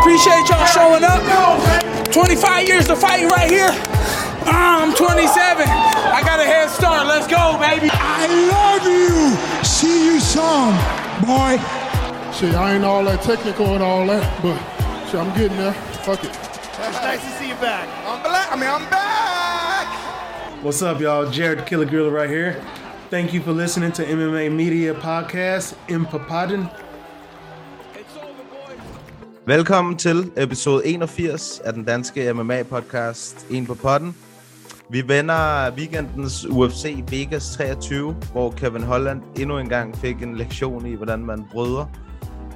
appreciate y'all showing up. 25 years to fight right here. Uh, I'm 27. I got a head start. Let's go, baby. I love you. See you some, boy. Shit, I ain't all that technical and all that, but shit, I'm getting there. Fuck it. It's nice to see you back. I'm black. I mean, I'm back. What's up, y'all? Jared Killer Gorilla right here. Thank you for listening to MMA Media Podcast in Papadden. Velkommen til episode 81 af den danske MMA-podcast En på potten. Vi vender weekendens UFC Vegas 23, hvor Kevin Holland endnu en gang fik en lektion i, hvordan man bryder.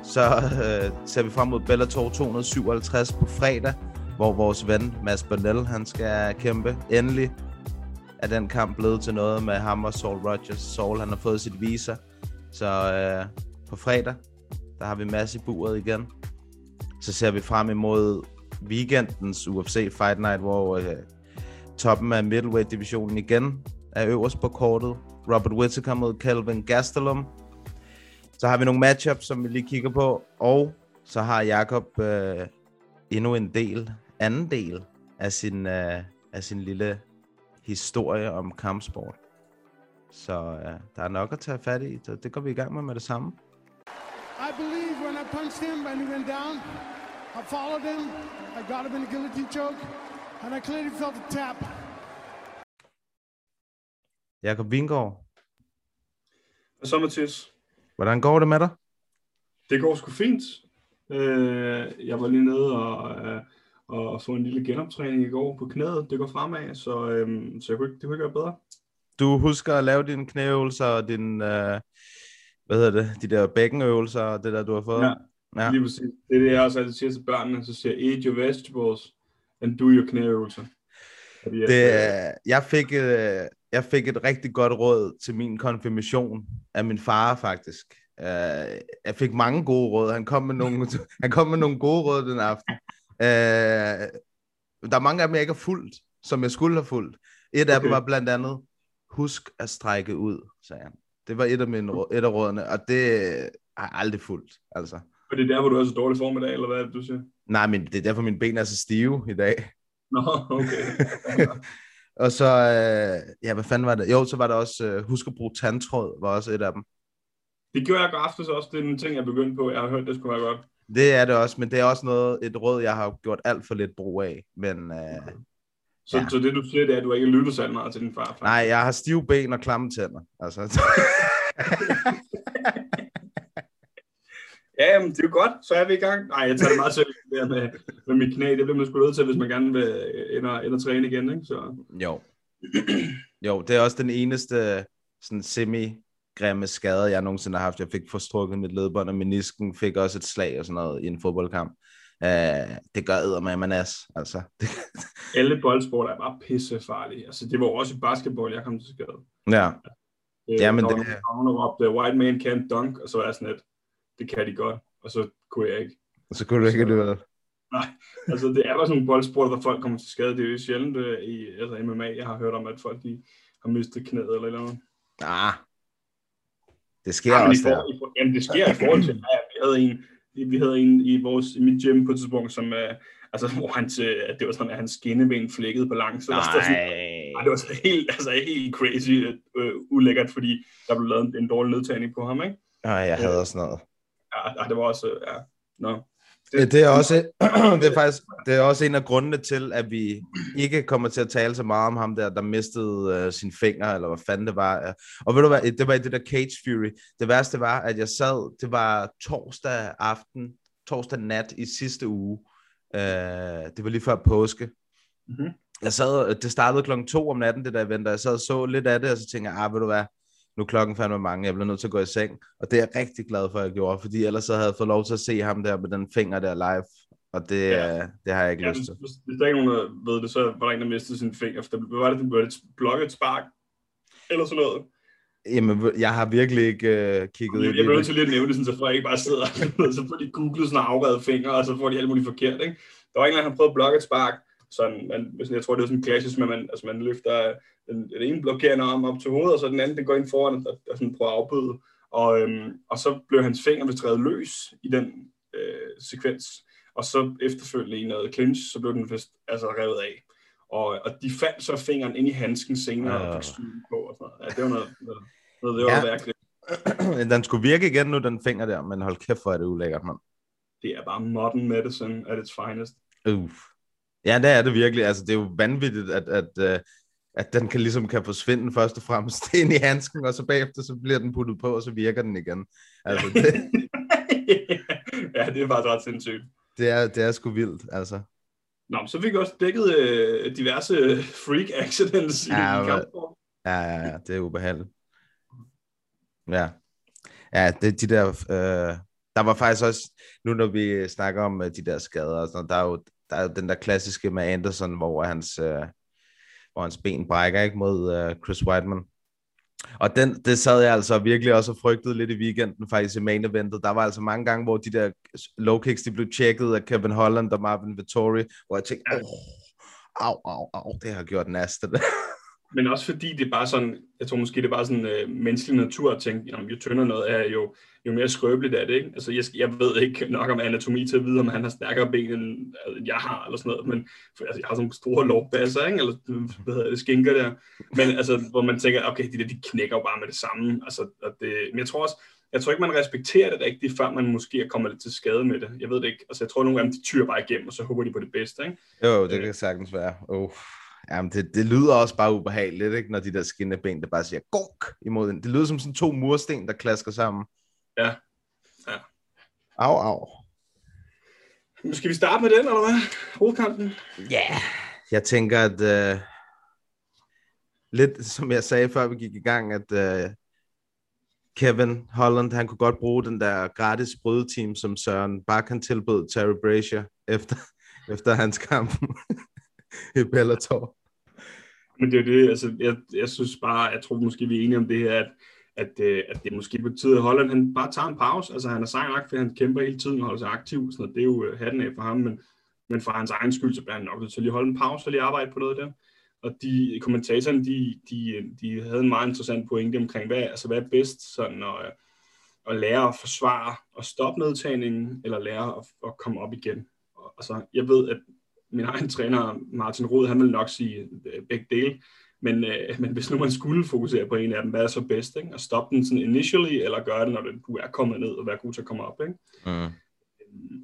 Så øh, ser vi frem mod Bellator 257 på fredag, hvor vores ven Mads Bernal, han skal kæmpe. Endelig er den kamp blevet til noget med ham og Saul Rogers. Saul, han har fået sit visa. Så øh, på fredag, der har vi Mads i buret igen. Så ser vi frem imod weekendens UFC Fight Night, hvor øh, toppen af middleweight-divisionen igen er øverst på kortet. Robert Whittaker mod Calvin Gastelum. Så har vi nogle matchups, som vi lige kigger på. Og så har Jakob øh, endnu en del, anden del af sin, øh, af sin lille historie om kampsport. Så øh, der er nok at tage fat i, så det går vi i gang med med det samme. I believe when I punched him and he went down, i followed him, I got him in a guillotine choke, and I clearly felt a tap. Jakob Vingård, Hvad så, Mathias? hvordan går det med dig? Det går sgu fint. Øh, jeg var lige nede og, øh, og få en lille genoptræning i går på knæet. Det går fremad, så, øh, så jeg kunne, ikke- det kunne ikke være bedre. Du husker at lave dine knæøvelser og din, øh, hvad hedder det, de der bækkenøvelser og det der, du har fået? Ja, Ja. Lige præcis. Det er det, jeg også altid siger til børnene. Så siger eat your vegetables and do your knæøvelser. At, Det, øh, jeg, fik, øh, jeg fik et rigtig godt råd til min konfirmation af min far, faktisk. Øh, jeg fik mange gode råd. Han kom med nogle, han kom med nogle gode råd den aften. Øh, der er mange af dem, jeg ikke har fulgt, som jeg skulle have fulgt. Et af Okay. dem var blandt andet, husk at strække ud, sagde han. Det var et af, mine, et af rådene, og det har jeg aldrig fulgt. Altså. Og det er der, hvor du er så dårlig form i dag, eller hvad er det, du siger? Nej, men det er derfor, mine ben er så stive i dag. Nå, okay. Og så, øh, ja, hvad fanden var det? Jo, så var der også, øh, husk at bruge tandtråd, var også et af dem. Det gjorde jeg går aftes også. Det er en ting, jeg begyndte på. Jeg har hørt, det skulle være godt. Det er det også, men det er også noget, et råd, jeg har gjort alt for lidt brug af. Men øh, Så, Ja. så det, du siger, det er, at du ikke lytter så meget til din far. faktisk. nej, jeg har stive ben og klamme tænder. Altså, Ja, men det er jo godt. Så er vi i gang. Nej, jeg tager det meget seriøst med, med mit knæ. Det bliver man sgu nødt til, hvis man gerne vil ind og, ind og træne igen. Ikke? Så, jo. jo, det er også den eneste sådan semi-grimme skade, jeg nogensinde har haft. Jeg fik forstrukket mit ledbånd og menisken, fik også et slag og sådan noget i en fodboldkamp. Uh, det gør æder med man as. Altså, alle boldsport er bare pissefarlige. Altså, det var også i basketball, jeg kom til skade. ja. Øh, Ja, men det- der var nogen, der råbte, white man can't dunk, og så var jeg sådan lidt, det kan de godt, og så kunne jeg ikke. Så kunne du ikke have det Altså, det er bare sådan nogle boldsport, hvor folk kommer til skade. Det er jo sjældent øh, i altså MMA, jeg har hørt om, at folk de har mistet knæet eller eller andet. Ah, det sker Ja, men i også der. forhold, i, for- jamen, det sker i forhold til, ja, vi havde en, vi havde en i, vores, i mit gym på et tidspunkt, som, uh, altså, hvor hans, uh, det var sådan, at hans skinneben flækkede på langs. Nej. Ej, det var så helt, altså, helt crazy uh, ulækkert, fordi der blev lavet en, en dårlig nedtagning på ham, ikke? Nej, jeg hader sådan noget. Ja, det var også, ja, nå. Det, det, er også, det, er faktisk, det er også en af grundene til, at vi ikke kommer til at tale så meget om ham der, der mistede uh, sin finger, eller hvad fanden det var. Og ved du hvad, det var i det der Cage Fury. Det værste var, at jeg sad, det var torsdag aften, torsdag nat i sidste uge. Uh, det var lige før påske. Mhm. Jeg sad, det startede klokken to om natten, det der event, og jeg sad og så lidt af det, og så tænkte jeg, ah, ved du hvad, nu er klokken fandme mange, jeg bliver nødt til at gå i seng. Og det er jeg rigtig glad for, at jeg gjorde, fordi ellers så havde jeg fået lov til at se ham der med den finger der live. Og det, Ja. ja. det har jeg ikke Ja, lyst til. hvis, hvis, der ikke er nogen, der ved det, så var der en, der mistede sin finger. For hvad var det, det var et blokket spark? Eller sådan noget. Jamen, jeg har virkelig ikke uh, kigget Jeg, ind jeg i bliver nødt det. til lige at nævne det, sådan, så folk ikke bare sidder så får de googlet sådan afredet fingre, og så får de alt muligt forkert. Ikke? Der var en, der prøvet at blokke et spark, sådan, man, jeg tror, det er sådan klassisk, at man, altså, man løfter den, den ene blokerende arm op til hovedet, og så den anden, den går ind foran og, og sådan prøver at afbøde. Og, øhm, og så blev hans finger vist drevet løs i den øh, sekvens. og så efterfølgende i noget clinch, så blev den vist altså revet af. Og, og de fandt så fingeren ind i handsken senere Ja. og fik sygen på. Og sådan noget. Ja, det var noget, noget, noget det var Ja. virkelig. den skulle virke igen nu, den finger der, men hold kæft, hvor er det ulækkert, mand. Det er bare modern medicine at its finest. Uh. Ja, det er det virkelig. Altså, det er jo vanvittigt, at, at, uh, at den kan ligesom kan forsvinde først og fremmest ind i handsken, og så bagefter så bliver den puttet på, og så virker den igen. Altså, det, ja, det er faktisk ret sindssygt. det, er, det er sgu vildt, altså. Nå, men så fik vi også dækket øh, diverse freak accidents Ja, i kampform. Ja, ja, ja, det er ubehageligt. Ja. Ja, det, de der... Øh, der var faktisk også, nu når vi snakker om øh, de der skader og sådan der er jo, der er jo den der klassiske med Anderson, hvor hans, øh, hvor hans ben brækker ikke mod øh, Chris Whiteman. Og den, det sad jeg altså virkelig også og frygtede lidt i weekenden, faktisk i main eventet. Der var altså mange gange, hvor de der low kicks, de blev tjekket af Kevin Holland og Marvin Vittori, hvor jeg tænkte, au, au, au, det har gjort næste. Men også fordi det er bare sådan, jeg tror måske det er bare sådan øh, menneskelig natur at tænke, jamen, jo tyndere noget er, jo, jo mere skrøbeligt er det, ikke? Altså jeg, jeg ved ikke nok om anatomi til at vide, om han har stærkere ben, end altså, jeg har, eller sådan noget, men for, altså, jeg har sådan store lovbasser, ikke? Eller hvad hedder det, skinker der. Men altså, hvor man tænker, okay, de der, de knækker jo bare med det samme. Altså, og det, men jeg tror også, jeg tror ikke, man respekterer det rigtigt, før man måske er kommet lidt til skade med det. Jeg ved det ikke. Altså, jeg tror, nogle dem, de tyrer bare igennem, og så håber de på det bedste, ikke? Jo, det kan sagtens være. Oh. Jamen, det, det lyder også bare ubehageligt, ikke? når de der skinneben, der bare siger gunk imod den. Det lyder som sådan to mursten, der klasker sammen. Ja. Ja. Au, au. Nu skal vi starte med den, eller hvad? Hovedkampen? Ja, yeah. jeg tænker, at uh, lidt som jeg sagde, før vi gik i gang, at uh, Kevin Holland, han kunne godt bruge den der gratis brødteam, som Søren bare kan tilbyde Terry Brazier efter, efter hans kamp Bellator. Men det er det, altså, jeg, jeg synes bare, jeg tror måske, vi er enige om det her, at, at, øh, at det måske betyder, at Holland han bare tager en pause. Altså, han er sej nok, fordi han kæmper hele tiden og holder sig aktiv. Sådan noget. Det er jo øh, hatten af for ham, men, men for hans egen skyld, så bliver han nok nødt til at lige holde en pause og lige arbejde på noget der. Og de kommentatorerne, de, de, de havde en meget interessant pointe omkring, hvad, altså, hvad er bedst sådan at, øh, at lære at forsvare og stoppe nedtagningen, eller lære at, at komme op igen. Og, altså, jeg ved, at min egen træner, Martin Rod, han vil nok sige øh, begge dele, men, øh, men hvis nu man skulle fokusere på en af dem, hvad er så bedst? Ikke? At stoppe den sådan initially, eller gøre det, når du er kommet ned og være god til at komme op. Ikke? Mm.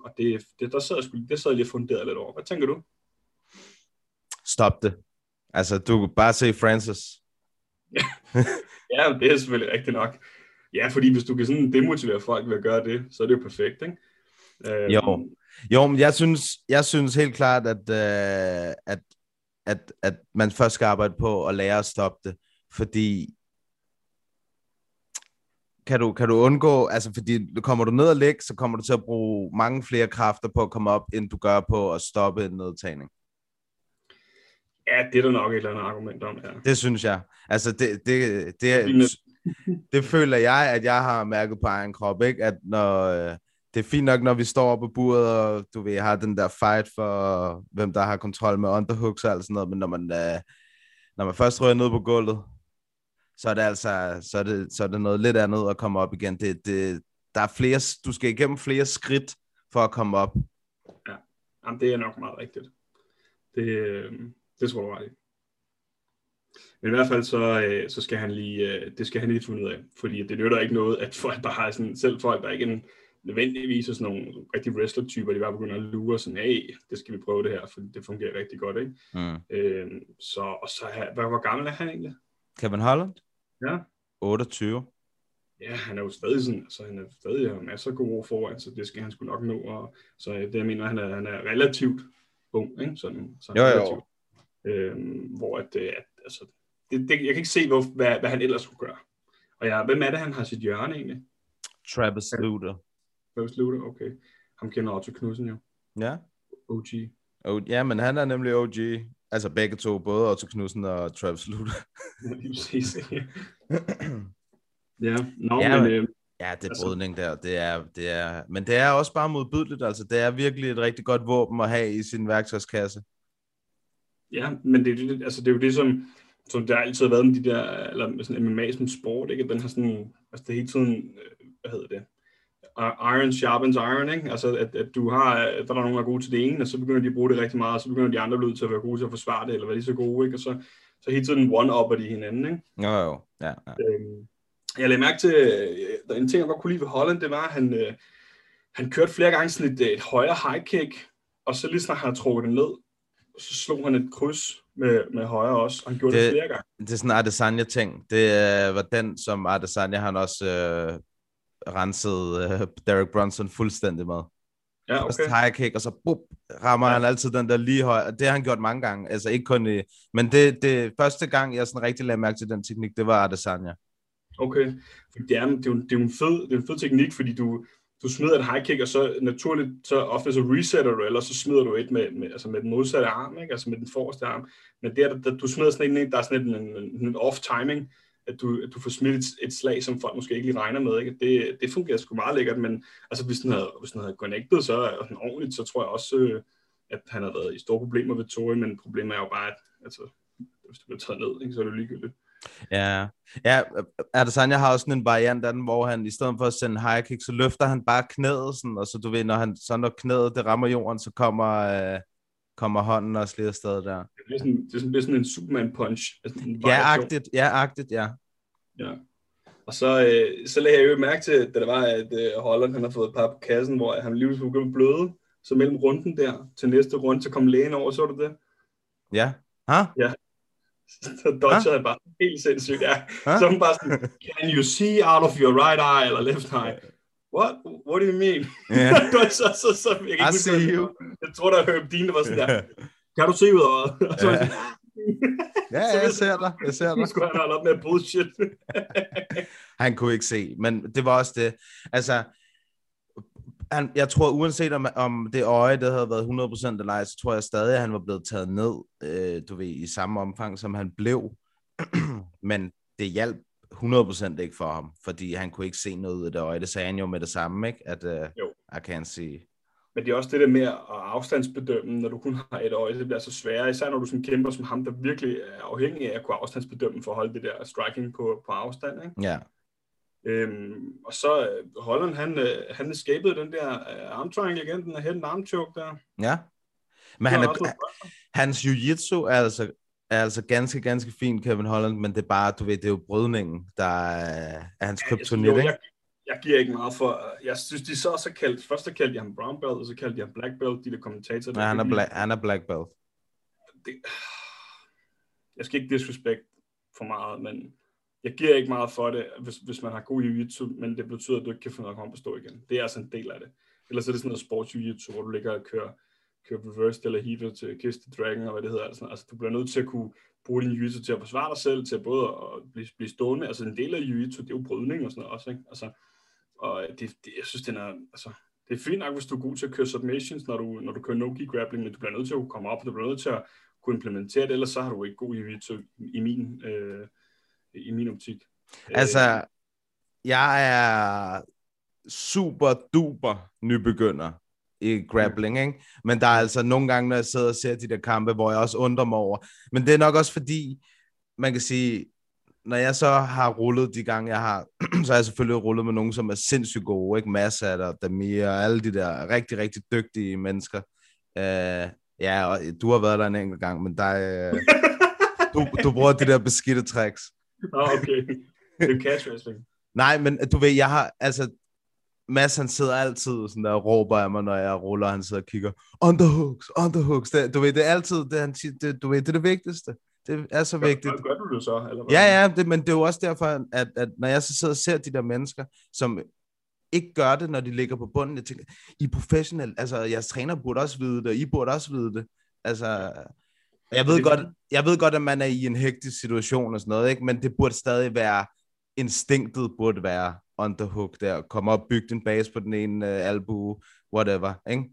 Og det, det, der sad jeg, sgu, det sad jeg lige og funderet lidt over. Hvad tænker du? Stop det. Altså, du kan bare se Francis. Ja, det er selvfølgelig rigtigt nok. Ja, fordi hvis du kan sådan demotivere folk ved at gøre det, så er det jo perfekt, ikke? Øh, Jo. Jo, men jeg synes, jeg synes helt klart, at, øh, at, at, at man først skal arbejde på at lære at stoppe det, fordi kan du, kan du undgå, altså fordi kommer du ned og ligge, så kommer du til at bruge mange flere kræfter på at komme op, end du gør på at stoppe en nedtagning. Ja, det er der nok et eller andet argument om, ja. Det synes jeg. Altså det, det, det, det, det føler jeg, at jeg har mærket på egen krop, ikke? At når, øh, det er fint nok, når vi står oppe på buret, og du ved, har den der fight for, hvem der har kontrol med underhooks og alt sådan noget, men når man, øh, når man først rører ned på gulvet, så er det altså, så er det, så er det noget lidt andet at komme op igen. Det, det, der er flere, du skal igennem flere skridt for at komme op. Jamen, det er nok meget rigtigt. Det, øh, det tror jeg ret i. Men i hvert fald så, øh, så skal han lige, øh, det skal han lige finde ud af, fordi det nytter ikke noget, at folk bare har sådan, selv folk, der ikke er en, nødvendigvis er sådan nogle rigtig wrestler-typer, de bare begynder at lure sådan, hey, det skal vi prøve det her, for det fungerer rigtig godt, ikke? Mm. Øh, så, og så, er- hvor, gammel er han egentlig? Kevin Holland? Ja. 28. Ja, han er jo stadig sådan, altså han er stadig har masser af gode år foran, så det skal han sgu nok nå, og så øh, det jeg mener, han er, han er relativt ung, ikke? Sådan, sådan Jo, jo. relativt. Øhm, hvor at, øh, at altså, det, det, jeg kan ikke se, hvor, hvad, hvad han ellers skulle gøre. Og ja, hvem er det, han har sit hjørne egentlig? Travis Lutter. Hvem slutter? Okay. Ham kender Otto Knudsen jo. Ja. OG. Oh, ja, men han er nemlig OG. Altså begge to, både Otto Knudsen og Travis præcis. ja, nå, Ja, men, øh, Ja, det er Altså- brydning der. Det er, det er, men det er også bare modbydeligt. Altså, det er virkelig et rigtig godt våben at have i sin værktøjskasse. Ja, men det, er det, altså, det er jo det, som, som der altid har været med de der, eller med sådan MMA som sport, ikke? Den har sådan, altså det hele tiden, øh, hvad hedder det, iron sharpens iron, ikke? Altså, at, at du har, der er nogen, der er gode til det ene, og så begynder de at bruge det rigtig meget, og så begynder de andre at til at være gode til at forsvare det, eller være lige så gode, ikke? Og så, så hele tiden one-upper de hinanden, ikke? Jo, jo, ja. ja. Øhm, jeg lagde mærke til, der en ting, jeg godt kunne lide ved Holland, det var, at han, øh, han kørte flere gange sådan et, et højere high kick, og så lige snart han trukket det ned, så slog han et kryds med, med højre også, og han gjorde det, det flere gange. Det er sådan en Adesanya-ting. Det øh, var den, som Adesanya han også øh, rensede øh, Derek Brunson fuldstændig med. Ja, okay. Først high kick, og så bup, rammer ja. han altid den der lige høj. Det har han gjort mange gange. Altså ikke kun i... Men det, det første gang, jeg sådan rigtig lagde mærke til den teknik, det var Adesanya. Okay. Det er, det, er, det, er en fed, det er en fed teknik, fordi du, du smider et high kick, og så naturligt, så ofte så resetter du, eller så smider du et med, med, altså med den modsatte arm, ikke? altså med den forreste arm. Men der, der, du smider sådan en, der er sådan en, en, en off-timing, at du, at du får smidt et, et slag, som folk måske ikke lige regner med. Ikke? Det, det fungerer sgu meget lækkert, men altså, hvis, den havde, hvis den havde connected så sådan ordentligt, så tror jeg også, øh, at han har været i store problemer ved Tori, men problemet er jo bare, at altså, hvis det bliver taget ned, ikke, så er det ligegyldigt. Ja, ja Adesanya har også sådan en variant af den, hvor han i stedet for at sende high kick, så løfter han bare knæet, sådan, og så du ved, når, han, så når knæet det rammer jorden, så kommer, øh, kommer hånden også lige afsted der. Det er sådan, det er sådan, det er sådan en Superman punch. Altså en ja, agtigt, ja, agtigt, ja. Ja. Og så, øh, så lagde jeg jo mærke til, da det var, at øh, Holland han har fået et par på kassen, hvor han lige skulle begynde bløde. Så mellem runden der til næste runde, så kom lægen over, så du det? Ja. Ha? Ja. Så dodgede han bare helt sindssygt. Ja. Huh? Så hun bare sådan, can you see out of your right eye eller left eye? What? What do you mean? Yeah. så, så, så, jeg, I see you. Jeg tror, der Herb Dean, der var sådan der, kan du se ud af Og så yeah. Ja, ja, jeg ser dig. Jeg ser dig. skulle han holde op med bullshit. han kunne ikke se, men det var også det. Altså, han, jeg tror, uanset om, om det øje, det havde været 100% eller ej, så tror jeg stadig, at han var blevet taget ned, øh, du ved, i samme omfang, som han blev. men det hjalp 100% ikke for ham, fordi han kunne ikke se noget ud af det øje. Det sagde han jo med det samme, ikke? At uh, jo. I can't see. Men det er også det der med at afstandsbedømme, når du kun har et øje, det bliver så svært, især når du sådan kæmper som ham, der virkelig er afhængig af at kunne afstandsbedømme for at holde det der striking på, på afstand. Ikke? Ja. Øhm, og så øh, Holland, han, øh, han escapede den der uh, arm triangle igen, den head arm choke der. Ja. Men han er, hans jiu-jitsu er altså, er altså ganske, ganske fint, Kevin Holland, men det er bare, du ved, det er jo brydningen, der er, er hans kryptonit, ja, ikke? jeg giver ikke meget for, jeg synes, de så også kaldt, først så kaldte jeg ham brown belt, og så kaldte jeg ham black belt, de der kommentatorer. Nej, han er, black, han er black belt. Det, jeg skal ikke disrespect for meget, men jeg giver ikke meget for det, hvis, hvis man har god jiu-jitsu, men det betyder, at du ikke kan finde ud af at stå igen. Det er altså en del af det. Ellers er det sådan noget sports jiu-jitsu, hvor du ligger og kører, kører reverse eller heater til Kiss the Dragon, og hvad det hedder. Altså, altså du bliver nødt til at kunne bruge din jiu-jitsu til at forsvare dig selv, til at både at blive, blive stående. Altså en del af jiu-jitsu, det er jo brydning og sådan noget også. Ikke? Altså, og det, det, jeg synes, den er, altså, det er fint nok, hvis du er god til at køre submissions, når du, når du kører no-gi grappling, men du bliver nødt til at komme op, du bliver nødt til at kunne implementere det, ellers så har du ikke god i, i min, øh, i min optik. Altså, jeg er super duper nybegynder i grappling, ikke? Men der er altså nogle gange, når jeg sidder og ser de der kampe, hvor jeg også undrer mig over. Men det er nok også fordi, man kan sige, når jeg så har rullet de gange, jeg har, så har jeg selvfølgelig rullet med nogen, som er sindssygt gode, ikke? Massad og Damir og alle de der rigtig, rigtig dygtige mennesker. Uh, ja, og du har været der en enkelt gang, men der, uh, du, du bruger de der beskidte tricks. oh, okay. Det er cash wrestling. Nej, men du ved, jeg har, altså, Mads, han sidder altid sådan der og råber af mig, når jeg ruller, han sidder og kigger, underhooks, underhooks, det, du ved, det er altid, det, han, det, du ved, det er det vigtigste. Det er så vigtigt. Gør, gør du det så? Eller hvad? Ja, ja, det, men det er jo også derfor, at, at når jeg så sidder og ser de der mennesker, som ikke gør det, når de ligger på bunden, jeg tænker, I er professionelle, altså jeres træner burde også vide det, og I burde også vide det. Altså, jeg ved, godt, jeg ved godt, at man er i en hektisk situation og sådan noget, ikke? men det burde stadig være, instinktet burde være underhook der, komme op, bygge en base på den ene uh, albu, whatever, ikke?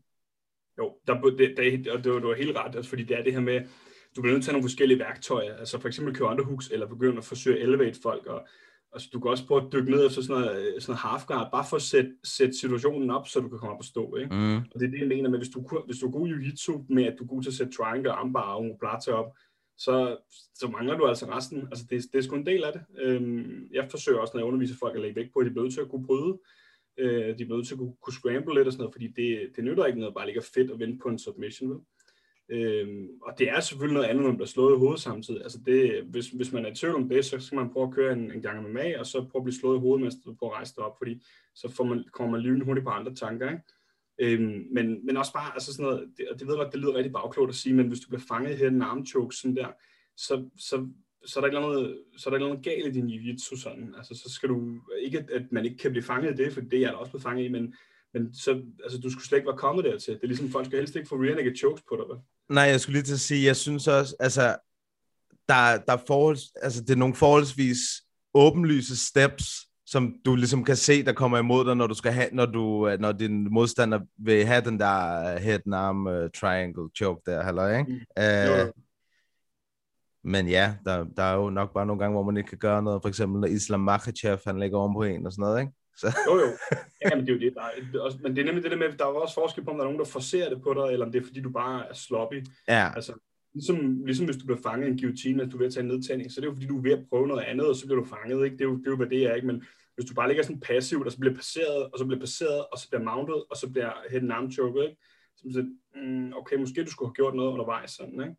Jo, der, det, det, og det, det var helt ret, altså, fordi det er det her med, du bliver nødt til at have nogle forskellige værktøjer, altså for eksempel køre underhooks, eller begynde at forsøge at elevate folk, og altså, du kan også prøve at dykke ned efter sådan noget, sådan noget half guard, bare for at sætte, sætte situationen op, så du kan komme op og stå, ikke? Mm. Og det er det, jeg mener med, hvis du, hvis du er god i jiu-jitsu, med at du er god til at sætte triangle, armbar og omoplata op, så, så mangler du altså resten. Altså det, det er sgu en del af det. Øhm, jeg forsøger også, når jeg underviser folk, at lægge vægt på, at de er nødt til at kunne bryde. Øh, de bliver nødt til at kunne, kunne scramble lidt og sådan noget, fordi det, det nytter ikke noget bare ligge fedt og vente på en submission, vel? Øhm, og det er selvfølgelig noget andet, når man bliver slået i hovedet samtidig. Altså det, hvis, hvis man er i tvivl om det, så skal man prøve at køre en, en gang med mag, og så prøve at blive slået i hovedet, mens du prøver at rejse dig op, fordi så får man, kommer man lige hurtigt på andre tanker. Ikke? Øhm, men, men også bare, altså sådan noget, det, og det ved jeg godt, det lyder rigtig bagklogt at sige, men hvis du bliver fanget i en armchoke sådan der, så, så, så er der ikke noget, så er der ikke noget galt i din jiu-jitsu sådan. Altså så skal du, ikke at man ikke kan blive fanget i det, for det er jeg da også blevet fanget i, men, men så, altså, du skulle slet ikke være kommet dertil. Det er ligesom, folk skal helst ikke få rear naked chokes på dig, vel? Nej, jeg skulle lige til at sige, jeg synes også, altså, der, der er forholds, altså, det er nogle forholdsvis åbenlyse steps, som du ligesom kan se, der kommer imod dig, når du skal have, når du, når din modstander vil have den der head arm uh, triangle choke der, halløj, ikke? Mm. Uh, men ja, der, der er jo nok bare nogle gange, hvor man ikke kan gøre noget. For eksempel når Islam Makhachev, han ligger oven på en og sådan noget, ikke? Så. Jo, jo. Ja, men det er jo det. Der er, også, men det er nemlig det der med, der er også forskel på, om der er nogen, der forser det på dig, eller om det er, fordi du bare er sloppy. Ja. Altså, ligesom, ligesom hvis du bliver fanget i en guillotine, at du er ved at tage en nedtagning, så det er jo fordi, du er ved at prøve noget andet, og så bliver du fanget, ikke? Det er jo, det er jo hvad det er, ikke? Men hvis du bare ligger sådan passivt, og så bliver passeret, og så bliver passeret, og så bliver mounted, og så bliver head and arm choke, ikke? Så så, mm, okay, måske du skulle have gjort noget undervejs, sådan, ikke?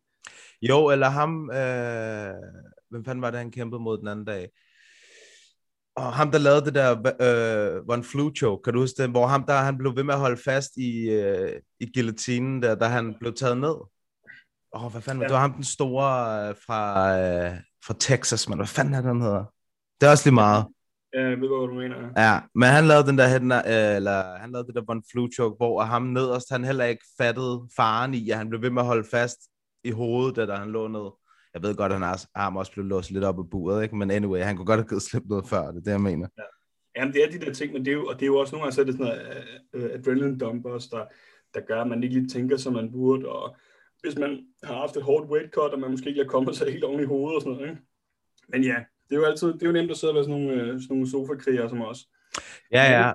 Jo, eller ham, øh, hvem fanden var det, han kæmpede mod den anden dag? Og ham, der lavede det der øh, One Flu Choke, kan du huske det? Hvor ham, der han blev ved med at holde fast i, øh, i guillotinen, der, da han blev taget ned. Åh, oh, hvad fanden ja. det? var ham den store øh, fra, øh, fra Texas, men hvad fanden er den hedder? Det er også lige meget. Ja, jeg ved hvad du mener. Ja, men han lavede den der, øh, eller han lavede det der One Flu Choke, hvor ham nederst, han heller ikke fattede faren i, at han blev ved med at holde fast i hovedet, da, da han lå ned. Jeg ved godt, at hans arm også blev låst lidt op i buret, ikke? men anyway, han kunne godt have givet slip noget før, det er det, jeg mener. Ja. Jamen, det er de der ting, men det er jo, og det er jo også nogle gange, så er det sådan noget uh, adrenaline dumpers, der, der gør, at man ikke lige tænker, som man burde, og hvis man har haft et hårdt weight cut, og man måske ikke er kommet sig helt oven i hovedet og sådan noget, ikke? Men ja, det er jo altid, det er jo nemt at sidde og være sådan nogle, sådan nogle sofa som os. Ja, ja.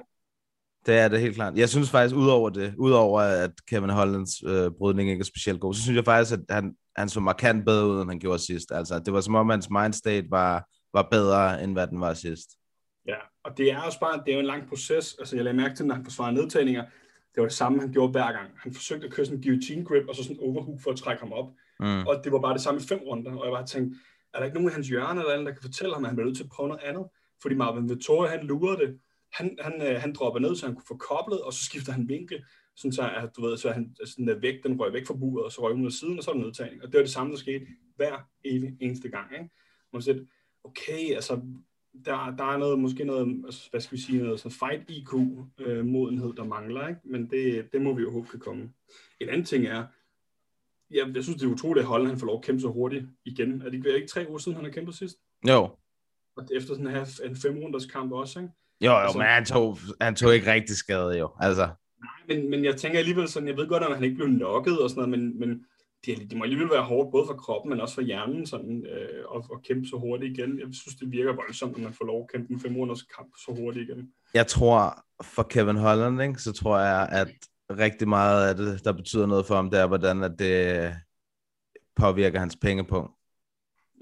Det er det helt klart. Jeg synes faktisk, udover det, udover at Kevin Hollands øh, brydning ikke er specielt god, så synes jeg faktisk, at han, han så markant bedre ud, end han gjorde sidst. Altså, det var som om, hans mindstate var, var bedre, end hvad den var sidst. Ja, og det er også bare, det er jo en lang proces. Altså, jeg lagde mærke til, når han forsvarede nedtagninger, det var det samme, han gjorde hver gang. Han forsøgte at køre sådan en guillotine grip, og så sådan en overhook for at trække ham op. Mm. Og det var bare det samme i fem runder, og jeg bare tænkte, er der ikke nogen af hans hjørne eller andet, der kan fortælle ham, at han bliver nødt til at prøve noget andet? Fordi Marvin Vittoria, han lurede det, han, han, øh, han dropper ned, så han kunne få koblet, og så skifter han vinkel, sådan så, at, du ved, så han sådan der væk, den røg væk fra buret, og så røg ud af siden, og så er der nedtagning. Og det var det samme, der skete hver evig eneste gang. Ikke? Man siger, okay, altså, der, der er noget, måske noget, altså, hvad skal vi sige, noget sådan fight IQ øh, modenhed, der mangler, ikke? men det, det må vi jo håbe kan komme. En anden ting er, ja, jeg synes, det er utroligt, at Holland han får lov at kæmpe så hurtigt igen. Er det ikke, er det ikke tre uger siden, han har kæmpet sidst? Jo. Og efter sådan her en fem runders kamp også, ikke? Jo, jo, altså, men han tog, han tog ikke rigtig skade, jo. Altså. Nej, men, men jeg tænker alligevel sådan, jeg ved godt, at han ikke blev nokket og sådan noget, men, men det, det må alligevel være hårdt, både for kroppen, men også for hjernen, sådan, øh, at, at kæmpe så hurtigt igen. Jeg synes, det virker voldsomt, når man får lov at kæmpe en fem måneders kamp så hurtigt igen. Jeg tror, for Kevin Holland, ikke, så tror jeg, at rigtig meget af det, der betyder noget for ham, det er, hvordan at det påvirker hans pengepunkt.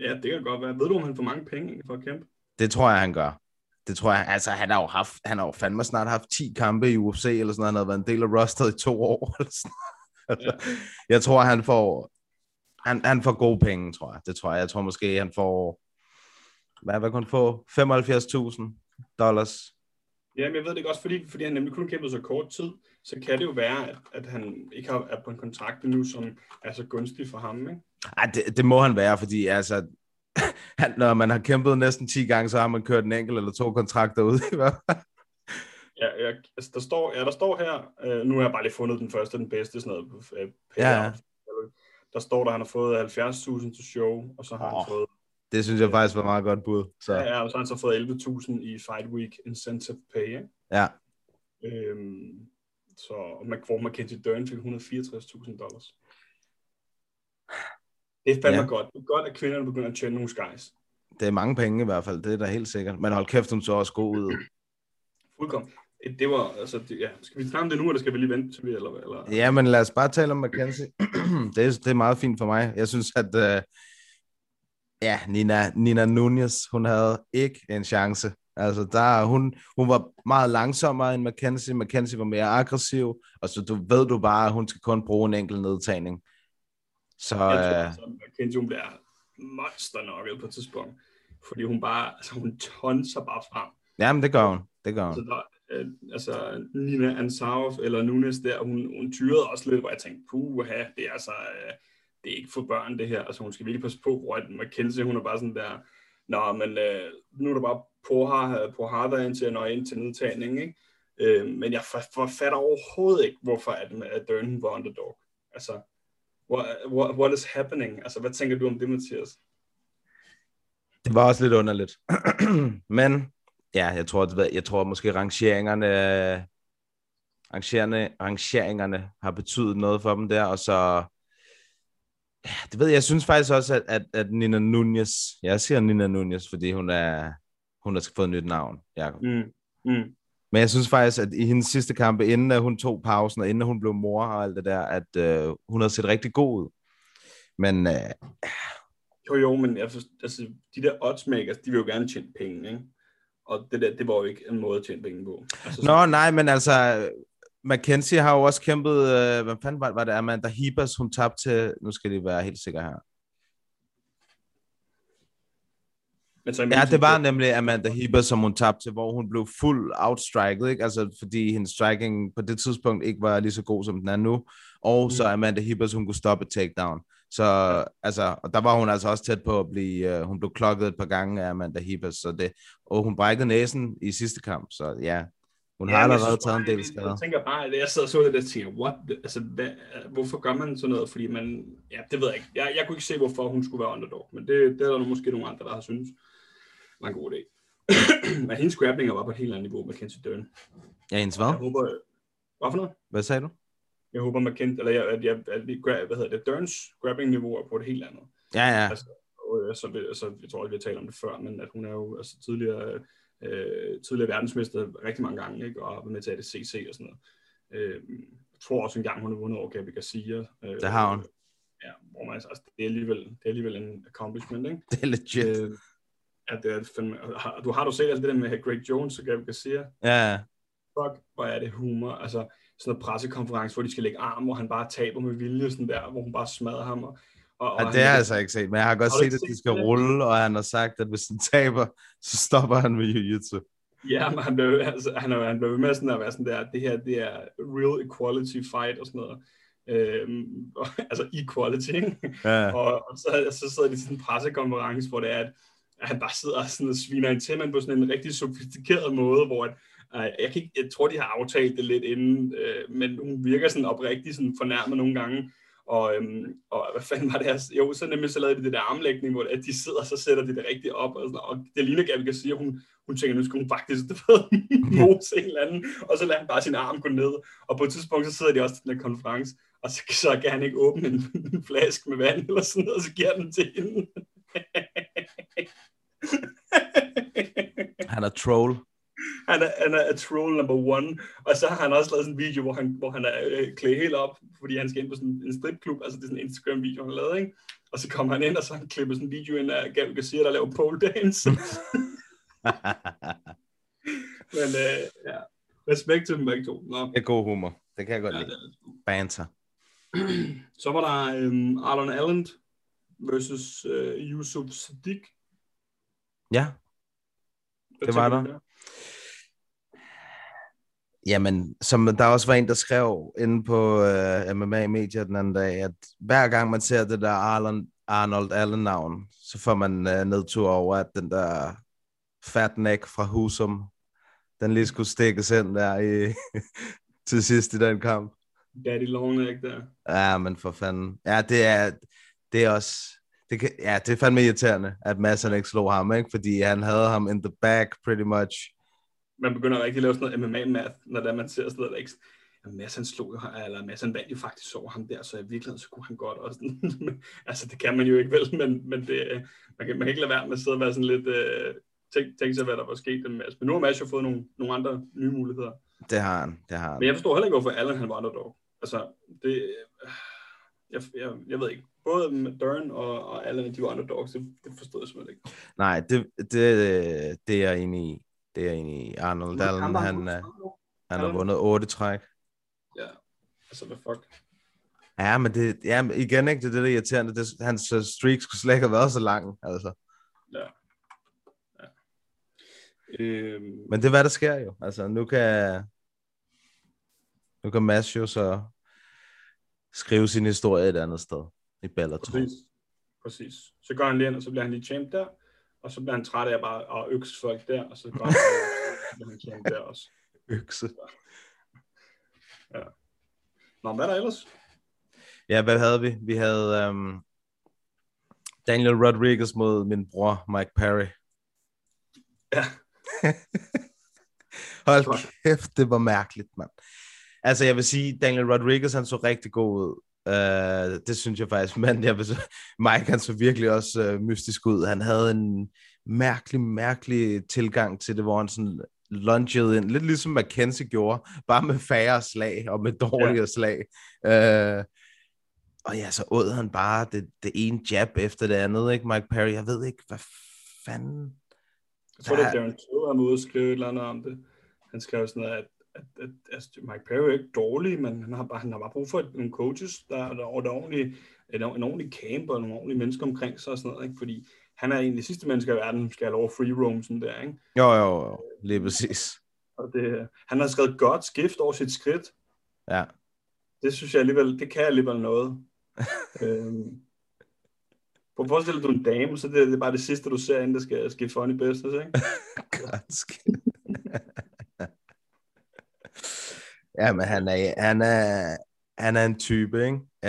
Ja, det kan godt være. Ved du, om han får mange penge for at kæmpe? Det tror jeg, han gør. Det tror jeg, altså han har jo haft, han har jo fandme snart haft 10 kampe i UFC, eller sådan noget. Han har været en del af rosteret i to år, eller sådan altså, ja. Jeg tror, han får, han, han får gode penge, tror jeg. Det tror jeg. Jeg tror måske, han får, hvad, hvad kan han få? 75.000 dollars. Jamen, jeg ved det også, fordi, fordi han nemlig kun kæmpet så kort tid, så kan det jo være, at, at han ikke har, er på en kontrakt nu, som er så gunstig for ham, ikke? Ej, det, det må han være, fordi altså, han, når man har kæmpet næsten 10 gange, så har man kørt en enkelt eller to kontrakter ud. Ja, ja, altså, der står, ja, der står her, øh, nu har jeg bare lige fundet den første, den bedste, sådan noget, øh, ja, ja. Der står der, han har fået 70.000 til show, og så har oh, han fået... Det synes jeg faktisk var meget godt bud. Så. Ja, ja, og så har han så fået 11.000 i Fight Week Incentive Pay, ikke? Ja. Øhm, så, og hvor Mackenzie Dern fik 164.000 dollars. Det er fandme ja. godt. Det er godt, at kvinderne begynder at tjene nogle skies. Det er mange penge i hvert fald, det er da helt sikkert. Men hold kæft, hun så også god ud. Fuldkommen. Det var, altså, det, ja. Skal vi snakke om det nu, eller skal vi lige vente til vi, eller, eller? Ja, men lad os bare tale om McKenzie. det, er, det er meget fint for mig. Jeg synes, at uh, ja, Nina, Nina Nunez, hun havde ikke en chance Altså, der, hun, hun var meget langsommere end Mackenzie. Mackenzie var mere aggressiv, og så du ved du bare, at hun skal kun bruge en enkelt nedtagning. Så, Jeg tror, øh, altså, Mackenzie, hun bliver monster på et tidspunkt. Fordi hun bare, altså hun tonser bare frem. jamen, det gør hun. Det gør Så hun. der, øh, altså Nina Ansarov eller Nunes der, hun, hun tyrede også lidt, hvor jeg tænkte, puha, det er altså, øh, det er ikke for børn det her. Altså hun skal virkelig passe på, hvor at Mackenzie, hun er bare sådan der, nå, men øh, nu er der bare Pohar, Pohar der ind til at nå ind til nedtagning, ikke? Øh, men jeg for- forfatter overhovedet ikke, hvorfor at, at Dern var underdog. Altså, what, what, is happening? Altså, hvad tænker du om det, Mathias? Det var også lidt underligt. Men ja, jeg tror, jeg tror måske rangeringerne, rangeringerne, rangeringerne har betydet noget for dem der, og så ja, det ved jeg, jeg synes faktisk også, at, at, at Nina Nunez, jeg siger Nina Nunez, fordi hun er, hun har fået et nyt navn, Jacob. Mm. Mm. Men jeg synes faktisk, at i hendes sidste kampe, inden at hun tog pausen, og inden hun blev mor og alt det der, at øh, hun har set rigtig god ud. Men øh, Jo, jo, men jeg forst- altså, de der oddsmakers, de vil jo gerne tjene penge, ikke? Og det der, det var jo ikke en måde at tjene penge på. Altså, Nå, nej, men altså, Mackenzie har jo også kæmpet, øh, hvad fanden var, var det, Amanda Hebers, hun tabte til, nu skal de være helt sikre her. Men så, Ja, det var nemlig Amanda Hebers, som hun tabte til, hvor hun blev fuld outstriket, ikke? Altså, fordi hendes striking på det tidspunkt ikke var lige så god, som den er nu. Og så Amanda Hebers, hun kunne stoppe takedown. Så, altså, og der var hun altså også tæt på at blive, uh, hun blev klokket et par gange af Amanda Hebers, så det, og hun brækkede næsen i sidste kamp, så ja, hun har allerede taget en del Jeg skader. tænker bare, at jeg sidder og så det der og tænker, what? Altså, hvad, hvorfor gør man sådan noget? Fordi man, ja, det ved jeg ikke. Jeg, jeg kunne ikke se, hvorfor hun skulle være underdog, men det, det er der måske nogle andre, der har synes var en god idé. men hendes grappling var på et helt andet niveau med Kenzie Dern. Ja, hendes hvad? Jeg håber, hvad for noget? Hvad sagde du? Jeg håber, McKenzie, eller jeg, at, jeg, at vi, hvad hedder det, Derns grappling-niveau er på et helt andet. Ja, ja. Altså, og, øh, så, vi- altså, jeg tror også, vi har talt om det før, men at hun er jo altså, tidligere, øh, tidligere verdensmester rigtig mange gange, ikke? og har været med til ADCC og sådan noget. Øh, jeg tror også engang, hun har vundet over Gabi Garcia. Øh, Det har hun. Ja, hvor man, altså, det, er alligevel, det er alligevel en accomplishment, ikke? Det er legit. Øh, ja, det er fandme, har, du har du set alt det der med Greg Jones og Gabi Garcia? Ja, fuck, hvor er det humor. Altså, sådan en pressekonference, hvor de skal lægge arm, hvor han bare taber med vilje, sådan der, hvor hun bare smadrer ham. Og, og, ja det har jeg altså ikke set, men jeg har godt Har set, ikke at de set skal det? rulle, og han har sagt, at hvis han taber, så stopper han med jiu-jitsu. Ja, men han blev, altså, han, han blev med sådan at være sådan der, det her, det er real equality fight og sådan noget. Øhm, og, altså equality, ikke? Ja. Og, og så, så sidder de til sådan en pressekonference, hvor det er, at, at han bare sidder og sådan og sviner en til, på sådan en rigtig sofistikeret måde, hvor at, øh, jeg, kan ikke, jeg tror, de har aftalt det lidt inden, øh, men hun virker sådan oprigtig sådan fornærmet nogle gange. Og, øhm, og hvad fanden var det her? Jo, så nemlig så lavede de det der armlægning, hvor at de sidder, og så sætter de det rigtigt op. Og, sådan, og det ligner Gabi kan sige, at hun, hun tænker, nu skal hun faktisk du ved, mose en eller anden, og så lader han bare sin arm gå ned. Og på et tidspunkt, så sidder de også til den her konference, og så, så kan han ikke åbne en, en flaske med vand eller sådan noget, og så giver den til hende. Han er troll. han, er, han er troll number one, og så har han også lavet sådan en video, hvor han, hvor han er øh, klædt helt op, fordi han skal ind på sådan en stripklub, altså det er sådan en Instagram-video, han har lavet, ikke? Og så kommer han ind, og så han klippet sådan en video ind af Gabriel Garcia, der laver pole dance. Men øh, ja, respekt til dem begge to. Nå, det er god humor. Det kan jeg godt ja, lide. er- Banter. så var der øhm, Arlon Allen versus øh, Yusuf Sadiq. Ja, Hvad Det var du der. Jamen, som der også var en, der skrev inde på uh, MMA Media den anden dag, at hver gang man ser det der Arnold, Arnold Allen-navn, så får man uh, nedtur over, at den der fat neck fra Husum, den lige skulle stikkes ind der i, til sidst i den kamp. Daddy Long Neck der. Ja, men for fanden. Ja, det er, det er også... Det kan, ja, det er fandme irriterende, at Mads han ikke slog ham, ikke? Fordi han havde ham in the back, pretty much. man begynder rigtig at lave sådan noget MMA-math, når det er, man ser sådan noget, der ikke... Jamen, Mads han slog jo, eller Mads han vandt jo faktisk over ham der, så i virkeligheden, så kunne han godt også. altså, det kan man jo ikke vel, men, men det, man, kan, man kan ikke lade være med at sidde og være sådan lidt... Øh, tænke tænk sig, hvad der var sket med Mads. Men nu har Mads jo fået nogle, nogle andre nye muligheder. Det har han, det har han. Men jeg forstår heller ikke, hvorfor Allen han var underdog. Altså, det... Jeg, jeg, jeg ved ikke. Både Dern og, og Allen, de var underdogs. Det, det forstod jeg simpelthen ikke. Nej, det, det, det er jeg enig i. Det er egentlig Arnold Allen, han, øh, han har vundet otte træk. Ja, altså hvad fuck. Ja, men det, ja, igen ikke, det er det, der er irriterende. Det, hans uh, streak skulle slet ikke have været så lang, altså. Ja. ja. Øhm, Men det er, hvad der sker jo. Altså, nu kan, nu kan Mads jo så skrive sin historie et andet sted i Bellator. præcis. Præcis. Så går han lige ind, og så bliver han lige champ der, og så bliver han træt af bare at økse folk der, og så går han, så bliver han champ der også. Økse. Ja. Nå, hvad er der ellers? Ja, hvad havde vi? Vi havde um, Daniel Rodriguez mod min bror, Mike Perry. Ja. Hold kæft, det var mærkeligt, mand. Altså, jeg vil sige, Daniel Rodriguez, han så rigtig god ud. Uh, det synes jeg faktisk, men jeg vil så, Mike, han så virkelig også uh, mystisk ud. Han havde en mærkelig, mærkelig tilgang til det, hvor han sådan lungede ind, lidt ligesom Mackenzie gjorde, bare med færre slag og med dårligere ja. slag. Uh, og ja, så åd han bare det, det ene jab efter det andet, ikke, Mike Perry? Jeg ved ikke, hvad fanden... Jeg tror, det er Darren Till, han ude skrive et eller andet om det. Han skrev sådan noget, at, at, at, at Mike Perry er ikke dårlig, men han har bare, han har bare brug for nogle coaches, der, der, der, der ordentlig, en, en ordentlig camp og nogle ordentlige mennesker omkring sig og sådan noget, ikke? fordi han er de sidste mennesker i verden, som skal have lov at free roam sådan der, ikke? Jo, jo, jo, lige præcis. Og det, han har skrevet godt skift over sit skridt. Ja. Det synes jeg alligevel, det kan alligevel noget. øhm, Prøv at forestille dig, du er en dame, så det er, det er bare det sidste, du ser, inden der skal ske funny business, ikke? ja, men han er, han er, han er en type, ikke? Uh...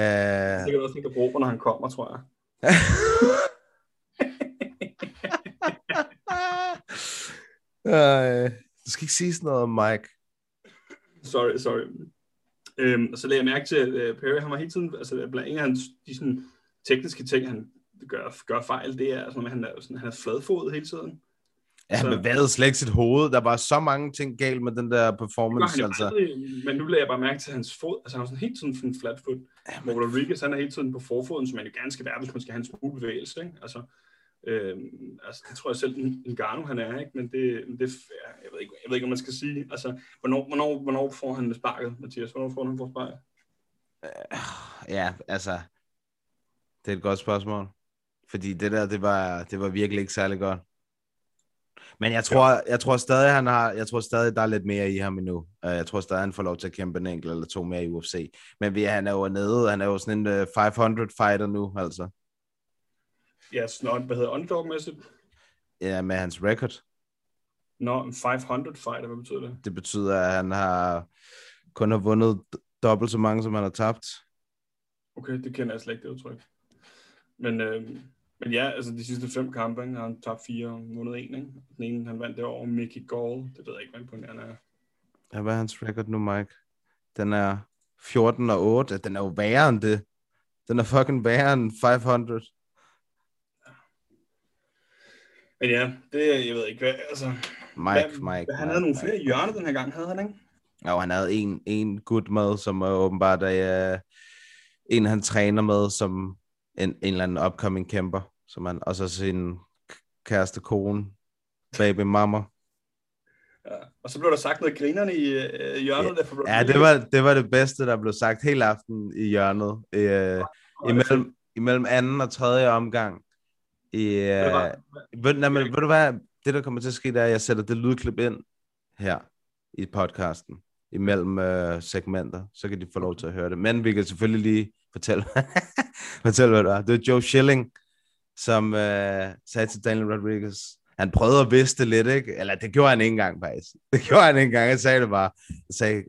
Det kan også ikke bruge, når han kommer, tror jeg. uh, du skal ikke sige sådan noget Mike. Sorry, sorry. Øhm, og så lagde jeg mærke til, at uh, Perry, han var hele tiden, altså blandt en af hans, de sådan, tekniske ting, han gør, gør fejl, det er, sådan, at han er, sådan, han er fladfodet hele tiden. Ja, han bevægede slet ikke sit hoved. Der var så mange ting galt med den der performance. han altså. aldrig, men nu lagde jeg bare mærke til hans fod. Altså, han var sådan helt tiden sådan flat foot. Ja, men... Rodriguez, han er hele tiden på forfoden, som man jo gerne skal være, hvis man skal have en smule bevægelse. Ikke? Altså, øhm, altså, det tror jeg selv, en Garno han er, ikke? men det, det jeg, ved ikke, jeg ved ikke, om man skal sige. Altså, hvornår, hvornår, hvornår får han sparket, Mathias? Hvornår får han for sparket? Ja, altså, det er et godt spørgsmål. Fordi det der, det var, det var virkelig ikke særlig godt. Men jeg tror, ja. jeg tror stadig, han har, jeg tror stadig, der er lidt mere i ham endnu. Jeg tror stadig, han får lov til at kæmpe en enkelt eller to mere i UFC. Men vi, han er jo nede, han er jo sådan en 500 fighter nu, altså. Ja, snart, hvad hedder underdog-mæssigt? Ja, med hans record. Nå, en 500 fighter, hvad betyder det? Det betyder, at han har kun har vundet dobbelt så mange, som han har tabt. Okay, det kender jeg slet ikke, det udtryk. Men, øh, men ja, altså de sidste fem kampe, ikke, har han tabt fire vundet en. Ikke? Den ene, han vandt det over Mickey Gall. Det ved jeg ikke, hvad imponerende er. Ja, hvad er hans record nu, Mike? Den er 14 og 8. Den er jo værre end det. Den er fucking værre end 500. Men ja, det jeg ved ikke, hvad, altså... Mike, hvad, Mike. Han Mike, havde nogle Mike. flere hjørner den her gang, havde han ikke? Ja, han havde en, en gut med, som er åbenbart er, uh, en, han træner med, som en, en eller anden upcoming kæmper, som han, og så sin kæreste kone, baby mama. Ja. Og så blev der sagt noget grinerne i uh, hjørnet. Ja, der ja det, var, det var det bedste, der blev sagt hele aften i hjørnet. Uh, imellem, imellem anden og tredje omgang. I, uh, ved, nej, men, ved du hvad, det der kommer til at ske, det er, at jeg sætter det lydklip ind her i podcasten, imellem uh, segmenter, så kan de få lov til at høre det. Men vi kan selvfølgelig lige fortælle, fortælle hvad det var. Det var Joe Schilling, som uh, sagde til Daniel Rodriguez, han prøvede at vidste lidt, ikke? Eller det gjorde han ikke engang, faktisk. Det gjorde han ikke engang, han sagde det bare. Han sagde,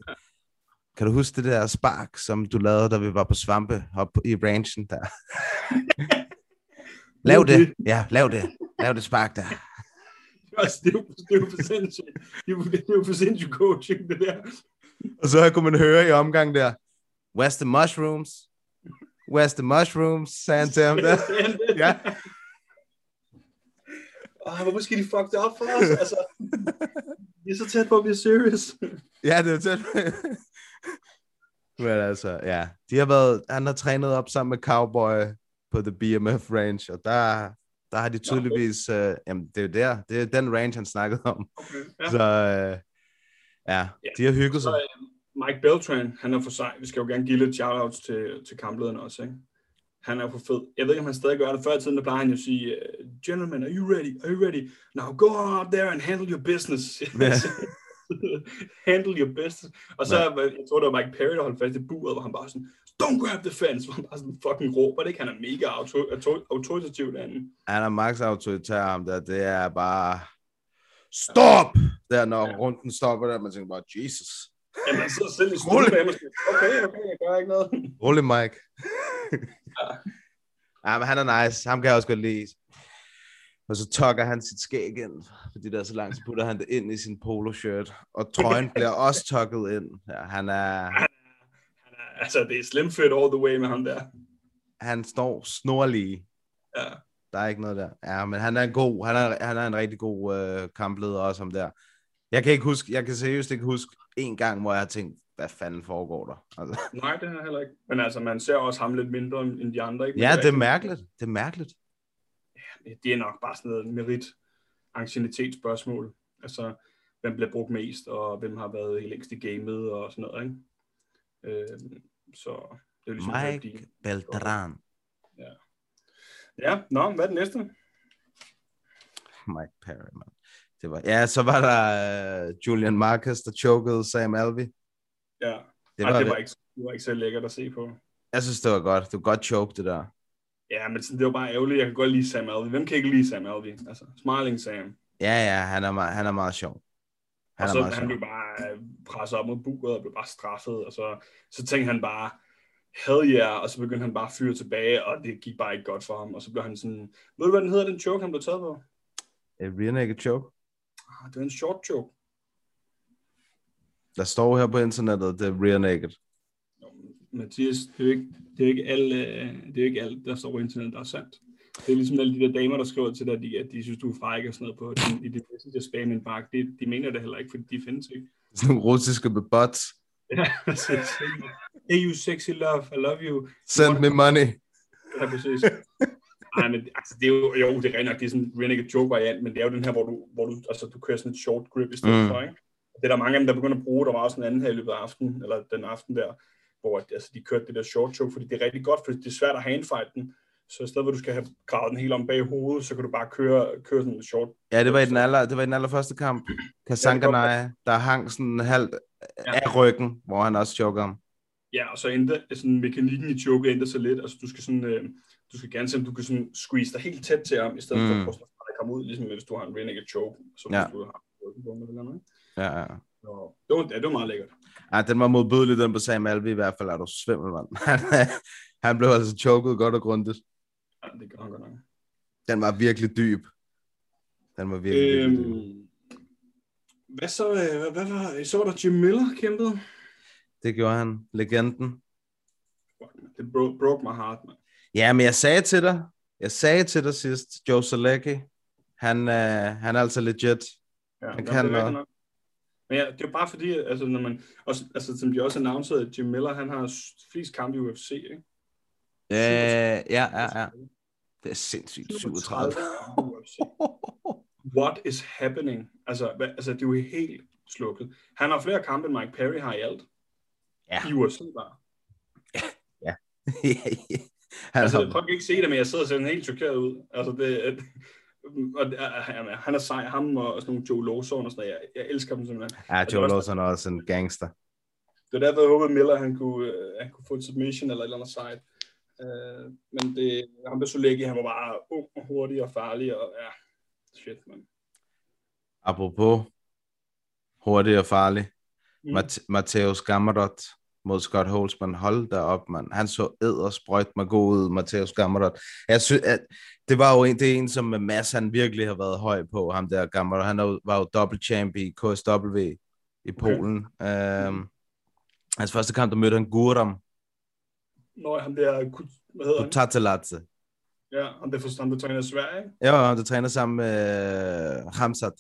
kan du huske det der spark, som du lavede, da vi var på svampe op i ranchen der? lav det. Ja, lav det. Lav det spark der. Altså, det er jo, det er jo for sindssygt. Det er jo, det er jo for sindssygt coaching, det der. Og så kunne man høre i omgang der, Where's the mushrooms? Where's the mushrooms? Han til ham der. ja. Oh, hvorfor skal de fuck det op for os? Altså, vi er så tæt på at blive serious. ja, det er tæt Men altså, ja. De har været, han har trænet op sammen med Cowboy på The BMF Range, og der, der har de tydeligvis... Øh, jamen, det er der. Det er den range, han snakkede om. Okay, ja. Så øh, ja, de har hygget sig. Så, øh, Mike Beltran, han er for sej. Vi skal jo gerne give lidt shoutouts til, til kamplederne også, ikke? Han er for fed. Jeg ved ikke, om han stadig gør det. Før i tiden, der plejer han jo at sige, Gentlemen, are you ready? Are you ready? Now go out there and handle your business. handle your business. Og så, ja. jeg tror, det var Mike Perry, der holdt fast i buret, hvor han bare sådan, don't grab the fence, hvor han bare sådan fucking råber det. Han er mega auto- autoritativ derinde. Han er max autoritær ham der. Det er bare, stop! Der, når ja. runden stopper der, man tænker bare, Jesus. Jamen, han sidder selv i stuen og okay, okay, jeg gør ikke noget. Rolig, Mike. ja. ja, men han er nice. Ham kan jeg også godt lide. Og så tokker han sit skæg ind, fordi der er så langt, så putter han det ind i sin polo-shirt. Og trøjen bliver også tokket ind. Ja, han er... Han, han er altså, det er slim fit all the way med ham der. Han står snorlige. Ja. Der er ikke noget der. Ja, men han er en god, han er, han er en rigtig god øh, kampleder også ham der. Jeg kan ikke huske, jeg kan seriøst ikke huske en gang, hvor jeg har tænkt, hvad fanden foregår der? Altså. Nej, det har jeg heller ikke. Men altså, man ser også ham lidt mindre end de andre, ikke? Ja, det er, mærkeligt. Det er mærkeligt. Ja, det er nok bare sådan noget merit spørgsmål. Altså, hvem bliver brugt mest, og hvem har været helt længst i gamet, og sådan noget, ikke? Øh, så det er ligesom... Mike Beltran. Ja. Ja, nå, hvad er det næste? Mike Perry, man. Det var, ja, så var der uh, Julian Marcus, der chokede Sam Alvey. Ja, det var, Ej, det, var ikke, det var ikke så lækkert at se på. Jeg synes, det var godt. Det var godt choke, det der. Ja, men det var bare ærgerligt. Jeg kan godt lide Sam Alvey. Hvem kan ikke lide Sam Alvey? Altså, Smiling Sam. Ja, ja, han er, meget, han er meget sjov. Han og så han blev bare øh, presset op mod buret og blev bare straffet, og så, så tænkte han bare, hell yeah, og så begyndte han bare at fyre tilbage, og det gik bare ikke godt for ham, og så blev han sådan, ved du hvad den hedder, den choke, han blev taget på? A rear naked choke. Ah, det er en short choke. Der står her på internettet, det er rear naked. Mathias, det er jo ikke, det er ikke, alle, det er ikke alt, der står på internettet, der er sandt. Det er ligesom alle de der damer, der skriver til dig, at de, at de synes, du er fræk og sådan noget på den, i det messenger spam inbox. De, de mener det heller ikke, fordi de findes ikke. Sådan nogle russiske bots. Ja, præcis. Hey, you sexy love, I love you. Send me money. Ja, præcis. Nej, men altså, det er jo, jo det er rent nok, det er sådan en renegade joke variant, men det er jo den her, hvor du, hvor du, altså, du kører sådan et short grip i stedet mm. for, ikke? Det er der mange af dem, der begynder at bruge. Der var også en anden her i løbet af aftenen, eller den aften der, hvor altså, de kørte det der short choke, fordi det er rigtig godt, fordi det er svært at handfight den. Så i stedet for, at du skal have gravet den helt om bag hovedet, så kan du bare køre, køre sådan en short. Ja, det var i den, aller, det var i den allerførste kamp. Kasankanai, ja, der hang sådan halvt ja. af ryggen, hvor han også choker ham. Ja, og så endte sådan mekanikken i choke ændrer sig lidt. Altså, du skal sådan, øh, du skal gerne se, om du kan sådan squeeze dig helt tæt til ham, i stedet mm. for at prøve at komme ud, ligesom hvis du har en renegade choke, så ja. du har en Ja, ja. Så, det, var, ja, det var meget lækkert. Ja, den var modbydelig, den på Sam Alvi i hvert fald, er du svimmel, mand. han blev altså choket godt og grundigt. Ja, det gør han godt nok. Den var virkelig dyb. Den var virkelig, øhm, virkelig dyb. Hvad så, øh, hvad, hvad var, så var der Jim Miller kæmpede? Det gjorde han, legenden. Det broke, broke my heart, man. Ja, men jeg sagde til dig, jeg sagde til dig sidst, Joe Selecki, han, øh, han er altså legit. Ja, han kan noget. Men ja, det er jo bare fordi, altså, når man, også, altså, som de også annoncerede, at Jim Miller, han har flest kampe i UFC, ikke? Øh, ja, ja, ja. Det er sindssygt, 37. What is happening? Altså, hvad, altså, det er jo helt slukket. Han har flere kampe, end Mike Perry har i alt. Ja. I UFC bare. Ja. ja. altså, jeg kan ikke se det, men jeg sidder og ser helt chokeret ud. Altså, det, og han, han er sej, ham og sådan nogle Joe Lawson og sådan noget. Jeg, jeg elsker dem simpelthen. Ja, Joe Lawson er også en gangster. Det er derfor, jeg håbede, Miller han kunne, uh, han kunne få et submission eller et eller andet sejt. Uh, men det, han blev så lækker, han var bare ung og hurtig og farlig, og ja, shit, man. Apropos hurtig og farlig, mm. Mat- Mateus Gamarot mod Scott Holzman. Hold da op, mand. Han så ed og sprøjt med god ud, Mateus Gamarot. Jeg synes, at det var jo en, det er en, som Mads han virkelig har været høj på, ham der Gamarot. Han var jo champ i KSW i Polen. Okay. Um, hans første kamp, der mødte han Guram. Nå, han der, hvad hedder han? Kutateladze. Ja, han der, for, han der træner i Sverige? Ja, han der træner sammen med uh, Hamzat.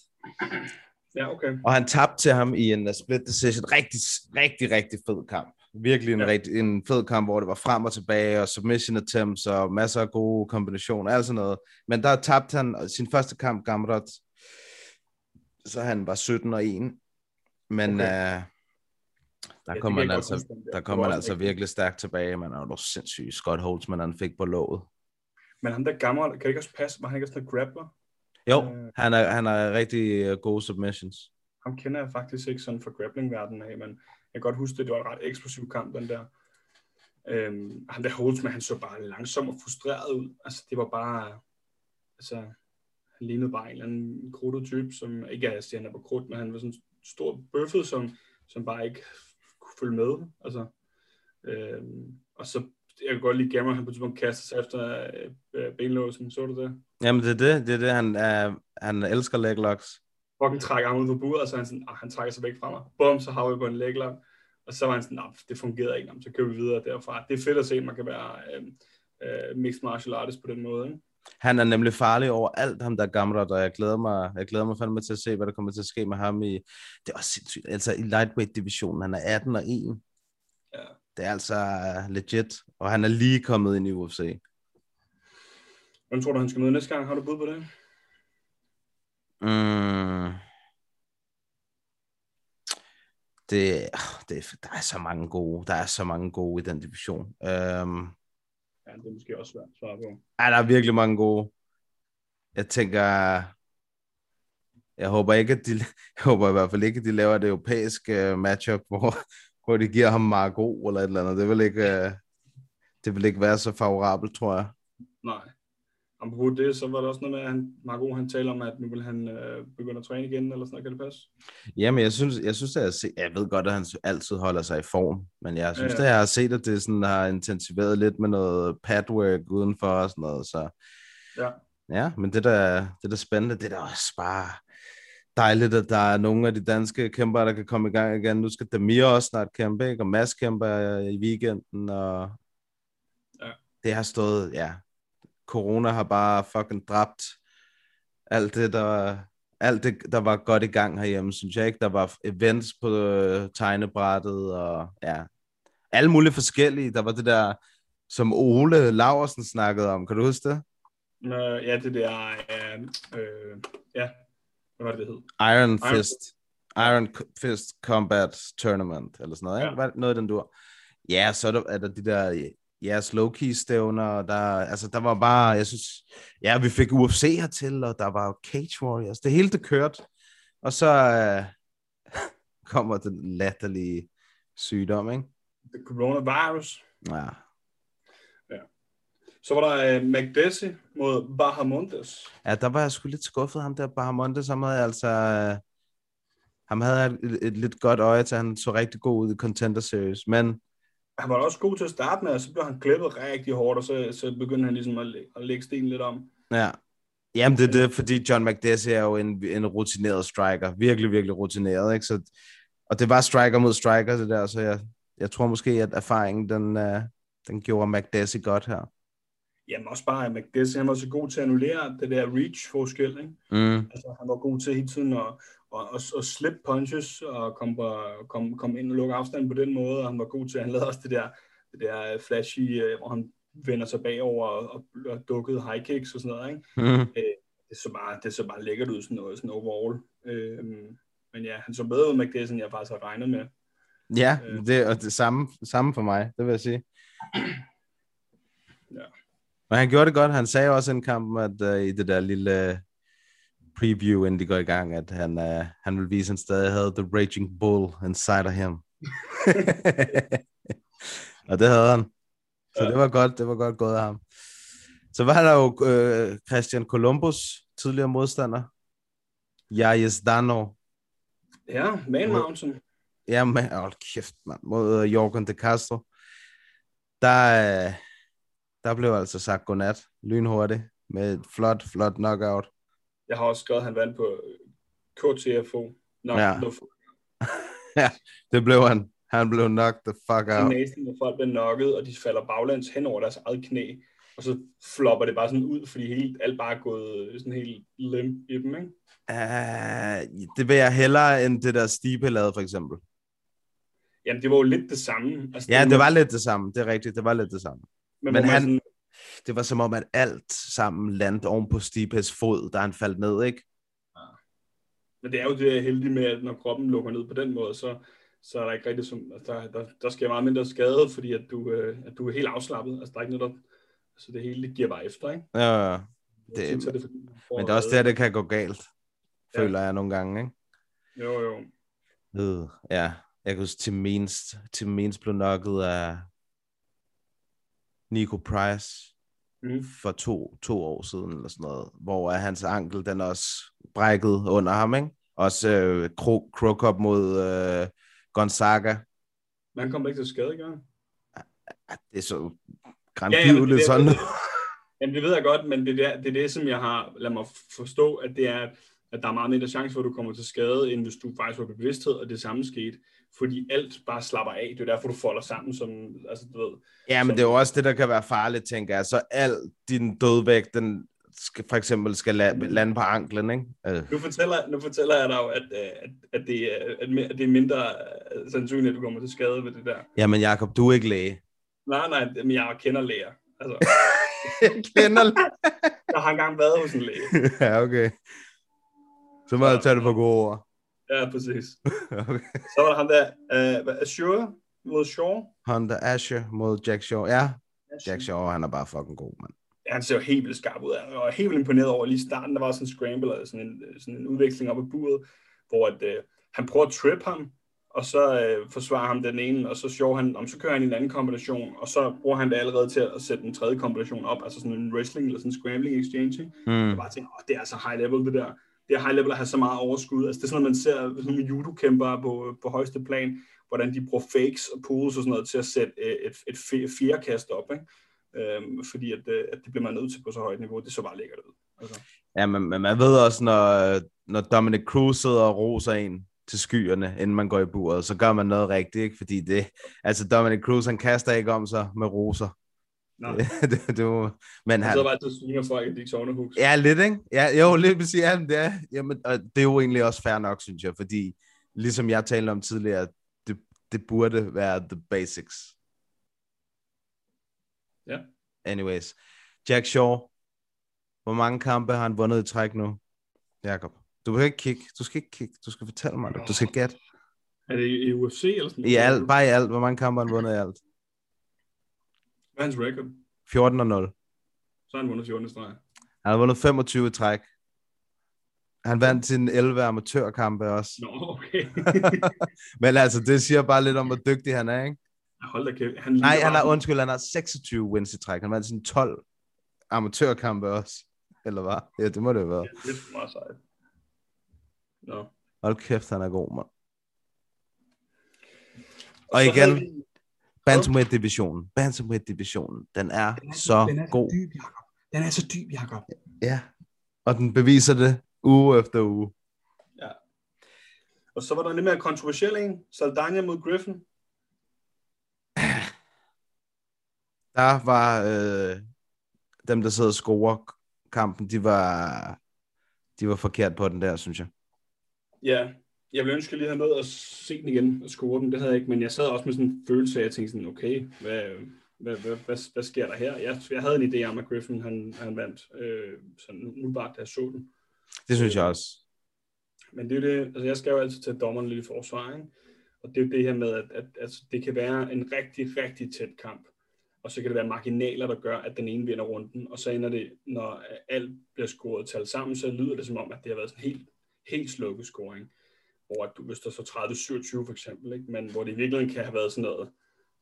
Ja, okay. Og han tabte til ham i en uh, split decision. Rigtig, rigtig, rigtig fed kamp. Virkelig en, Ja. ja. rigtig, en fed kamp, hvor det var frem og tilbage, og submission attempts, og masser af gode kombinationer, alt sådan noget. Men der tabte han sin første kamp, Gamrot, så han var 17 og 1. Men Okay. øh, der det kom han altså, der. der kom han altså virkelig stærkt tilbage, men han var sindssyg Scott Holtzman, han fik på låget. Men ham der gammel, kan det ikke også passe? Var han ikke også en grappler? Jo, Øh. han er, han er rigtig øh, gode submissions. Ham kender jeg faktisk ikke sådan fra grappling-verdenen af, men jeg kan godt huske, det, det var en ret eksplosiv kamp, den der. Øhm, ham der Holtzman, han så bare langsom og frustreret ud. Altså, det var bare... Altså, han lignede bare en eller anden krudtet type, som ikke er, jeg siger, han er på krudt, men han var sådan en stor bøffet, som, som bare ikke kunne følge med. Altså, øhm, og så, jeg kan godt lide Gamma, han på et tidspunkt kaster sig efter øh, benlåsen, så du det? Jamen, det er det, det er det, han, er, han elsker leg locks. fucking trækker ham ud på buret, og så er han sådan, ah, han trækker sig væk fra mig. Bum, så har vi på en leg lock. Og så var han sådan, nah, det fungerede ikke, så kører vi videre derfra. Det er fedt at se, at man kan være øh, øh, mixed martial artist på den måde. Ikke? Han er nemlig farlig over alt, ham der gamle, og jeg glæder mig, jeg glæder mig fandme til at se, hvad der kommer til at ske med ham i, det er også sindssygt, altså i lightweight-divisionen, han er 18 og 1. Ja. Det er altså øh, legit, og han er lige kommet ind i UFC. Hvem tror du, han skal møde næste gang? Har du bud på det? Mm. Det, det, der er så mange gode, der er så mange gode i den division. Um, Ja, det er måske også svært at svare på. Ja, der er virkelig mange gode. Jeg tænker, jeg håber ikke, at de, jeg håber i hvert fald ikke, at de laver et europæisk uh, matchup, hvor, hvor de giver ham Margot eller et eller andet. Det vil ikke, uh, det vil ikke være så favorabelt, tror jeg. Nej. Apropos det, så var der også noget med, at han, Marco, han taler om, at nu vil han øh, begynde at træne igen, eller sådan noget. Kan det passe? Jamen, jeg synes, jeg synes, at jeg, se, jeg ved godt, at han altid holder sig i form, men jeg synes, Ja. ja. at jeg har set, at det sådan har intensiveret lidt med noget padwork udenfor og sådan noget, så Ja. ja, men det der, det der spændende, det er da også bare dejligt, at der er nogle af de danske kæmper, der kan komme i gang igen. Nu skal Demir også snart kæmpe, ikke? og Mads kæmper i weekenden, og Ja. det har stået, ja, corona har bare fucking dræbt alt det, der, alt det, der var godt i gang herhjemme, synes jeg ikke. Der var events på øh, tegnebrættet, og ja, alle mulige forskellige. Der var det der, som Ole Laversen snakkede om, kan du huske det? Øh, ja, det der, øh, øh, ja, hvad var det, det hed? Iron Fist. Iron Fist Combat Tournament, eller sådan noget, ikke? Ja. Noget den dur? Ja, så er der, er der de der ja, slow-key stævner, og der, altså, der var bare, jeg synes, ja, vi fik UFC hertil, og der var Cage Warriors, det hele det kørte, og så øh, kommer den latterlige sygdom, ikke? The coronavirus. Ja. Så var der øh, McDessie mod Bahamontes. ja, der var jeg sgu lidt skuffet, ham der Bahamontes, ham havde altså, øh, ham havde jeg et, et, lidt godt øje til, han så rigtig god ud i Contender Series, men Han var også god til at starte med, og så blev han klippet rigtig hårdt, og så, så begyndte han ligesom at, læ- at lægge stenen lidt om. Ja. Jamen, det er det, fordi John McDessie er jo en, en rutineret striker. Virkelig, virkelig rutineret, ikke? Så, og det var striker mod striker, det der, så jeg, jeg tror måske, at erfaringen, den, uh, den gjorde McDessie godt her. Jamen også bare, at McDessie, han var så god til at annullere det der reach-forskel, ikke? Mm. Altså, han var god til hele tiden at, at, at, at slippe punches og komme kom, kom ind og lukke afstand på den måde, og han var god til, han lavede også det der, det der flashy, øh, hvor han vender sig bagover og, og, og dukkede high kicks og sådan noget, ikke? Mm. det så bare, det så bare lækkert ud sådan noget, sådan overall. Øhm, men ja, han så bedre ud med det, end jeg faktisk havde regnet med. Ja, Øh. det er det samme, samme for mig, det vil jeg sige. Ja. Men han gjorde det godt. Han sagde også i en kamp, at uh, i det der lille preview, inden de går i gang, at han, uh, han vil vise, at han stadig havde the raging bull inside of him. og det havde han. Så Ja. det var godt, det var godt gået af ham. Så var der jo uh, Christian Columbus, tidligere modstander. Jair Dano. Ja, Man Mountain. Ja, men hold kæft, mand. Mod uh, Jorgen de Castro. Der, uh, der blev altså sagt godnat lynhurtigt med et flot, flot knockout. Jeg har også skrevet, at han vandt på KTFO. Nå, Ja. ja. Det blev han. Han blev knocked the fuck Det er out. næsten, når folk bliver knocket, og de falder baglæns hen over deres eget knæ, og så flopper det bare sådan ud, fordi helt, alt bare er gået sådan helt limp i dem, ikke? Uh, det vil jeg hellere end det der Stipe lavede, for eksempel. Jamen, det var jo lidt det samme. Altså, ja, det, det var lidt det samme. Det er rigtigt, det var lidt det samme. Men, Men han, sådan... det var som om, at alt sammen landte oven på Stipes fod, da han faldt ned, ikke? Ja. Men det er jo det, jeg er heldig med, at når kroppen lukker ned på den måde, så, så er der ikke rigtig som, altså, der, der, der sker meget mindre skade, fordi at du, øh, at du er helt afslappet. Altså, der er ikke noget, der, altså det hele giver bare efter, ikke? Ja, ja. Det, synes, det, men det er også der, det kan gå galt, ja. føler jeg nogle gange, ikke? Jo, jo. Øh, ja, jeg kan huske, Tim Means, Tim Means blev nokket af Nico Price mm. for to, to år siden, eller sådan noget, hvor hans ankel, den også brækket under ham, ikke? Også øh, Krokop mod øh, Gonzaga. Men han kom ikke til skade, gør Det er så grandgiveligt ja, sådan. Det, jamen, det ved jeg godt, men det er det, er det, som jeg har, lad mig forstå, at det er, at der er meget mindre chance for, at du kommer til skade, end hvis du faktisk var bevidsthed, og det samme skete. Fordi alt bare slapper af. Det er derfor, du folder sammen, som, altså, du ved. Ja, men som, det er jo også det, der kan være farligt, tænker jeg. Så al din dødvægt, den skal, for eksempel skal lande på anklen, ikke? Øh. Nu, fortæller, nu fortæller jeg dig jo, at, at, at, det, er, at det er mindre øh, sandsynligt, at du kommer til skade ved det der. Jamen Jacob, du er ikke læge. Nej, nej, men jeg kender læger. Altså, jeg kender Jeg har engang været hos en læge. ja, okay. Så må jeg tage det på gode ord. Ja, præcis. okay. Så var der ham der, uh, Azure mod Shaw. Honda Asher mod Jack Shaw. Ja, Jack Shaw, han er bare fucking god, mand. Ja, han ser jo helt vildt skarp ud. Jeg var helt vildt imponeret over lige i starten, der var sådan en scramble, eller sådan en, sådan en udveksling op i buret, hvor at, uh, han prøver at trip ham, og så uh, forsvarer ham den ene, og så sjov han, om så kører han en anden kombination, og så bruger han det allerede til at sætte en tredje kombination op, altså sådan en wrestling eller sådan en scrambling exchange. Mm. Jeg bare tænkte, åh, det er altså high level det der det er high level at have så meget overskud. Altså, det er sådan, at man ser sådan nogle judo-kæmpere på, på højeste plan, hvordan de bruger fakes og pools og sådan noget til at sætte øh, et, et, et fjerkast op, ikke? Øhm, fordi at, øh, at det bliver man nødt til på så højt niveau. Det så bare lækkert ud. Altså. Ja, men, men man ved også, når, når Dominic Cruz sidder og roser en til skyerne, inden man går i buret, så gør man noget rigtigt, ikke? Fordi det, altså Dominic Cruz, han kaster ikke om sig med roser. Nå. det, det, var, men han... Så var det sviner folk, at de ikke Ja, lidt, ikke? Ja, jo, lidt vil sige, ja, det er, jamen, og det er jo egentlig også fair nok, synes jeg, fordi ligesom jeg talte om tidligere, det, det burde være the basics. Ja. Anyways, Jack Shaw, hvor mange kampe har han vundet i træk nu? Jakob, du kan ikke kigge, du skal ikke kigge, du skal fortælle mig det, du skal gætte. Er det i UFC eller sådan I alt, bare i alt, hvor mange kampe har han vundet i alt? Hvad er hans record? 14 og 0. Så har han vundet 14 streg. Han har vundet 25 træk. Han vandt sin 11 amatørkampe også. Nå, okay. Men altså, det siger bare lidt om, hvor dygtig han er, ikke? Hold da kæft. Han Nej, han har, undskyld, han har 26 wins i træk. Han vandt sin 12 amatørkampe også. Eller hvad? Ja, det må det være. Ja, det er meget sejt. Nå. Hold kæft, han er god, mand. Og, og igen, Bantamweight-divisionen. Bantamweight-divisionen. Den er, den er så den er god. Så dyb, Jacob. Den er så dyb, Jacob. Ja. Og den beviser det uge efter uge. Ja. Og så var der lidt mere kontroversiel en. Saldana mod Griffin. Der var øh, dem, der sidder og scorer kampen, de var, de var forkert på den der, synes jeg. Ja, jeg ville ønske, at jeg lige havde noget at se den igen og score den. Det havde jeg ikke, men jeg sad også med sådan en følelse af, at jeg tænkte sådan, okay, hvad, hvad, hvad, hvad, hvad sker der her? Jeg, jeg havde en idé om, at Griffin han, han vandt, øh, sådan umiddelbart, da jeg så den. Det synes jeg også. Men det er det, altså jeg skal jo altid tage dommeren lidt i forsvar, ikke? Og det er jo det her med, at, at altså, det kan være en rigtig, rigtig tæt kamp, og så kan det være marginaler, der gør, at den ene vinder runden, og så ender det, når alt bliver scoret talt sammen, så lyder det som om, at det har været sådan en helt, helt slukket scoring hvor du, hvis der så 30-27 for eksempel, ikke? men hvor det i virkeligheden kan have været sådan noget,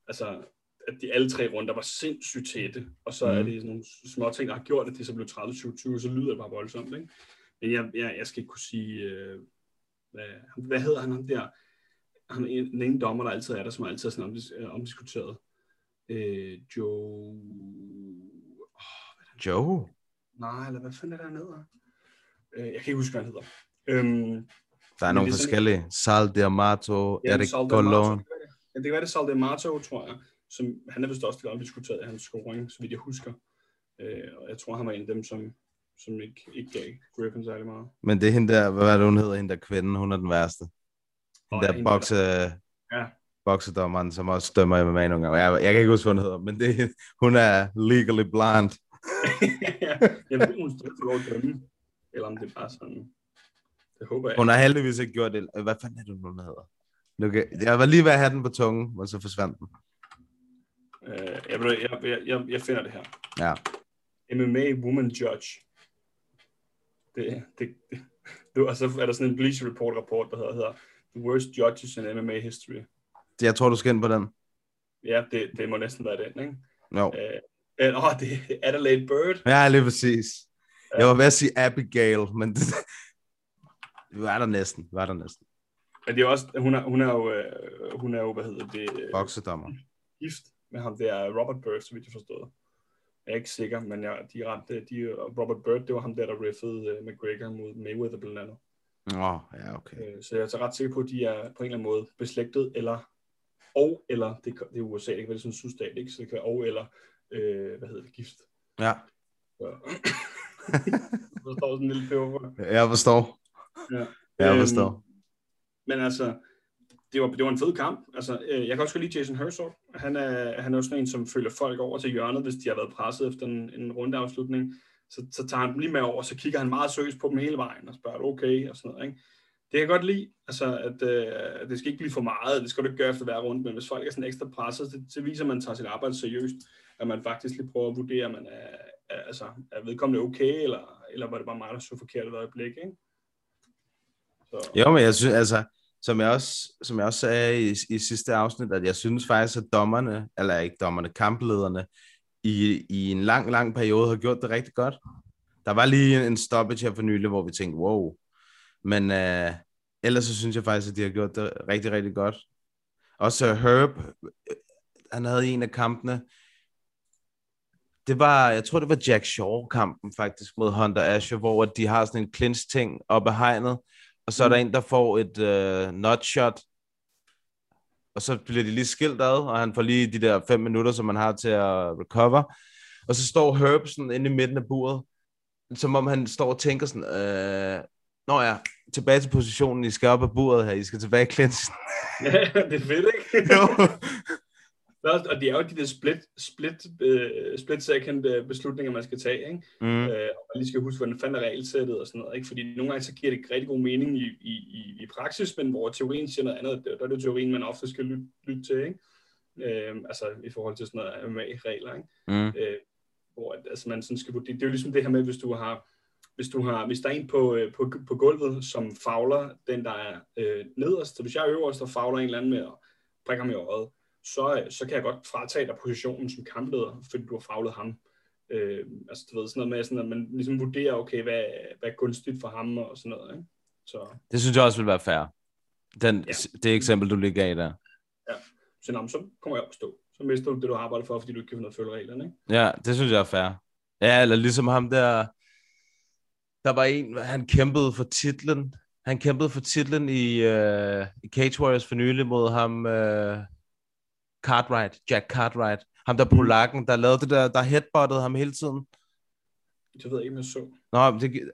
altså at de alle tre runder var sindssygt tætte, og så mm. er mhm. det sådan nogle små ting, der har gjort, at det så blev 30-27, så lyder det bare voldsomt. Ikke? Men jeg, jeg, jeg skal ikke kunne sige, øh, hvad, hvad hedder han, han der, han er den ene dommer, der altid er der, som er altid er sådan omdis, øh, omdiskuteret. Øh, Joe... Oh, Joe? Nej, eller hvad fanden er der nede? Øh, jeg kan ikke huske, hvad han hedder. Øhm, der er nogle er forskellige. Sal D'Amato, ja, Erik Gollon. Ja, det kan være, det er Sal D'Amato, tror jeg. Som, han er vist også lidt omdiskuteret af hans scoring, så vidt jeg husker. Øh, og jeg tror, han var en af dem, som, som ikke, ikke gav Griffin særlig meget. Men det er hende der, hvad er det, hun hedder, hende der kvinde, hun er den værste. Hende der bokse... Ja, boksedommeren, som også dømmer MMA nogle gange. Jeg, jeg kan ikke huske, hvad hun hedder, men det, hun er legally blind. jeg ved, hun stadig får lov at dømme. Eller om det er bare sådan... Det håber jeg. Hun har heldigvis ikke gjort det. Hvad fanden er det, hun hedder? Kan, jeg var lige ved at have den på tungen, og så forsvandt den. Øh, jeg, jeg, jeg, jeg, finder det her. Ja. MMA Woman Judge. Det, det, det, og så er der sådan en Bleacher Report rapport, der hedder, hedder The Worst Judges in MMA History. Det, jeg tror, du skal ind på den. Ja, det, det må næsten være den, ikke? Jo. Øh, åh, det er Adelaide Bird. Ja, lige præcis. Jeg var ved at sige Abigail, men det, det var der næsten. Var der næsten. Men det er også, hun er, hun er jo, øh, hun er jo, hvad hedder det? Boksedommer. Gift med ham der, Robert Bird, så vidt jeg forstod. Jeg er ikke sikker, men jeg, de ramte, de, Robert Bird, det var ham der, der riffede uh, McGregor mod Mayweather blandt andet. Åh, oh, ja, okay. Øh, så jeg er så ret sikker på, at de er på en eller anden måde beslægtet, eller og eller, det, det er USA, det kan være sådan en sydstat, ikke? så det kan være og eller, øh, hvad hedder det, gift. Ja. Så. der står sådan en lille peber på. Jeg forstår. Ja. Jeg forstår. Øhm, men altså, det var, det var en fed kamp. Altså, øh, jeg kan også godt lide Jason Herzog. Han er, han er jo sådan en, som følger folk over til hjørnet, hvis de har været presset efter en, en rundeafslutning. Så, så tager han dem lige med over, så kigger han meget seriøst på dem hele vejen og spørger, okay, og sådan noget. Ikke? Det kan jeg godt lide, altså, at øh, det skal ikke blive for meget, det skal du ikke gøre efter hver runde, men hvis folk er sådan ekstra presset, det, det viser, at man tager sit arbejde seriøst, at man faktisk lige prøver at vurdere, om man er, er, altså, er vedkommende okay, eller, eller var det bare mig, der så forkert et øjeblik, ikke? Så. Jo, men jeg synes, altså, som jeg også, som jeg også sagde i, i sidste afsnit, at jeg synes faktisk, at dommerne, eller ikke dommerne, kamplederne, i, i en lang, lang periode har gjort det rigtig godt. Der var lige en stoppage her for nylig, hvor vi tænkte, wow. Men øh, ellers så synes jeg faktisk, at de har gjort det rigtig, rigtig godt. Også Herb, øh, han havde en af kampene, det var, jeg tror det var Jack Shaw-kampen faktisk mod Hunter Asher, hvor de har sådan en clinch-ting op ad hegnet, og så er der en, der får et uh, nutshot, og så bliver de lige skilt ad, og han får lige de der fem minutter, som man har til at recover. Og så står Herb sådan inde i midten af buret, som om han står og tænker sådan, øh, Nå ja, tilbage til positionen, I skal op af buret her, I skal tilbage i clinchen. ja, det er fedt, ikke? jo. Og det er jo de der split, split, uh, split second uh, beslutninger, man skal tage, ikke? Mm. Uh, og man lige skal huske, hvordan fanden er regelsættet og sådan noget, ikke? Fordi nogle gange så giver det rigtig god mening i, i, i, i praksis, men hvor teorien siger noget andet, der er det teorien, man ofte skal lytte, lytte til, ikke? Uh, altså i forhold til sådan noget MMA-regler, ikke? Mm. Uh, hvor altså, man sådan skal vurdere, det er jo ligesom det her med, hvis du har hvis, du har, hvis der er en på, på, på gulvet, som fagler den, der er øh, nederst, så hvis jeg er øverst og fagler en eller anden med at prikke ham i øjet, så, så kan jeg godt fratage dig positionen som kampleder, fordi du har faglet ham. Øh, altså du ved, sådan noget med, sådan, at man ligesom vurderer, okay, hvad, hvad er gunstigt for ham og sådan noget. Ikke? Så. Det synes jeg også vil være fair. Den, ja. Det eksempel, du lige gav der. Ja, så, nå, så kommer jeg op at stå. Så mister du det, du har arbejdet for, fordi du ikke kan finde noget følge reglerne. Ikke? Ja, det synes jeg er fair. Ja, eller ligesom ham der, der var en, han kæmpede for titlen. Han kæmpede for titlen i, uh, i Cage Warriors for nylig mod ham, uh, Cartwright, Jack Cartwright. Ham der polakken, der lavede det der, der headbuttede ham hele tiden. Det ved jeg ikke, om jeg så. Nå, det,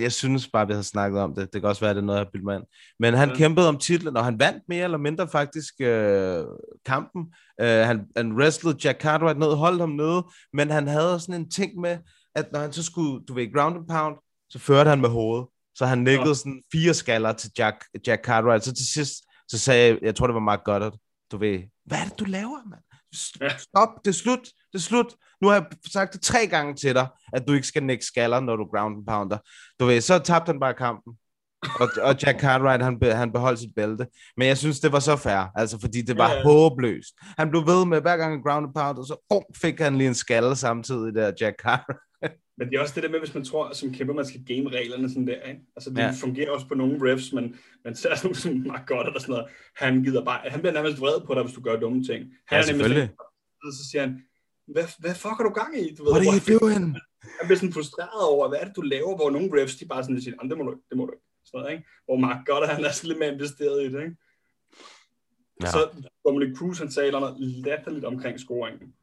jeg synes bare, vi har snakket om det. Det kan også være, at det er noget, jeg mig ind. Men han ja. kæmpede om titlen, og han vandt mere eller mindre faktisk øh, kampen. Øh, han, han wrestlede Jack Cartwright ned, holdt ham nede, men han havde sådan en ting med, at når han så skulle, du ved, ground and pound, så førte han med hovedet. Så han nikkede ja. sådan fire skaller til Jack, Jack Cartwright. Så til sidst, så sagde jeg, jeg tror det var Mark Goddard, du ved, hvad er det, du laver, mand? Stop, det er slut, det er slut. Nu har jeg sagt det tre gange til dig, at du ikke skal nikke skaller, når du ground and pounder. Du ved, så tabte han bare kampen. Og, og Jack Cartwright, han, be, han beholdt sit bælte. Men jeg synes, det var så fair, altså fordi det var yeah. håbløst. Han blev ved med, hver gang han ground and pound, og så oh, fik han lige en skalle samtidig der, Jack Cartwright. Men det er også det der med, hvis man tror, som kæmper, man skal game reglerne sådan der, ikke? Altså det ja. fungerer også på nogle refs, men man ser sådan som Mark Goddard eller sådan noget, han gider bare, han bliver nærmest vred på dig, hvis du gør dumme ting. Han ja, selvfølgelig. Og så siger han, hvad, hvad fuck er du gang i? Du ved, What are you doing? Han bliver sådan frustreret over, hvad er det, du laver, hvor nogle refs, de bare sådan siger, det må du det må du ikke. Sådan noget, ikke? Hvor Mark Goddard, han er sådan lidt mere investeret i det, ikke? Ja. Så Dominic Cruz, han taler noget latterligt omkring scoringen.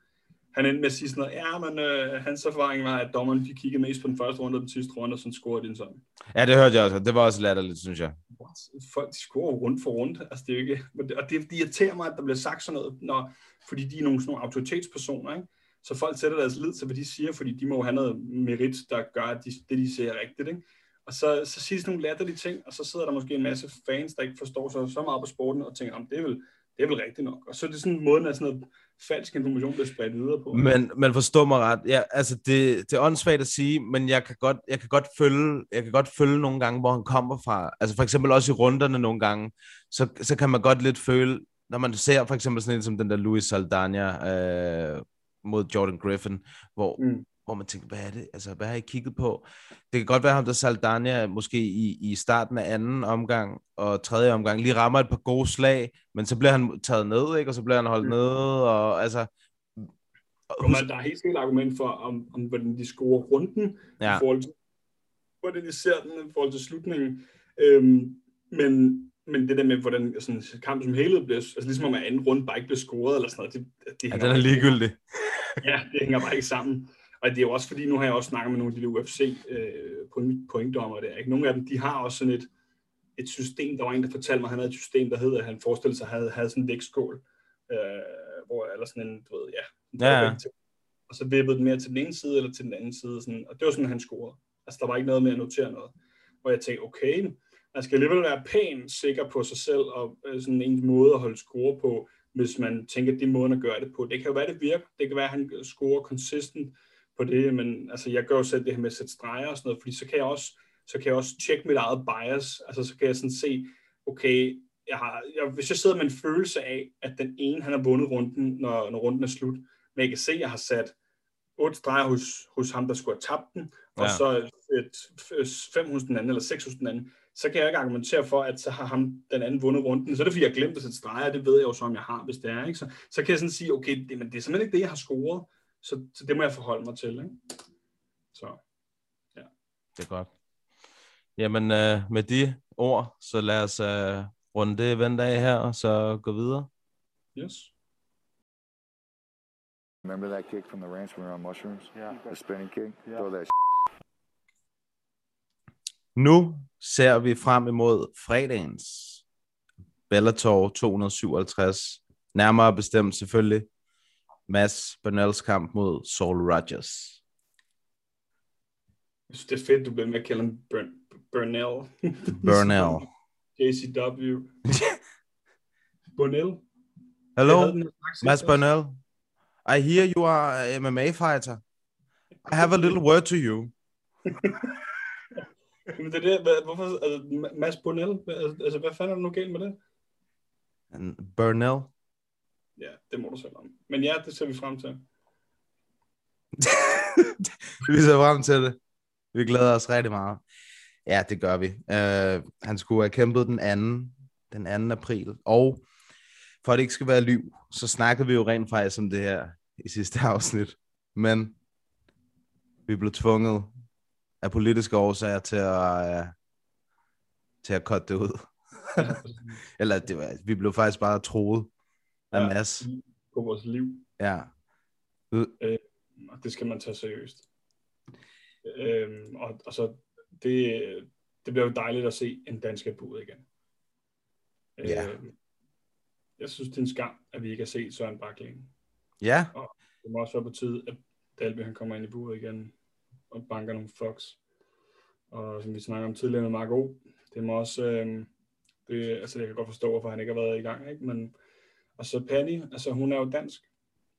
Han endte med at sige sådan noget, ja, men øh, hans erfaring var, at dommeren de kiggede mest på den første runde og den sidste runde, og sådan scorede de en sådan. Ja, det hørte jeg også. Det var også latterligt, synes jeg. What? Folk de scorer rundt for rundt. Altså, det er ikke... Og det, det irriterer mig, at der bliver sagt sådan noget, når, fordi de er nogle, sådan nogle autoritetspersoner, ikke? Så folk sætter deres lid til, hvad de siger, fordi de må have noget merit, der gør, at de, det, de siger, er rigtigt, ikke? Og så, så siger de nogle latterlige ting, og så sidder der måske en masse fans, der ikke forstår sig så meget på sporten, og tænker, det er vel, det er vel rigtigt nok. Og så er det sådan en måde, at sådan noget falsk information bliver spredt videre på. Men, men forstå mig ret. Ja, altså det, det er åndssvagt at sige, men jeg kan, godt, jeg, kan godt følge, jeg kan godt følge nogle gange, hvor han kommer fra. Altså for eksempel også i runderne nogle gange, så, så kan man godt lidt føle, når man ser for eksempel sådan en som den der Louis Saldana øh, mod Jordan Griffin, hvor, mm hvor man tænker, hvad er det? Altså, hvad har I kigget på? Det kan godt være ham, der Saldania måske i, i starten af anden omgang og tredje omgang lige rammer et par gode slag, men så bliver han taget ned, ikke? Og så bliver han holdt mm. nede, og altså... Husk... Der er helt sikkert argument for, om, om hvordan de scorer runden, ja. i forhold til, hvordan de ser den i forhold til slutningen. Øhm, men, men det der med, hvordan sådan, kamp som helhed bliver, altså ligesom om at anden runde bare ikke bliver scoret, eller sådan noget, det, det ja, den er ligegyldig. ja, det hænger bare ikke sammen. Og det er jo også fordi, nu har jeg også snakket med nogle af de der UFC øh, pointdommer der. Ikke? Nogle af dem, de har også sådan et, et system, der var en, der fortalte mig, at han havde et system, der hedder, at han forestillede sig, at han havde, havde sådan en vægtskål, øh, hvor, eller sådan en, du ved, ja, ja, og så vippede den mere til den ene side, eller til den anden side, sådan, og det var sådan, han scorede. Altså, der var ikke noget med at notere noget. Hvor jeg tænkte, okay, man skal alligevel være pænt sikker på sig selv, og øh, sådan en måde at holde score på, hvis man tænker, at det er måden at gøre det på. Det kan jo være, det virker. Det kan være, at han scorer consistent, på det, men altså, jeg gør jo selv det her med at sætte streger og sådan noget, fordi så kan jeg også, så kan jeg også tjekke mit eget bias, altså så kan jeg sådan se, okay, jeg har, jeg, hvis jeg sidder med en følelse af, at den ene, han har vundet runden, når, når runden er slut, men jeg kan se, at jeg har sat otte streger hos, hos ham, der skulle have tabt den, og ja. så et, fem hos den anden, eller seks hos den anden, så kan jeg ikke argumentere for, at så har ham den anden vundet runden. Så er det, fordi jeg glemte at sætte streger, det ved jeg jo så, om jeg har, hvis det er. Ikke? Så, så kan jeg sådan sige, okay, det, men det er simpelthen ikke det, jeg har scoret. Så, så det må jeg forholde mig til. Ikke? Så, ja. Det er godt. Jamen, øh, med de ord, så lad os øh, runde det event af her, og så gå videre. Yes. Remember that kick from the ranch when we were on mushrooms? Yeah. The spinning kick? Yeah. Throw that Nu ser vi frem imod fredagens Bellator 257. Nærmere bestemt selvfølgelig Mads Bernals kamp mod Saul Rogers. Jeg synes, det er fedt, du bliver med at kalde ham Bern- Bernal. Bernal. JCW. Bernal. Hello, Mads Bernal. I hear you are a MMA fighter. I have a little word to you. Men det er det, hvad, hvorfor, altså, Mads Bernal, altså, hvad fanden er der nu galt med det? Bernal. Ja, det må du selv om. Men ja, det ser vi frem til. vi ser frem til det. Vi glæder os rigtig meget. Ja, det gør vi. Uh, han skulle have kæmpet den anden, den 2. april. Og for at det ikke skal være liv, så snakkede vi jo rent faktisk om det her i sidste afsnit. Men vi blev tvunget af politiske årsager til at, uh, til at cutte det ud. Eller det var, vi blev faktisk bare troet af ja, Mads. På vores liv. Ja. Øh, og det skal man tage seriøst. Øh, og, og så det, det bliver jo dejligt at se en dansk bud igen. Ja. Øh, jeg synes, det er en skam, at vi ikke har set Søren Bakling. Ja. Og det må også være på tide, at Dalby han kommer ind i buret igen og banker nogle fox. Og som vi snakker om tidligere med Mark O, det må også, øh, det, altså jeg kan godt forstå, hvorfor han ikke har været i gang, ikke? men og så Penny, altså hun er jo dansk.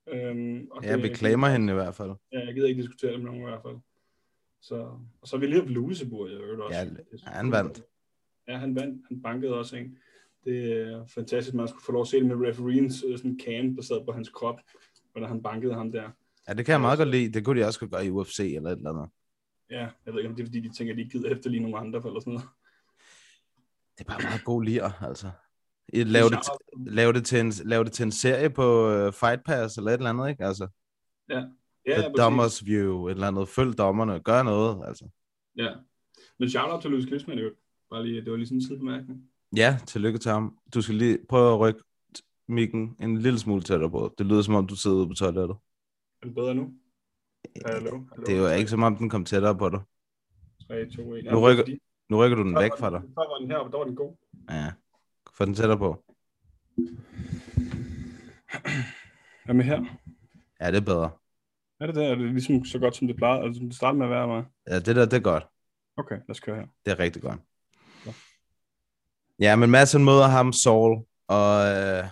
Øhm, og ja, vi klamer hende i hvert fald. Ja, jeg gider ikke diskutere det med nogen i hvert fald. Så, og så er vi lige på Lusebur, jeg øvrigt også. Ja, han vandt. Ja, han vandt. Han bankede også en. Det er fantastisk, man skulle få lov at se det med refereens øh, sådan cam, der sad på hans krop, når han bankede ham der. Ja, det kan jeg meget godt lide. Det kunne de også godt gøre i UFC eller et eller andet. Ja, jeg ved ikke, om det er fordi, de tænker, at de gider efterligne nogle andre eller sådan noget. Det er bare meget god lir, altså. Lave det, lave, det til en, lave det til en serie på uh, Fight Pass eller et eller andet, ikke? Altså, ja. Ja, The Dommers View, et eller andet. Følg dommerne, gør noget, altså. Ja. Men shout-out til Louis Klinsmann, jo. Bare lige, det var lige sådan en sidebemærkning. Ja, tillykke til ham. Du skal lige prøve at rykke mikken en lille smule tættere på. Det lyder som om, du sidder ude på toilettet. Er den bedre nu? Hallo? Hallo? Det er jo ikke som om, den kom tættere på dig. 3, 2, 1. Nu rykker, nu rykker du den væk fra dig. Så var den her, og der var den god. Ja. Få den tættere på. Hvad med her? Ja, det er bedre. Er det der? Er det ligesom så godt, som det plejede? Altså, det startede med at være, var? Ja, det der, det er godt. Okay, lad os køre her. Det er rigtig godt. Ja. Ja, men Mads han møder ham, Saul, og øh,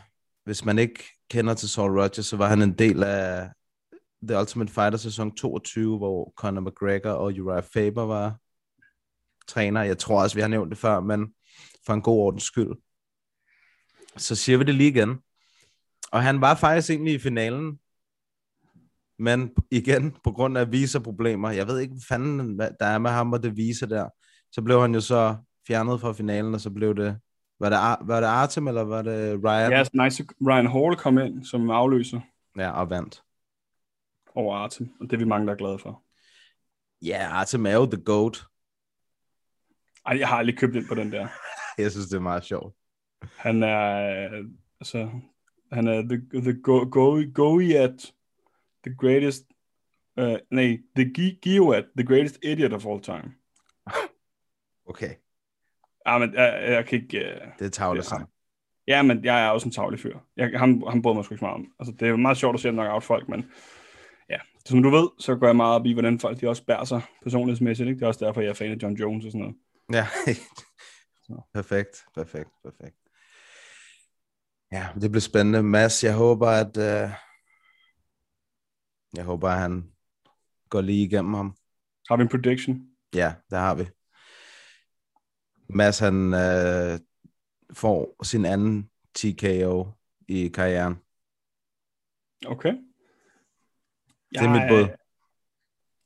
hvis man ikke kender til Saul Rogers, så var han en del af The Ultimate Fighter sæson 22, hvor Conor McGregor og Uriah Faber var træner. Jeg tror også, vi har nævnt det før, men for en god ordens skyld. Så siger vi det lige igen. Og han var faktisk egentlig i finalen, men igen, på grund af visaproblemer, jeg ved ikke, hvad fanden der er med ham og det visa der, så blev han jo så fjernet fra finalen, og så blev det, var det, Ar- var det Artem, eller var det Ryan? Ja, så nice. Ryan Hall kom ind som afløser Ja, og vandt. over Artem, og det er vi mange, der er glade for. Ja, Artem er jo the GOAT. Ej, jeg har aldrig købt ind på den der. Jeg synes, det er meget sjovt. Han er, altså, han er the, the go, go, Goiat, the greatest, uh, nej, the Gi- Gioat, the greatest idiot of all time. Okay, Ja, men jeg, jeg kan ikke... Uh, det er tavlet Ja. sammen. ja, men jeg er også en tavlig fyr. Jeg, han, han bryder mig sgu ikke meget om. Altså, det er meget sjovt at se nok out folk, men ja, som du ved, så går jeg meget op i, hvordan folk de også bærer sig personlighedsmæssigt. Ikke? Det er også derfor, jeg er fan af John Jones og sådan noget. Ja, perfekt, perfekt, perfekt. Ja, det bliver spændende. Mads, jeg håber, at uh... jeg håber, at han går lige igennem ham. Har vi en prediction? Ja, det har vi. Mads, han øh, får sin anden TKO i karrieren. Okay. Det er mit bud.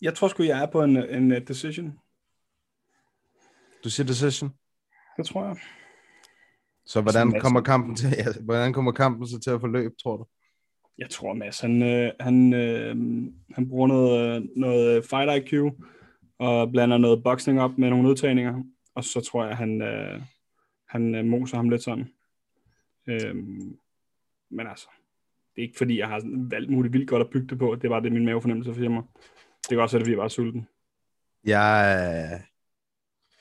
Jeg tror sgu, jeg er på en, en uh, decision. Du siger decision? Det tror jeg. Så hvordan Mads- kommer kampen til, ja, hvordan kommer kampen så til at forløbe, tror du? Jeg tror, Mads, han, øh, han, øh, han bruger noget, øh, noget fight IQ og blander noget boxing op med nogle udtagninger, og så tror jeg, han, øh, han øh, moser ham lidt sådan. Øhm, men altså, det er ikke fordi, jeg har valgt muligt vildt godt at bygge det på. Det var det, min mavefornemmelse for mig. Det kan også være, at vi er bare sulten. Jeg, øh,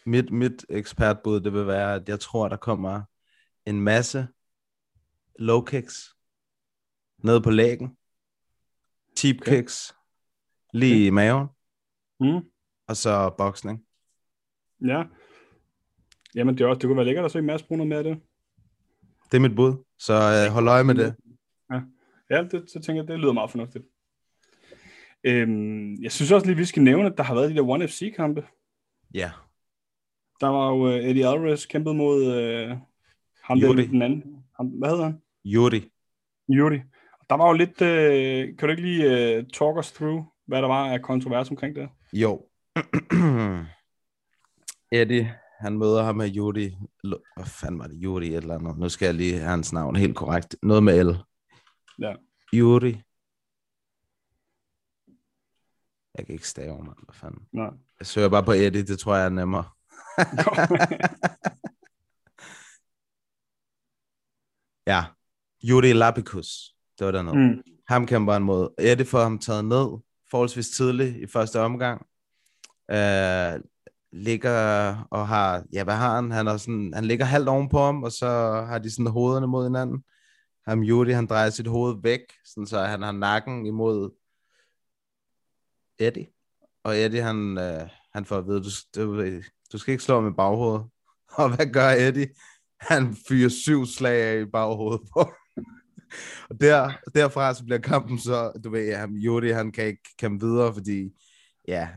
mit, mit ekspertbud, det vil være, at jeg tror, der kommer en masse low kicks ned på lægen, tip Okay. kicks lige i maven, Mm. og så boksning. Ja. Jamen, det, også, det kunne være lækkert at se bruge noget mere af det. Det er mit bud, så øh, hold øje med det. Ja, det, så tænker jeg, det lyder meget fornuftigt. Øhm, jeg synes også lige, vi skal nævne, at der har været de der One FC-kampe. Ja, Der var jo uh, Eddie Alvarez kæmpet mod uh, ham der, Yuri. den anden. Ham, hvad hedder han? Yuri. Og Der var jo lidt, uh, kan du ikke lige uh, talk us through, hvad der var af kontrovers omkring det? Jo. Eddie, han møder ham med Yuri. Lo- Hvad fanden var det? Yuri et eller andet. Nu skal jeg lige have hans navn helt korrekt. Noget med L. Ja. Yuri. Jeg kan ikke stave, mand. Hvad fanden? Nej. Jeg søger bare på Eddie, det tror jeg er nemmere. ja. Yuri Lapicus. Det var dernede. mm. Ham kæmper han mod. Eddie får ham taget ned forholdsvis tidligt i første omgang. Øh, ligger og har, ja hvad har han? Han, er sådan, han ligger halvt ovenpå ham, og så har de sådan hovederne mod hinanden. Ham Yuri, han drejer sit hoved væk, sådan så han har nakken imod Eddie. Og Eddie, han, øh, han får at vide, du, du, du skal ikke slå i baghovedet. Og hvad gør Eddie? Han fyrer syv slag af i baghovedet på. Og der, derfra så bliver kampen så, du ved, ham Jody, han kan ikke kæmpe videre, fordi, ja,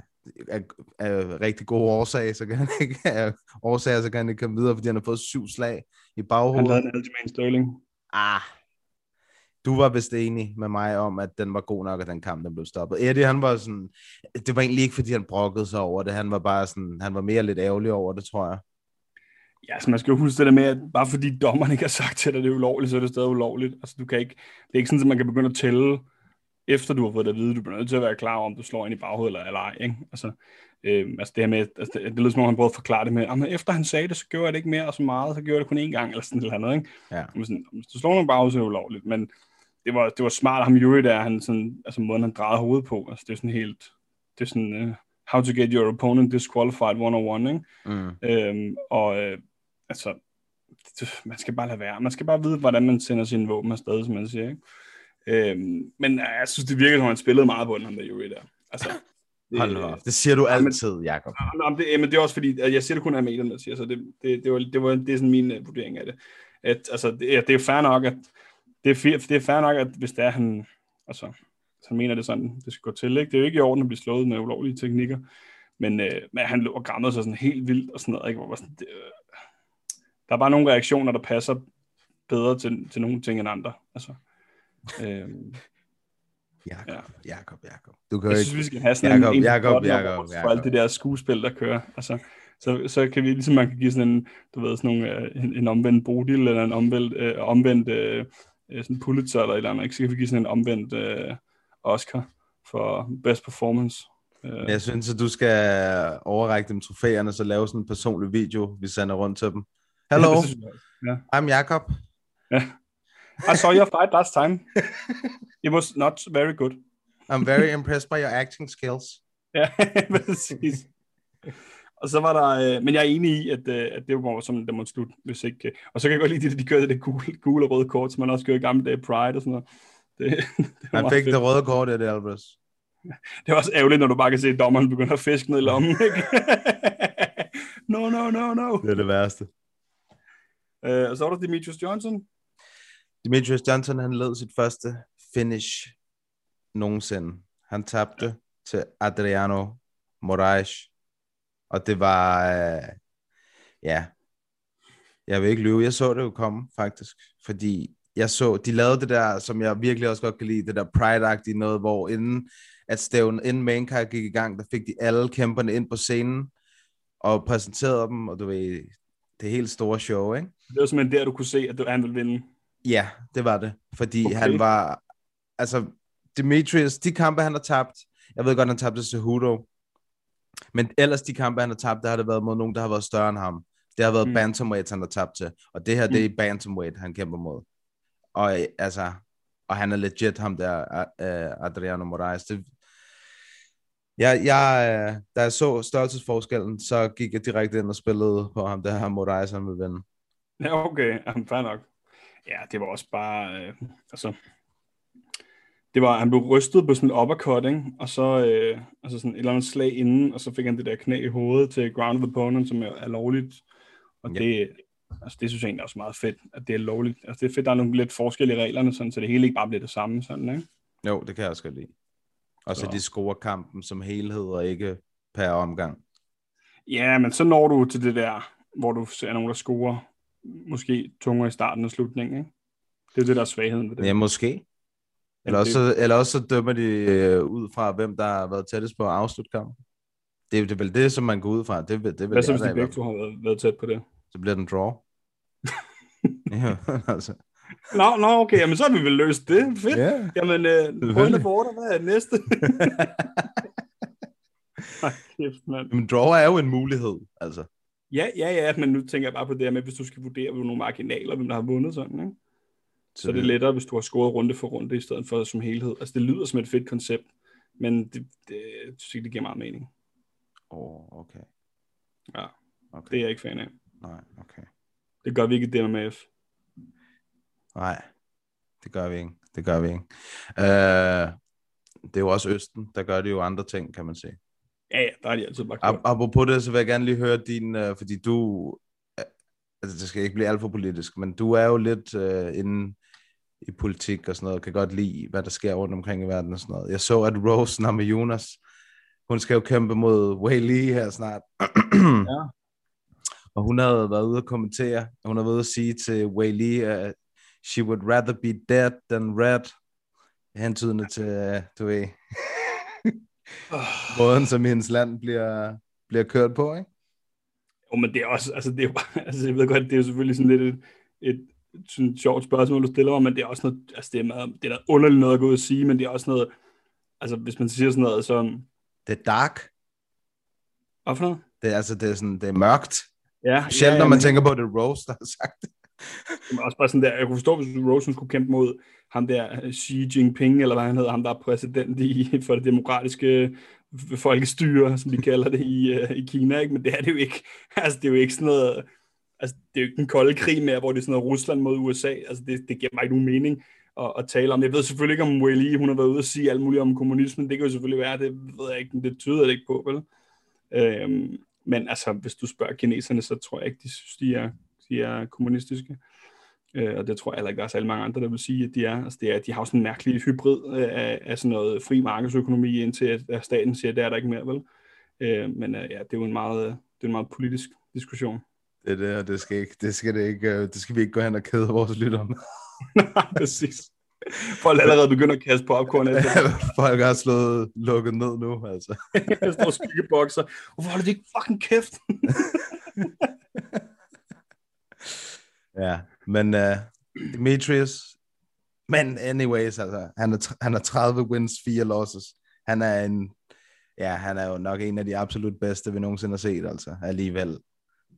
af, af rigtig gode årsager, så kan han ikke, af årsager, så kan han ikke kæmpe videre, fordi han har fået syv slag i Han baghovedet. lavede en Aljamain Sterling. Ah, du var vist enig med mig om, at den var god nok, at den kamp den blev stoppet. Eddie, han var sådan, det var egentlig ikke, fordi han brokkede sig over det, han var bare sådan, han var mere lidt ærgerlig over det, tror jeg. Ja, så man skal jo huske det der med, at bare fordi dommeren ikke har sagt til dig, at det er ulovligt, så er det stadig ulovligt. Altså, du kan ikke, det er ikke sådan, at man kan begynde at tælle, efter du har fået det at vide. Du bliver nødt til at være klar om du slår ind i baghovedet eller, eller ej. Ikke? Altså, øh, altså det her med, altså det, det lyder som om, han prøvede at forklare det med, at efter han sagde det, så gjorde jeg det ikke mere og så meget, så gjorde jeg det kun én gang, eller sådan noget andet. Ikke? Ja. Men sådan, hvis du slår nogen baghoved, så er det ulovligt. Men det var, det var smart af ham Yuri der, han sådan, altså måden han drejede hovedet på, altså det er sådan helt, det er sådan, uh, how to get your opponent disqualified 101, ikke? Mm. Øhm, og øh, altså, det, man skal bare lade være. Man skal bare vide, hvordan man sender sine våben afsted, som man siger, ikke? Øhm, men jeg synes, det virker, som han spillede meget på den, ham der Yuri der. Altså, det, Hold nu op. Det siger du altid, Jacob. Jamen, det, men det er også fordi, at jeg siger det kun af medierne, der siger, så det, det, det, var, det, var, det er sådan min uh, vurdering af det. At, altså, det, ja, det er fair nok, at det er, det er fair nok, at hvis det er, han, altså, han mener det sådan, det skal gå til, ikke? Det er jo ikke i orden at blive slået med ulovlige teknikker, men, øh, men han lå og grammede sig sådan helt vildt og sådan noget, ikke? Hvor var sådan, det, øh, der er bare nogle reaktioner, der passer bedre til, til nogle ting end andre, altså. Øh, Jakob, ja. Jakob, Jakob. Du kan jeg ikke... synes, vi skal have sådan Jakob, en, en Jakob, Jakob, Jakob, for alt det der skuespil, der kører. Altså, så, så kan vi ligesom, man kan give sådan en, du ved, sådan nogle, øh, en, en omvendt Bodil, eller en omvendt, øh, omvendt øh, øh, sådan Pulitzer, eller et eller andet, ikke? så kan vi give sådan en omvendt øh, Oscar for best performance. Øh, Jeg synes, at du skal overrække dem trofæerne, så lave sådan en personlig video, vi sender rundt til dem. Hello, det ja. I'm Jakob. I saw your fight last time. It was not very good. I'm very impressed by your acting skills. Ja, præcis. Og så var der, øh, men jeg er enig i, at, øh, at det var som det må slutte, hvis ikke. Øh, og så kan jeg godt lide, at de kørte det gule, gule og røde kort, som man også gjorde i gamle dage Pride og sådan noget. Det, det var Han fik fedt. det røde kort, Eddie Alvarez. Det var også ærgerligt, når du bare kan se, at dommeren begynder at fiske ned i lommen, ikke? no, no, no, no. Det er det værste. Uh, og så var der Demetrius Johnson. Demetrius Johnson, han led sit første finish nogensinde. Han tabte til Adriano Moraes. Og det var, øh, ja, jeg vil ikke lyve, jeg så det jo komme, faktisk. Fordi jeg så, de lavede det der, som jeg virkelig også godt kan lide, det der Pride-agtige noget, hvor inden at stævnen, inden Mancard gik i gang, der fik de alle kæmperne ind på scenen, og præsenterede dem, og du ved, det helt store show, ikke? Det var simpelthen der, du kunne se, at han ville vinde. Ja, det var det. Fordi Okay. han var... Altså, Demetrius, de kampe, han har tabt... Jeg ved godt, han tabte til Cejudo. Men ellers de kampe, han har tabt, der har det været mod nogen, der har været større end ham. Det har været Mm. mm. bantamweight, han har tabt til. Og det her, det er bantamweight, han kæmper mod. Og altså... Og han er legit ham der, uh, Adriano Moraes. Det, jeg, jeg, øh, da jeg så størrelsesforskellen, så gik jeg direkte ind og spillede på ham, der her Moraes, han vil vinde. Ja, okay. Jamen, fair nok. Ja, det var også bare... Øh, altså, det var, han blev rystet på sådan en uppercut, ikke? og så øh, altså sådan et eller andet slag inden, og så fik han det der knæ i hovedet til ground of opponent, som er, er lovligt. Og Ja. det, altså, det synes jeg egentlig også er meget fedt, at det er lovligt. Altså, det er fedt, der er nogle lidt forskel i reglerne, sådan, så det hele ikke bare bliver det samme. Sådan, ikke? Jo, det kan jeg også godt lide. Og så Så. de scorer kampen som helhed, og ikke per omgang. Ja, men så når du til det der, hvor du ser nogen, der scorer måske tungere i starten og slutningen. Ikke? Det er det, der er svagheden ved det. Ja, måske. Eller det- også, eller også så dømmer de øh, ud fra, hvem der har været tættest på at afslutte kampen. Det, er- det er vel det, som man går ud fra. Det, det vil Hvad så, hvis de begge to har været, været tæt på det? Så bliver den draw. ja, altså. Nå, nå, okay, jamen så har vi vel løst det. Fedt. Ja. Jamen, øh, point border, hvad er det næste? Ej, kæft, mand. Men draw er jo en mulighed, altså. Ja, ja, ja, men nu tænker jeg bare på det her med, hvis du skal vurdere på nogle marginaler, hvem der har vundet sådan, ikke? Så er det lettere, hvis du har scoret runde for runde, i stedet for som helhed. Altså, det lyder som et fedt koncept, men det, det, jeg synes ikke, det giver meget mening. Åh, oh, okay. Ja, okay. det er jeg ikke fan af. Nej, okay. Det gør vi ikke i DMF. Nej, det gør vi ikke. Det gør vi ikke. Øh, det er jo også Østen, der gør det jo andre ting, kan man sige. Ja, ja, der er de altid bare. Ap- apropos det, så vil jeg gerne lige høre din, øh, fordi du, øh, altså det skal ikke blive alt for politisk, men du er jo lidt øh, inde i politik og sådan noget, kan godt lide, hvad der sker rundt omkring i verden og sådan noget. Jeg så, at Rose Namajunas, hun skal jo kæmpe mod Wei Lee her snart. Ja. Og hun havde været ude at kommentere, hun har været ude at sige til Wei Lee, at she would rather be dead than red, hentydende til, øh, du ved, måden, som hendes land bliver, bliver kørt på, ikke? Jo, men det er også, altså det er jo bare, altså jeg ved godt, det er jo selvfølgelig sådan lidt et, et, et sådan sjovt spørgsmål, du stiller mig, men det er også noget, altså det er, meget, det er da underligt noget at gå ud og sige, men det er også noget, altså hvis man siger sådan noget som, Det er dark. hvad for noget? Det er, altså, det er, sådan, det er mørkt. Ja, Sjældent, ja, når man men- tænker på, at det er Rose, der har sagt det. Men også bare sådan der, jeg kunne forstå, hvis Rosen skulle kæmpe mod ham der øh, Xi Jinping, eller hvad han hedder, ham der er præsident i, for det demokratiske øh, folkestyre, som de kalder det i, øh, i Kina, ikke? men det er det jo ikke. Altså, det er jo ikke sådan noget, altså, det er jo ikke en kold krig mere, hvor det er sådan noget Rusland mod USA. Altså, det, det giver mig ikke nogen mening at, at tale om. Jeg ved selvfølgelig ikke, om Wei hun har været ude og sige alt muligt om kommunismen. Det kan jo selvfølgelig være, det ved jeg ikke, men det tyder det ikke på, vel? Øhm, men altså, hvis du spørger kineserne, så tror jeg ikke, de synes, de er, de er kommunistiske. Øh, og det tror jeg heller ikke, der er særlig mange andre, der vil sige, at de er. Altså, det er de har sådan en mærkelig hybrid af, af sådan noget fri markedsøkonomi, indtil at, at staten siger, at det er der ikke mere, vel? Øh, men øh, ja, det er jo en meget, det er en meget politisk diskussion. Det er det, skal, ikke, det skal, det ikke, øh, det skal vi ikke gå hen og kede vores lytter med. Nej, præcis. Folk er allerede begyndt at kaste popcorn efter. Folk har slået lukket ned nu, altså. Jeg står skyggebokser. Hvorfor holder de ikke fucking kæft? ja, men uh, Demetrius, men anyways, altså, han er, han er 30 wins, 4 losses. Han er en, ja, han er jo nok en af de absolut bedste, vi nogensinde har set, altså, alligevel.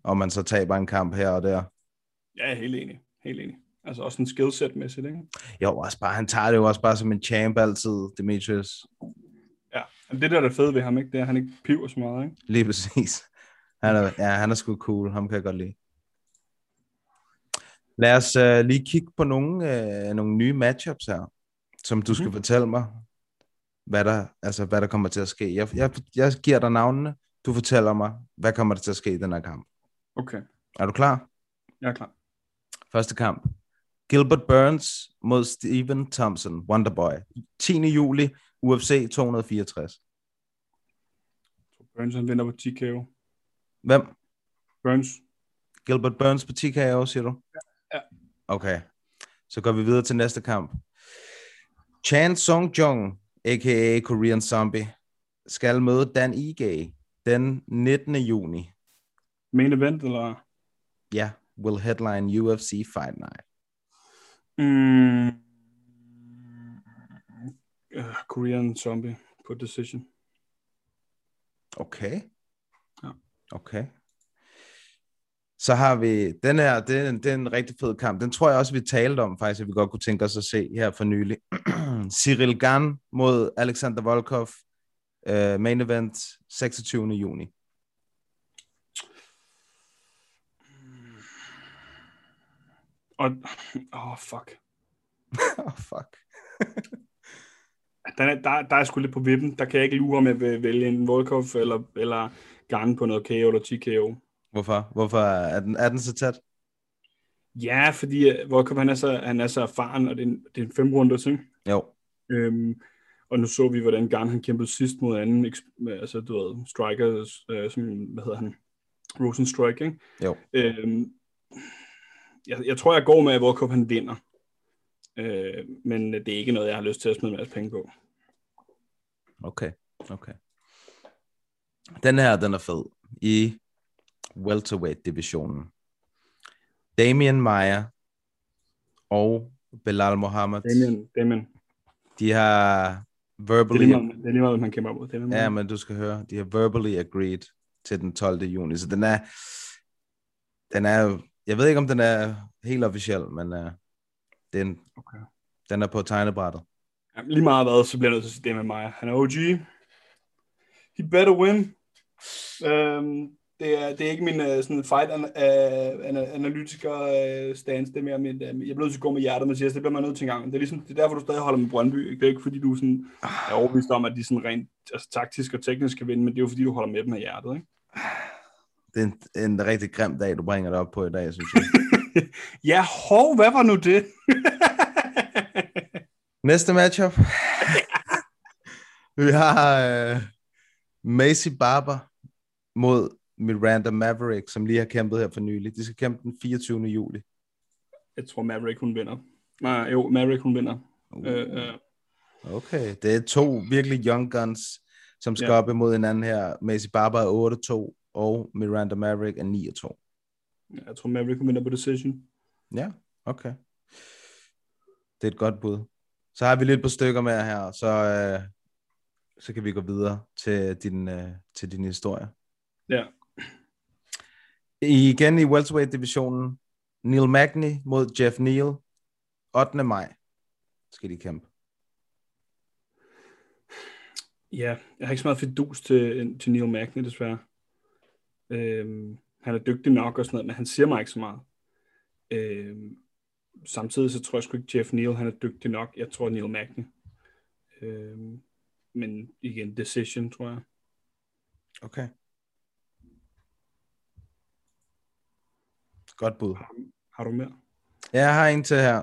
Og man så taber en kamp her og der. Ja, helt enig. Helt enig. Altså også en skillset-mæssigt, ikke? Jo, også bare, han tager det jo også bare som en champ altid, Demetrius. Ja, men det der er det fede ved ham, ikke? Det er, at han ikke piver så meget, ikke? Lige præcis. Han er, ja, han er sgu cool. Ham kan jeg godt lide. Lad os uh, lige kigge på nogle, uh, nogle nye matchups her, som du skal mm. fortælle mig, hvad der, altså, hvad der kommer til at ske. Jeg, jeg, jeg giver dig navnene, du fortæller mig, hvad kommer der til at ske i den her kamp. Okay. Er du klar? Jeg er klar. Første kamp. Gilbert Burns mod Steven Thompson, Wonderboy. 10. juli, UFC 264. Burns han vinder på TKO. Hvem? Burns. Gilbert Burns på TKO, siger du? Ja. Okay. Så går vi videre til næste kamp. Chan Song Jung, a.k.a. Korean Zombie, skal møde Dan Ige den 19. juni. Main event, eller? Ja, will headline UFC Fight Night. Mm. Uh, Korean Zombie på decision. Okay. Ja. Okay. Så har vi, den her, det er, en, det er en rigtig fed kamp. Den tror jeg også, vi talte om faktisk, at vi godt kunne tænke os at se her for nylig. Cyril Gan mod Alexander Volkov. Uh, main event 26. juni. Og, åh, oh, fuck. oh, fuck. der, er, der, der er sgu lidt på vippen. Der kan jeg ikke lure, jeg vil vælge en Volkov eller, eller Garn på noget KO eller TKO. Hvorfor? Hvorfor er den, er den så tæt? Ja, fordi uh, Volkov han er, så, han er så erfaren, og det er en, det er en fem runder, ikke? Jo. Øhm, og nu så vi, hvordan Garn han kæmpede sidst mod anden, altså du ved, striker, øh, som, hvad hedder han, Rosenstrike, ikke? Jo. Øhm, jeg, jeg tror, jeg går med, at Volkov han vinder. Øh, men det er ikke noget, jeg har lyst til at smide en masse penge på. Okay, okay. Den her, den er fed. I welterweight-divisionen. Damien Maya og Belal Mohammed. Damien, Damien. De har verbally... Det er lige meget, det er lige meget man kæmper mod. Det ja, men du skal høre. De har verbally agreed til den 12. juni. Så den er... Den er jeg ved ikke, om den er helt officiel, men uh, den, okay. den er på tegnebrættet. Ja, lige meget hvad, så bliver det sige det med mig. Han er OG. He better win. Um, det, er, det er ikke min uh, sådan fight an, uh, analytiker uh, stance, det er mere min, uh, jeg bliver nødt til at gå med hjertet, Mathias, det bliver man nødt til en gang. Det er, ligesom, det er derfor, du stadig holder med Brøndby. Ikke? Det er ikke fordi, du sådan, er overbevist om, at de sådan rent altså, taktisk og teknisk kan vinde, men det er jo fordi, du holder med dem af hjertet. Ikke? det er en, en rigtig grim dag, du bringer det op på i dag, synes jeg. ja, hov, hvad var nu det? Næste matchup. Vi har uh, Macy Barber mod Miranda Maverick, som lige har kæmpet her for nylig. De skal kæmpe den 24. juli. Jeg tror, Maverick hun vinder. Nej, jo, Maverick hun vinder. Uh. Uh, uh. Okay, det er to virkelig young guns, som skal yeah. op imod hinanden her. Macy Barber er 8-2, og Miranda Maverick er 9 2. Jeg tror, Maverick vinder på decision. Ja, okay. Det er et godt bud. Så har vi lidt på stykker med her, så, øh, så kan vi gå videre til din, øh, til din historie. Ja. Igen i welterweight-divisionen, Neil Magny mod Jeff Neal. 8. maj skal de kæmpe. Ja, jeg har ikke så meget fidus til, til Neil Magny, desværre. Øhm, han er dygtig nok og sådan noget, men han siger mig ikke så meget. Øhm, samtidig så tror jeg sgu ikke, Jeff Neal han er dygtig nok. Jeg tror Neil Magny. Øhm, men igen, decision, tror jeg. Okay. Godt bud. Har, har du mere? Ja, jeg har en til her.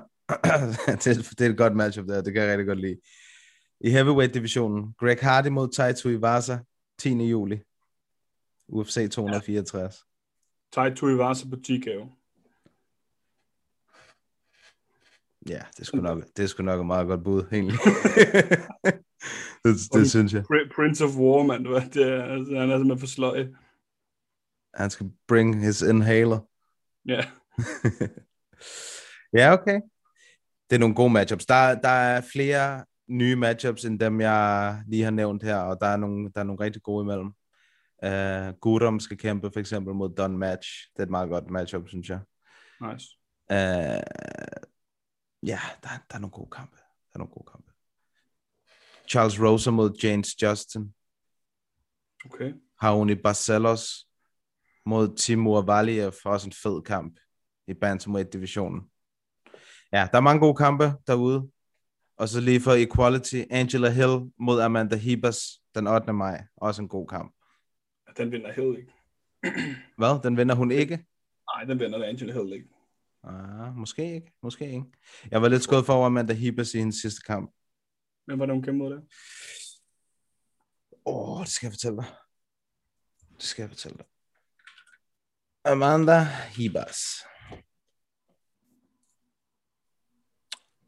det, er, det er et godt matchup der, det kan jeg rigtig godt lide. I heavyweight-divisionen, Greg Hardy mod Taito Iwasa, 10. juli. UFC 264. Tai Tuivasa på TKO. Ja, det skulle nok, det skulle nok et meget godt bud, egentlig. det, det synes jeg. Prince of War, mand. Det er, altså, han er simpelthen for sløj. Han skal bring his inhaler. Ja. ja, okay. Det er nogle gode matchups. Der, der er flere nye matchups, end dem, jeg lige har nævnt her, og der er nogle, der er nogle rigtig gode imellem. Uh, Gudom skal kæmpe for eksempel mod Don Match. Det er et meget godt matchup, synes jeg. Nice. Uh, ja, der, der er nogle gode kampe. Der er nogle gode kampe. Charles Rosa mod James Justin. Okay. Haruni Barcelos mod Timur Valiev. Også en fed kamp i Bantamweight-divisionen. Ja, der er mange gode kampe derude. Og så lige for Equality, Angela Hill mod Amanda Hibas den 8. maj. Også en god kamp. Den vinder Hill ikke. Hvad? Den vinder hun ikke? Nej, den vinder Angela Hill ikke. Ah, måske ikke. Måske ikke. Jeg var lidt skuffet for over Amanda Hibas i hendes sidste kamp. Men hvordan hun kæmpe mod det? Åh, oh, det skal jeg fortælle dig. Det skal jeg fortælle dig. Amanda Hibas.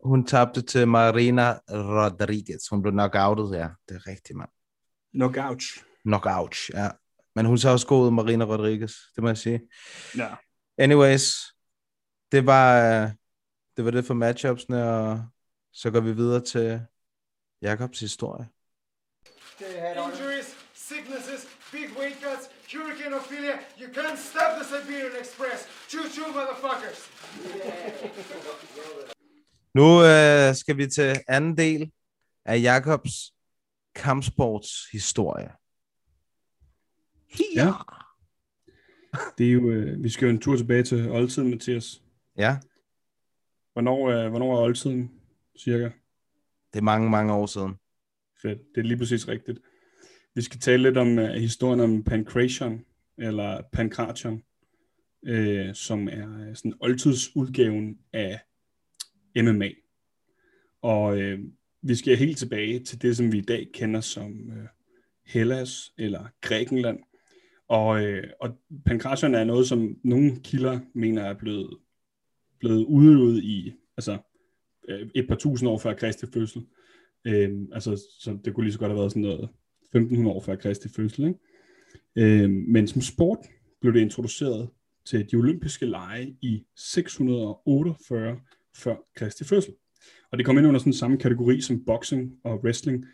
Hun tabte til Marina Rodriguez. Hun blev knockoutet, ja. Det er rigtigt, mand. Knockout. Knockout, ja. Men hun så også god Marina Rodriguez, det må jeg sige. Ja. Anyways, det var, det var det for matchupsene, og så går vi videre til Jakobs historie. Injuries, sicknesses, Ophelia, you can't stop the Siberian Express. Choo-choo, motherfuckers! Nu øh, skal vi til anden del af Jakobs kampsports historie. Ja. Det er jo, øh, vi skal jo en tur tilbage til oldtiden, Mathias. Ja, Hvornår, øh, hvornår er oldtiden, cirka? det er mange, mange år siden. Fedt. Det er lige præcis rigtigt. Vi skal tale lidt om uh, historien om Pancration, eller Pancration, øh, som er øh, sådan oldtidsudgaven af MMA. Og øh, vi skal helt tilbage til det, som vi i dag kender som øh, Hellas eller Grækenland. Og, øh, og Pancration er noget, som nogle kilder mener er blevet, blevet udøvet i altså, øh, et par tusind år før Kristi fødsel. Øh, altså, så det kunne lige så godt have været sådan noget 1500 år før Kristi fødsel. Ikke? Øh, men som sport blev det introduceret til de olympiske lege i 648 før Kristi fødsel. Og det kom ind under sådan samme kategori som boxing og wrestling,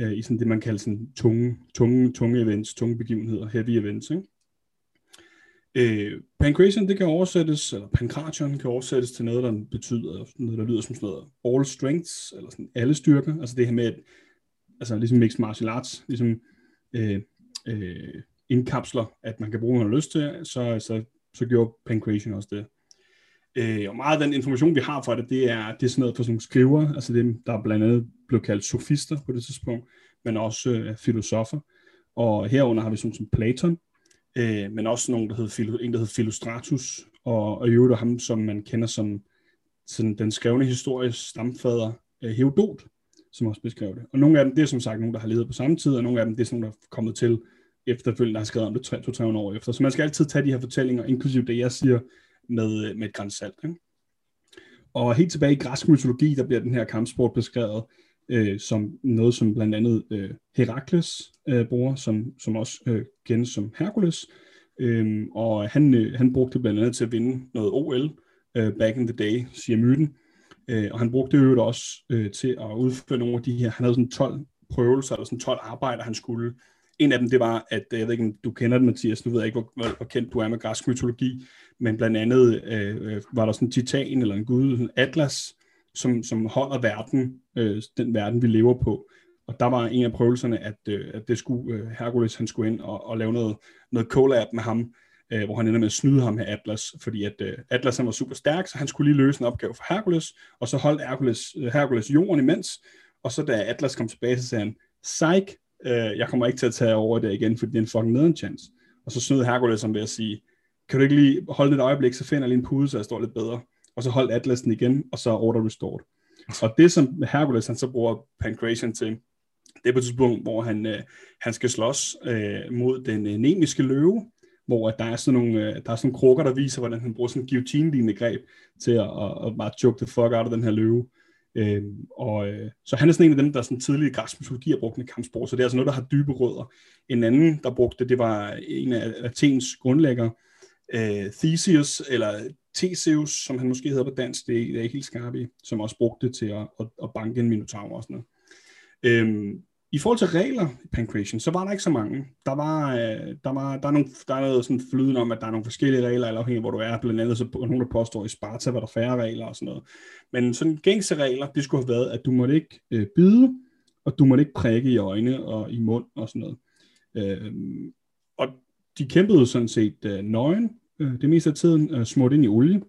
øh, i sådan det, man kalder sådan tunge, tunge, tunge events, tunge begivenheder, heavy events. Ikke? Øh, pancration, det kan oversættes, eller pancration kan oversættes til noget, der betyder noget, der lyder som sådan noget all strengths, eller sådan alle styrker. Altså det her med, at, altså ligesom mixed martial arts, ligesom øh, øh, indkapsler, at man kan bruge, hvad man har lyst til, så, så, så gjorde pancration også det. Øh, og meget af den information, vi har fra det, det er, det er sådan noget for sådan nogle skriver, altså dem, der blandt andet blev kaldt sofister på det tidspunkt, men også øh, filosofer. Og herunder har vi sådan som Platon, øh, men også nogen, der hed, en, der hed Philostratus, og, og i øvrigt ham, som man kender som sådan den skrevne histories stamfader, øh, Herodot, som også beskrev det. Og nogle af dem, det er som sagt nogen, der har levet på samme tid, og nogle af dem, det er sådan nogen, der er kommet til efterfølgende, der har skrevet om det 200-300 år efter. Så man skal altid tage de her fortællinger, inklusive det, jeg siger, med, øh, med et græns salt. Ikke? Og helt tilbage i græsk mytologi, der bliver den her kampsport beskrevet øh, som noget, som blandt andet øh, Herakles øh, bruger, som, som også øh, kendes som Hercules. Øh, og han, øh, han brugte det blandt andet til at vinde noget OL øh, back in the day, siger myten. Øh, og han brugte det jo også øh, til at udføre nogle af de her, han havde sådan 12 prøvelser, eller sådan 12 arbejder, han skulle, en af dem, det var, at øh, jeg ved ikke, om du kender det, Mathias, nu ved jeg ikke, hvor, hvor, kendt du er med græsk mytologi, men blandt andet øh, øh var der sådan en titan eller en gud, en Atlas, som, som holder verden, øh, den verden, vi lever på. Og der var en af prøvelserne, at, øh, at det skulle øh, Hercules, han skulle ind og, og lave noget, noget collab med ham, øh, hvor han ender med at snyde ham med Atlas, fordi at øh, Atlas han var super stærk, så han skulle lige løse en opgave for Hercules, og så holdt Hercules, øh, Hercules jorden imens, og så da Atlas kom tilbage, så sagde han, Psych, øh, jeg kommer ikke til at tage over det igen, fordi det er en fucking nederen chance. Og så snød Hercules som ved at sige, kan du ikke lige holde et øjeblik, så finder jeg lige en pude, så jeg står lidt bedre. Og så holdt Atlasen igen, og så order restored. Og det, som Hercules han så bruger Pancration til, det er på et tidspunkt, hvor han, øh, han skal slås øh, mod den øh, nemiske løve, hvor at der er sådan nogle, øh, der er sådan nogle krukker, der viser, hvordan han bruger sådan en guillotine-lignende greb til at, at, at bare choke the fuck out af den her løve. Øh, og, øh, så han er sådan en af dem, der sådan tidligere græsk mytologi har brugt en kampsport, så det er altså noget, der har dybe rødder. En anden, der brugte det, det var en af Athens grundlæggere, øh, Theseus, eller Theseus, som han måske hedder på dansk, det er, det er ikke helt skarp i, som også brugte det til at, at, at banke en minotaur og sådan noget. Øhm, i forhold til regler i Pancreation, så var der ikke så mange. Der var, øh, der var der er, nogle, der er noget sådan flyden om, at der er nogle forskellige regler, eller afhængig af, hvor du er. Blandt andet så nogen, der påstår, at i Sparta var der færre regler og sådan noget. Men sådan gængse regler, det skulle have været, at du måtte ikke øh, bide, og du måtte ikke prikke i øjne og i mund og sådan noget. Øh, og de kæmpede sådan set øh, nøgen, øh, det meste af tiden, øh, smurt ind i olie.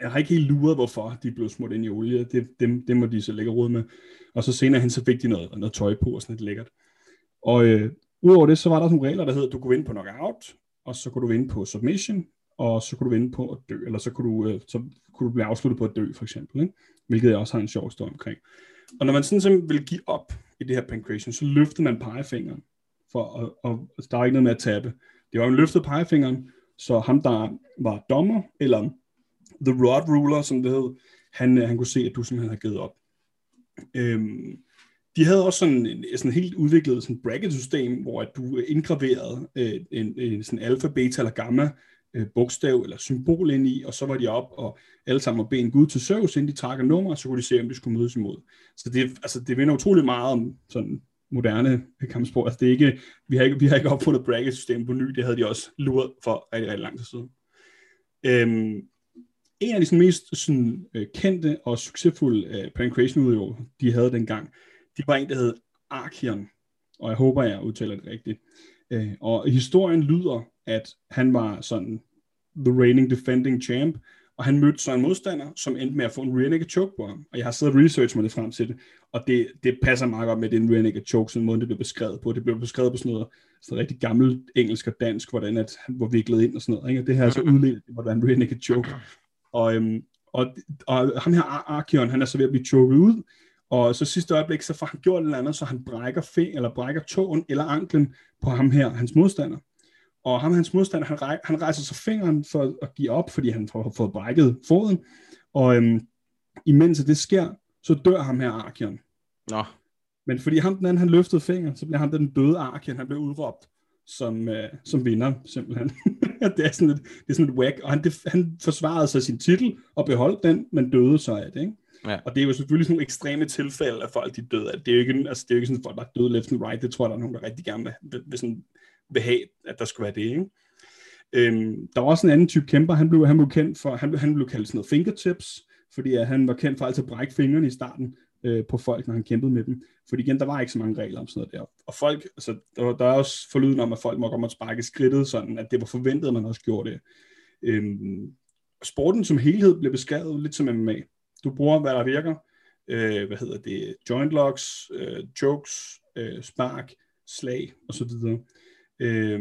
Jeg har ikke helt luret, hvorfor de blev smurt ind i olie. Det, det, det må de så lægge råd med. Og så senere hen, så fik de noget, noget tøj på og sådan lidt lækkert. Og øh, udover det, så var der nogle regler, der hedder, at du kunne vinde på knockout, og så kunne du vinde på submission, og så kunne du vinde på at dø, eller så kunne du, øh, så kunne du blive afsluttet på at dø, for eksempel. Ikke? Hvilket jeg også har en sjov historie omkring. Og når man sådan simpelthen vil give op i det her pancreation, så løftede man pegefingeren, for at, og, der er ikke noget med at tabe. Det var, en løftet pegefingeren, så ham, der var dommer, eller The Rod Ruler, som det hed, han, øh, han kunne se, at du simpelthen havde givet op. Øhm, de havde også sådan en sådan helt udviklet sådan bracket-system, hvor at du indgraverede øh, en, en sådan alfa, beta eller gamma øh, bogstav eller symbol ind i, og så var de op og alle sammen og bede en gud til Zeus, inden de trak nummer, og så kunne de se, om de skulle mødes imod. Så det, altså, det vinder utrolig meget om sådan moderne øh, kampsport. Altså, det er ikke, vi, har ikke, vi har ikke opfundet bracket-system på ny, det havde de også luret for rigtig, rigtig lang tid siden. Øhm, en af de sådan, mest sådan, øh, kendte og succesfulde øh, pancration udøvere, de havde dengang, de var en, der hed Archeon, og jeg håber, jeg udtaler det rigtigt. Øh, og historien lyder, at han var sådan the reigning defending champ, og han mødte så en modstander, som endte med at få en rear naked choke på ham. Og jeg har siddet og research mig det frem til det, og det, det passer meget godt med den rear naked choke, sådan måde det blev beskrevet på. Det blev beskrevet på sådan noget sådan rigtig gammelt engelsk og dansk, hvordan at han var viklet ind og sådan noget. Ikke? Og det her er så udledt, det var en rear naked choke. Og, øhm, og, og ham her Arkion, han er så ved at blive choket ud, og så sidste øjeblik, så får han gjort et eller andet, så han brækker fe, eller brækker tåen eller anklen på ham her, hans modstander. Og ham hans modstander, han, rej, han rejser så fingeren for at give op, fordi han får fået brækket foden. Og øhm, imens det sker, så dør ham her Arkion. Nå. Men fordi ham den anden, han løftede fingeren, så bliver han den døde Arkion, han blev udråbt som, øh, som vinder, simpelthen. det er sådan et, det er sådan et whack, og han, det, han forsvarede sig sin titel og beholdt den, men døde så af det, ikke? Ja. Og det er jo selvfølgelig sådan nogle ekstreme tilfælde af folk, de døde af. Det er jo ikke, altså, det er jo ikke sådan folk, der er døde left and right. Det tror jeg, der er nogen, der rigtig gerne vil, vil, vil, sådan, vil have, at der skulle være det, ikke? Øhm, der var også en anden type kæmper, han blev, han blev kendt for, han, han blev kaldt sådan noget fingertips, fordi at han var kendt for altid at brække fingrene i starten øh, på folk, når han kæmpede med dem. Fordi igen, der var ikke så mange regler om sådan noget der. Og folk, altså, der, var, der er også forlyden om, at folk må godt sparke skridtet, sådan at det var forventet, at man også gjorde det. Øhm, sporten som helhed blev beskrevet lidt som MMA. Du bruger, hvad der virker. Øh, hvad hedder det? Joint locks, øh, chokes, øh, spark, slag osv. Øh,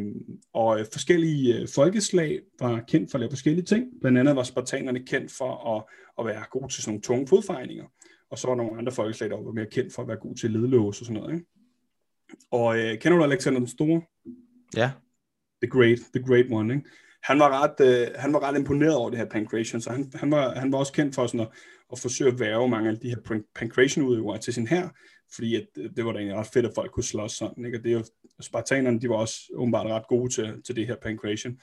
og øh, forskellige øh, folkeslag var kendt for at lave forskellige ting. Blandt andet var spartanerne kendt for at, at være gode til sådan nogle tunge fodfejninger. Og så var nogle andre folkeslag, der var mere kendt for at være gode til ledlås og sådan noget. Ikke? Og øh, kender du Alexander den Store? Ja. The Great, the Great One, ikke? Han var ret, øh, han var ret imponeret over det her pancration, så han, han, var, han var også kendt for sådan at, at forsøge at værve mange af de her pancration-udøvere til sin her, fordi at, øh, det var da egentlig ret fedt, at folk kunne slås sådan, ikke? Og det er jo, spartanerne, de var også åbenbart ret gode til, til det her pancration.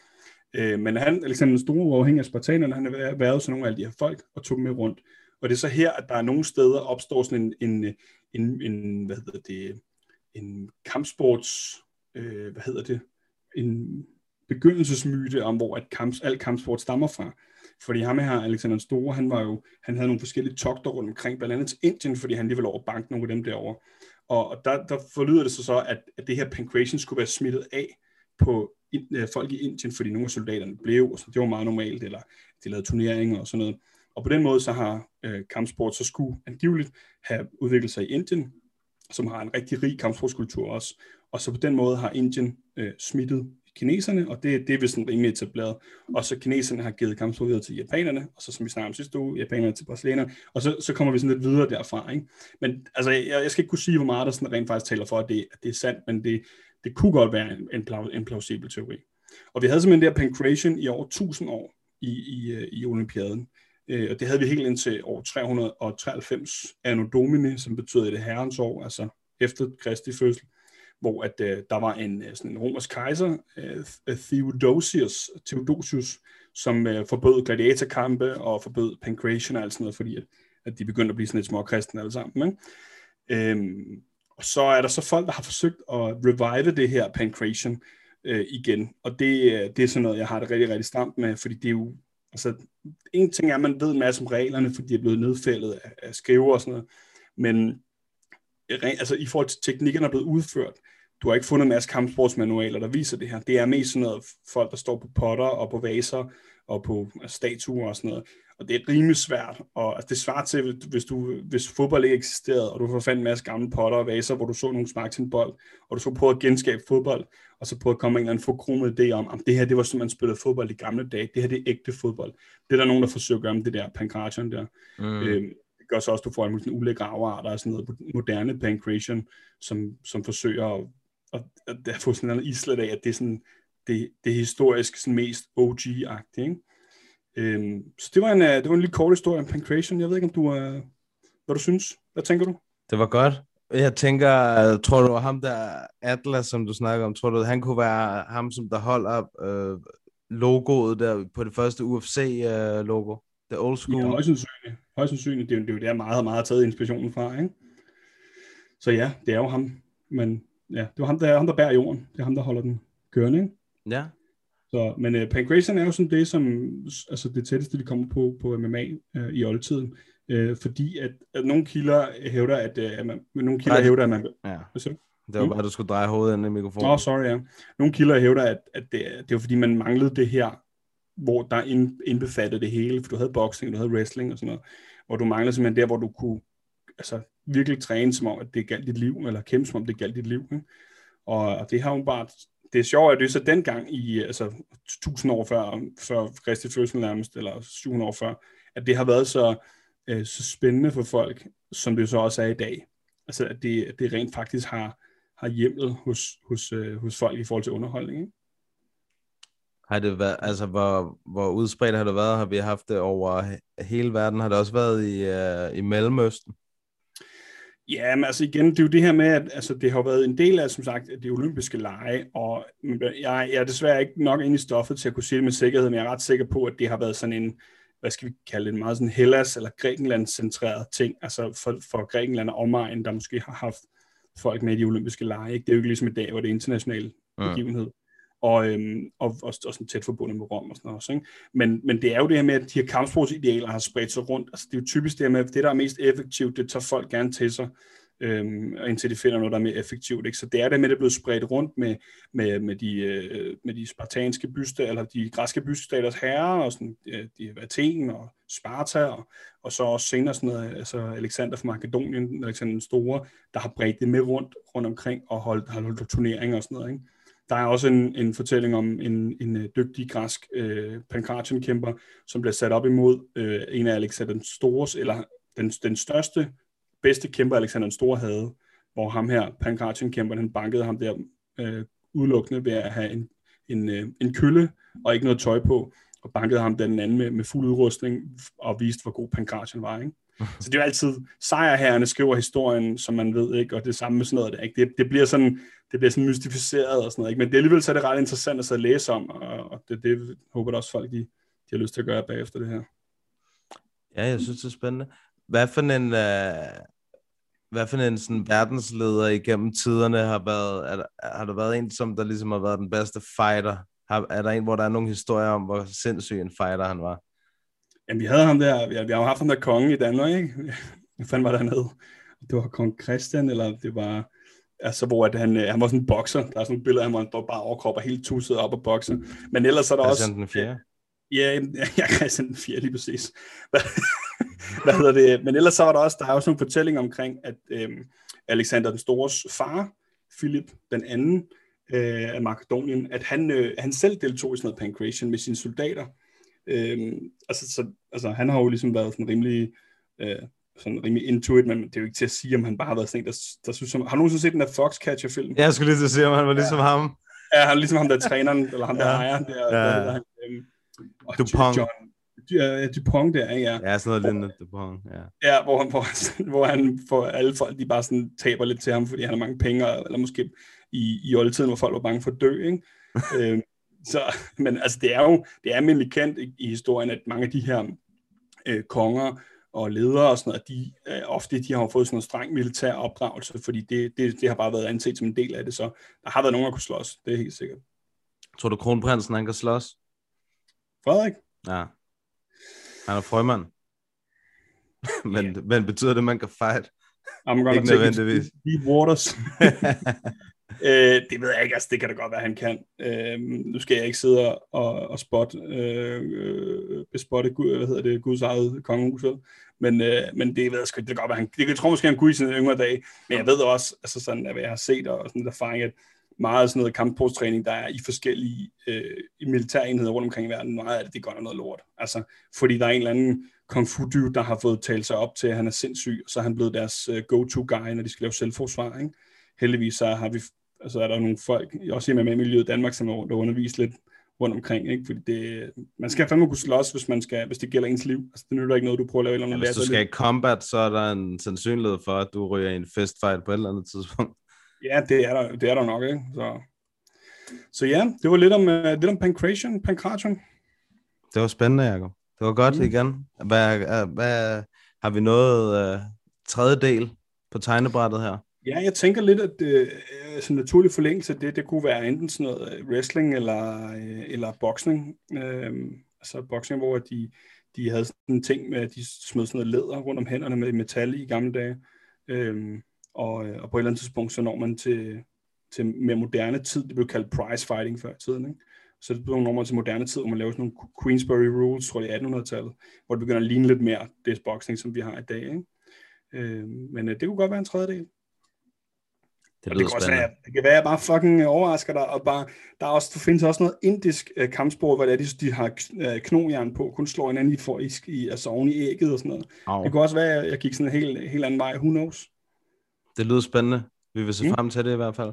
Øh, men han, Alexander den Store, var afhængig af spartanerne, han har været sådan nogle af de her folk, og tog dem med rundt. Og det er så her, at der er nogle steder opstår sådan en, en, en, en hvad hedder det, en kampsports øh, hvad hedder det, en begyndelsesmyte om, hvor at kamp, al kampsport stammer fra. Fordi ham her, Alexander Store, han var jo, han havde nogle forskellige togter rundt omkring, blandt andet til Indien, fordi han lige ville over banke nogle af dem derovre. Og der, der forlyder det så så, at, at det her pancreation skulle være smittet af på øh, folk i Indien, fordi nogle af soldaterne blev, og så det var meget normalt, eller de lavede turneringer og sådan noget. Og på den måde så har øh, kampsport så skulle angiveligt have udviklet sig i Indien, som har en rigtig rig kampsportskultur også. Og så på den måde har Indien øh, smittet kineserne, og det, det er vist sådan rimelig etableret. Og så kineserne har givet kampsport videre til japanerne, og så som vi snakkede om sidste uge, japanerne til brasilianerne, og så, så kommer vi sådan lidt videre derfra. Ikke? Men altså, jeg, jeg skal ikke kunne sige, hvor meget der sådan rent faktisk taler for, at det, at det er sandt, men det, det kunne godt være en, en, en plausibel teori. Og vi havde simpelthen det her pancreation i over 1000 år i, i, øh, i olympiaden. Øh, og det havde vi helt indtil år 393 anno domini, som betyder det herrens år, altså efter Kristi fødsel, hvor at, øh, der var en, øh, sådan en romersk kejser, øh, Theodosius, Theodosius, som øh, forbød gladiatorkampe og forbød pancreation og alt sådan noget, fordi at, at de begyndte at blive sådan lidt små kristne alle sammen. Ikke? Øhm, og så er der så folk, der har forsøgt at revive det her pancreation øh, igen, og det, øh, det er sådan noget, jeg har det rigtig, rigtig stramt med, fordi det er jo Altså, en ting er, at man ved en masse om reglerne, fordi de er blevet nedfældet af, af skriver og sådan noget, men altså, i forhold til teknikkerne er blevet udført, du har ikke fundet en masse kampsportsmanualer, der viser det her. Det er mest sådan noget folk, der står på potter og på vaser og på altså, statuer og sådan noget. Og det er rimelig svært. Og altså, det svarer til, hvis, du, hvis fodbold ikke eksisterede, og du får fandt en masse gamle potter og vaser, hvor du så nogle spark til en bold, og du så prøve at genskabe fodbold, og så prøve at komme en eller anden forkromet idé om, at det her, det var som man spillede fodbold i gamle dage. Det her, det er ægte fodbold. Det er der nogen, der forsøger at gøre med det der pankration der. Mm. Øhm, det gør så også, at du får en ulækre afarter og sådan noget moderne pancreation, som, som forsøger at, at, at, at få sådan en islet af, at det er sådan, det, det historisk sådan mest OG-agtigt, ikke? Øhm, så det var, en, øh, det var en lille kort historie om Pancration. Jeg ved ikke, om du, uh, hvad du synes. Hvad tænker du? Det var godt. Jeg tænker, tror du, ham der Atlas, som du snakker om, tror du, han kunne være ham, som der holder øh, logoet der på det første UFC-logo? Øh, det old school. Ja, højst sandsynligt. Højst sandsynligt. Det er, det er jo der meget, meget taget inspirationen fra, ikke? Så ja, det er jo ham. Men ja, det var ham, der, ham, der bærer jorden. Det er ham, der holder den kørende, ikke? Ja. Så, men uh, pancreation er jo sådan det, som, altså det tætteste, de kommer på, på MMA uh, i oldtiden. Uh, fordi at, at nogle kilder hævder, at, uh, at man, nogle kilder Nej, hævder, at man... Ja. Hvad siger du? Det var mm. bare, du skulle dreje hovedet ind i mikrofonen. Åh, oh, sorry, ja. Nogle kilder hævder, at, at det, det var fordi, man manglede det her, hvor der indbefattede det hele, for du havde boxing, du havde wrestling og sådan noget, hvor du manglede simpelthen der, hvor du kunne altså, virkelig træne som om, at det galt dit liv, eller kæmpe som om det galt dit liv. Ikke? Og, og det har jo bare det er sjovt, at det er så dengang i, altså 1000 år før, før Kristi fødsel nærmest, eller 700 år før, at det har været så, øh, så spændende for folk, som det så også er i dag. Altså, at det, det rent faktisk har, har hjemmel hos, hos, øh, hos folk i forhold til underholdning. Ikke? Har det været, altså hvor, hvor udspredt har det været? Har vi haft det over hele verden? Har det også været i, øh, i Mellemøsten? Ja, men altså igen, det er jo det her med, at altså, det har været en del af, som sagt, det olympiske lege, og jeg, jeg er desværre ikke nok inde i stoffet til at kunne sige det med sikkerhed, men jeg er ret sikker på, at det har været sådan en, hvad skal vi kalde det, en meget sådan Hellas- eller Grækenland-centreret ting, altså for, for Grækenland og omegn, der måske har haft folk med i de olympiske lege. Ikke? Det er jo ikke ligesom i dag, hvor det er international begivenhed og, øhm, og, og, og sådan tæt forbundet med Rom og sådan noget også. Ikke? Men, men det er jo det her med, at de her kampsportsidealer har spredt sig rundt. Altså, det er jo typisk det her med, at det, der er mest effektivt, det tager folk gerne til sig, øhm, indtil de finder noget, der er mere effektivt. Ikke? Så det er det med, at det er blevet spredt rundt med, med, med, de, øh, med de spartanske byste, eller de græske bystaters herrer, og sådan, øh, de Athen og Sparta, og, og så også senere sådan noget, altså Alexander fra Makedonien, Alexander den Store, der har bredt det med rundt, rundt omkring, og holdt, har holdt turneringer og sådan noget. Ikke? Der er også en, en fortælling om en, en øh, dygtig græsk øh, pankration-kæmper, som bliver sat op imod øh, en af Alexander den Stores, eller den, den største, bedste kæmper, Alexander den Store havde, hvor ham her, pankration-kæmperen, han bankede ham der øh, udelukkende ved at have en, en, øh, en kølle og ikke noget tøj på, og bankede ham den anden med, med fuld udrustning og viste, hvor god pankration var. Ikke? Så det er jo altid, sejrherrerne skriver historien, som man ved, ikke? og det samme med sådan noget der, ikke? Det, det bliver sådan, det bliver sådan mystificeret og sådan noget, ikke? men det alligevel så er det ret interessant at, så at læse om, og det, det håber jeg også folk, de, de har lyst til at gøre bagefter det her. Ja, jeg synes, det er spændende. Hvad for en, uh, hvad for en sådan, verdensleder igennem tiderne har været, er, der, har der været en, som der ligesom har været den bedste fighter? Har, er der en, hvor der er nogle historier om, hvor sindssyg en fighter han var? Jamen, vi havde ham der, vi har, vi har jo haft ham der konge i Danmark, ikke? Hvad fanden var det, han hed? Det var kong Christian, eller det var... Altså, hvor at han, han var sådan en bokser. Der er sådan et billede af ham, hvor han bare overkrop og helt tusset op og bokser. Men ellers er der Christian også... den fjerde? Ja, ja, Christian den fjerde, lige præcis. Hvad hedder det? Men ellers så var der også, der er også nogle fortællinger omkring, at øhm, Alexander den Stores far, Philip den anden øh, af Makedonien, at han, øh, han selv deltog i sådan noget pancration med sine soldater. Øhm, altså, så, altså, han har jo ligesom været sådan rimelig, øh, sådan rimelig into it, men det er jo ikke til at sige, om han bare har været sådan en, der, der synes, som, har du nogensinde set den der Foxcatcher-film? Jeg skulle lige til at sige, om han var ligesom ja. ham. Ja, han er ligesom ham der træneren, eller ham der Ja. ejer, der, Ja. der, der, han, øhm, og Dupont. John, ja, Dupont der, ja. Ja, sådan noget lignende. Dupont, ja. Ja, hvor han, hvor, hvor han får alle folk, de bare sådan taber lidt til ham, fordi han har mange penge, eller måske i, i oldtiden, hvor folk var bange for at dø, ikke? øhm, så, men altså, det er jo det er almindeligt kendt i, i historien, at mange af de her øh, konger og ledere og sådan noget, de øh, ofte de har jo fået sådan noget streng militær opdragelse, fordi det, det, det har bare været anset som en del af det, så der har været nogen, der kunne slås, det er helt sikkert. Tror du, kronprinsen han kan slås? Frederik? Ja. Han er frømand. men, yeah. men betyder det, at man kan fight? I'm gonna Ikke take nødvendigvis. deep waters. øh, det ved jeg ikke, altså det kan da godt være, han kan. Øh, nu skal jeg ikke sidde og, og spot, øh, øh, bespotte Gud, hvad hedder det, Guds eget kongehus, men, øh, men det ved jeg sgu ikke, det kan godt være, han, det, jeg tror måske, han kunne i sine yngre dage, men jeg ved også, altså sådan, at hvad jeg har set og sådan lidt erfaring, at meget af sådan noget kampsportstræning, der er i forskellige øh, i militærenheder rundt omkring i verden, meget af det, det går noget lort. Altså, fordi der er en eller anden kung fu dude, der har fået talt sig op til, at han er sindssyg, og så er han blevet deres øh, go-to-guy, når de skal lave selvforsvar. Ikke? Heldigvis så har vi, altså er der nogle folk, også i MMA-miljøet i Danmark, som er rundt og undervist lidt rundt omkring, ikke? fordi det, man skal fandme kunne slås, hvis, man skal, hvis det gælder ens liv. Altså, det nytter ikke noget, du prøver at lave et eller Ja, andet. hvis du skal i combat, så er der en sandsynlighed for, at du ryger i en fistfight på et eller andet tidspunkt. Ja, det er der, det er der nok, ikke? Så, så ja, det var lidt om, uh, lidt om pancration, pancration. Det var spændende, Jacob. Det var godt mm. igen. Hvad, øh, hvad, har vi noget uh, tredje del på tegnebrættet her? Ja, jeg tænker lidt, at øh, øh sådan naturlig forlængelse af det, det kunne være enten sådan noget øh, wrestling eller, øh, eller boksning. Øh, altså boksning, hvor de, de havde sådan en ting med, at de smed sådan noget læder rundt om hænderne med metal i gamle dage. Øhm, øh, og, og på et eller andet tidspunkt, så når man til, til mere moderne tid, det blev kaldt prize fighting før i tiden, ikke? Så det blev nogle man til moderne tid, hvor man laver sådan nogle Queensberry Rules, tror jeg, i 1800-tallet, hvor det begynder at ligne lidt mere det boksning, som vi har i dag, ikke? Øh, men øh, det kunne godt være en tredjedel. Det og det kan, også være, det kan være, at jeg bare fucking overrasker dig, og bare, der, er også, der findes også noget indisk øh, kampsport, hvor det er, de, de har øh, knogjern på, kun slår hinanden i, for, i, i, altså oven i ægget og sådan noget. Au. Det kunne også være, at jeg gik sådan en helt, helt anden vej, who knows? Det lyder spændende. Vi vil se Mm. frem til det i hvert fald.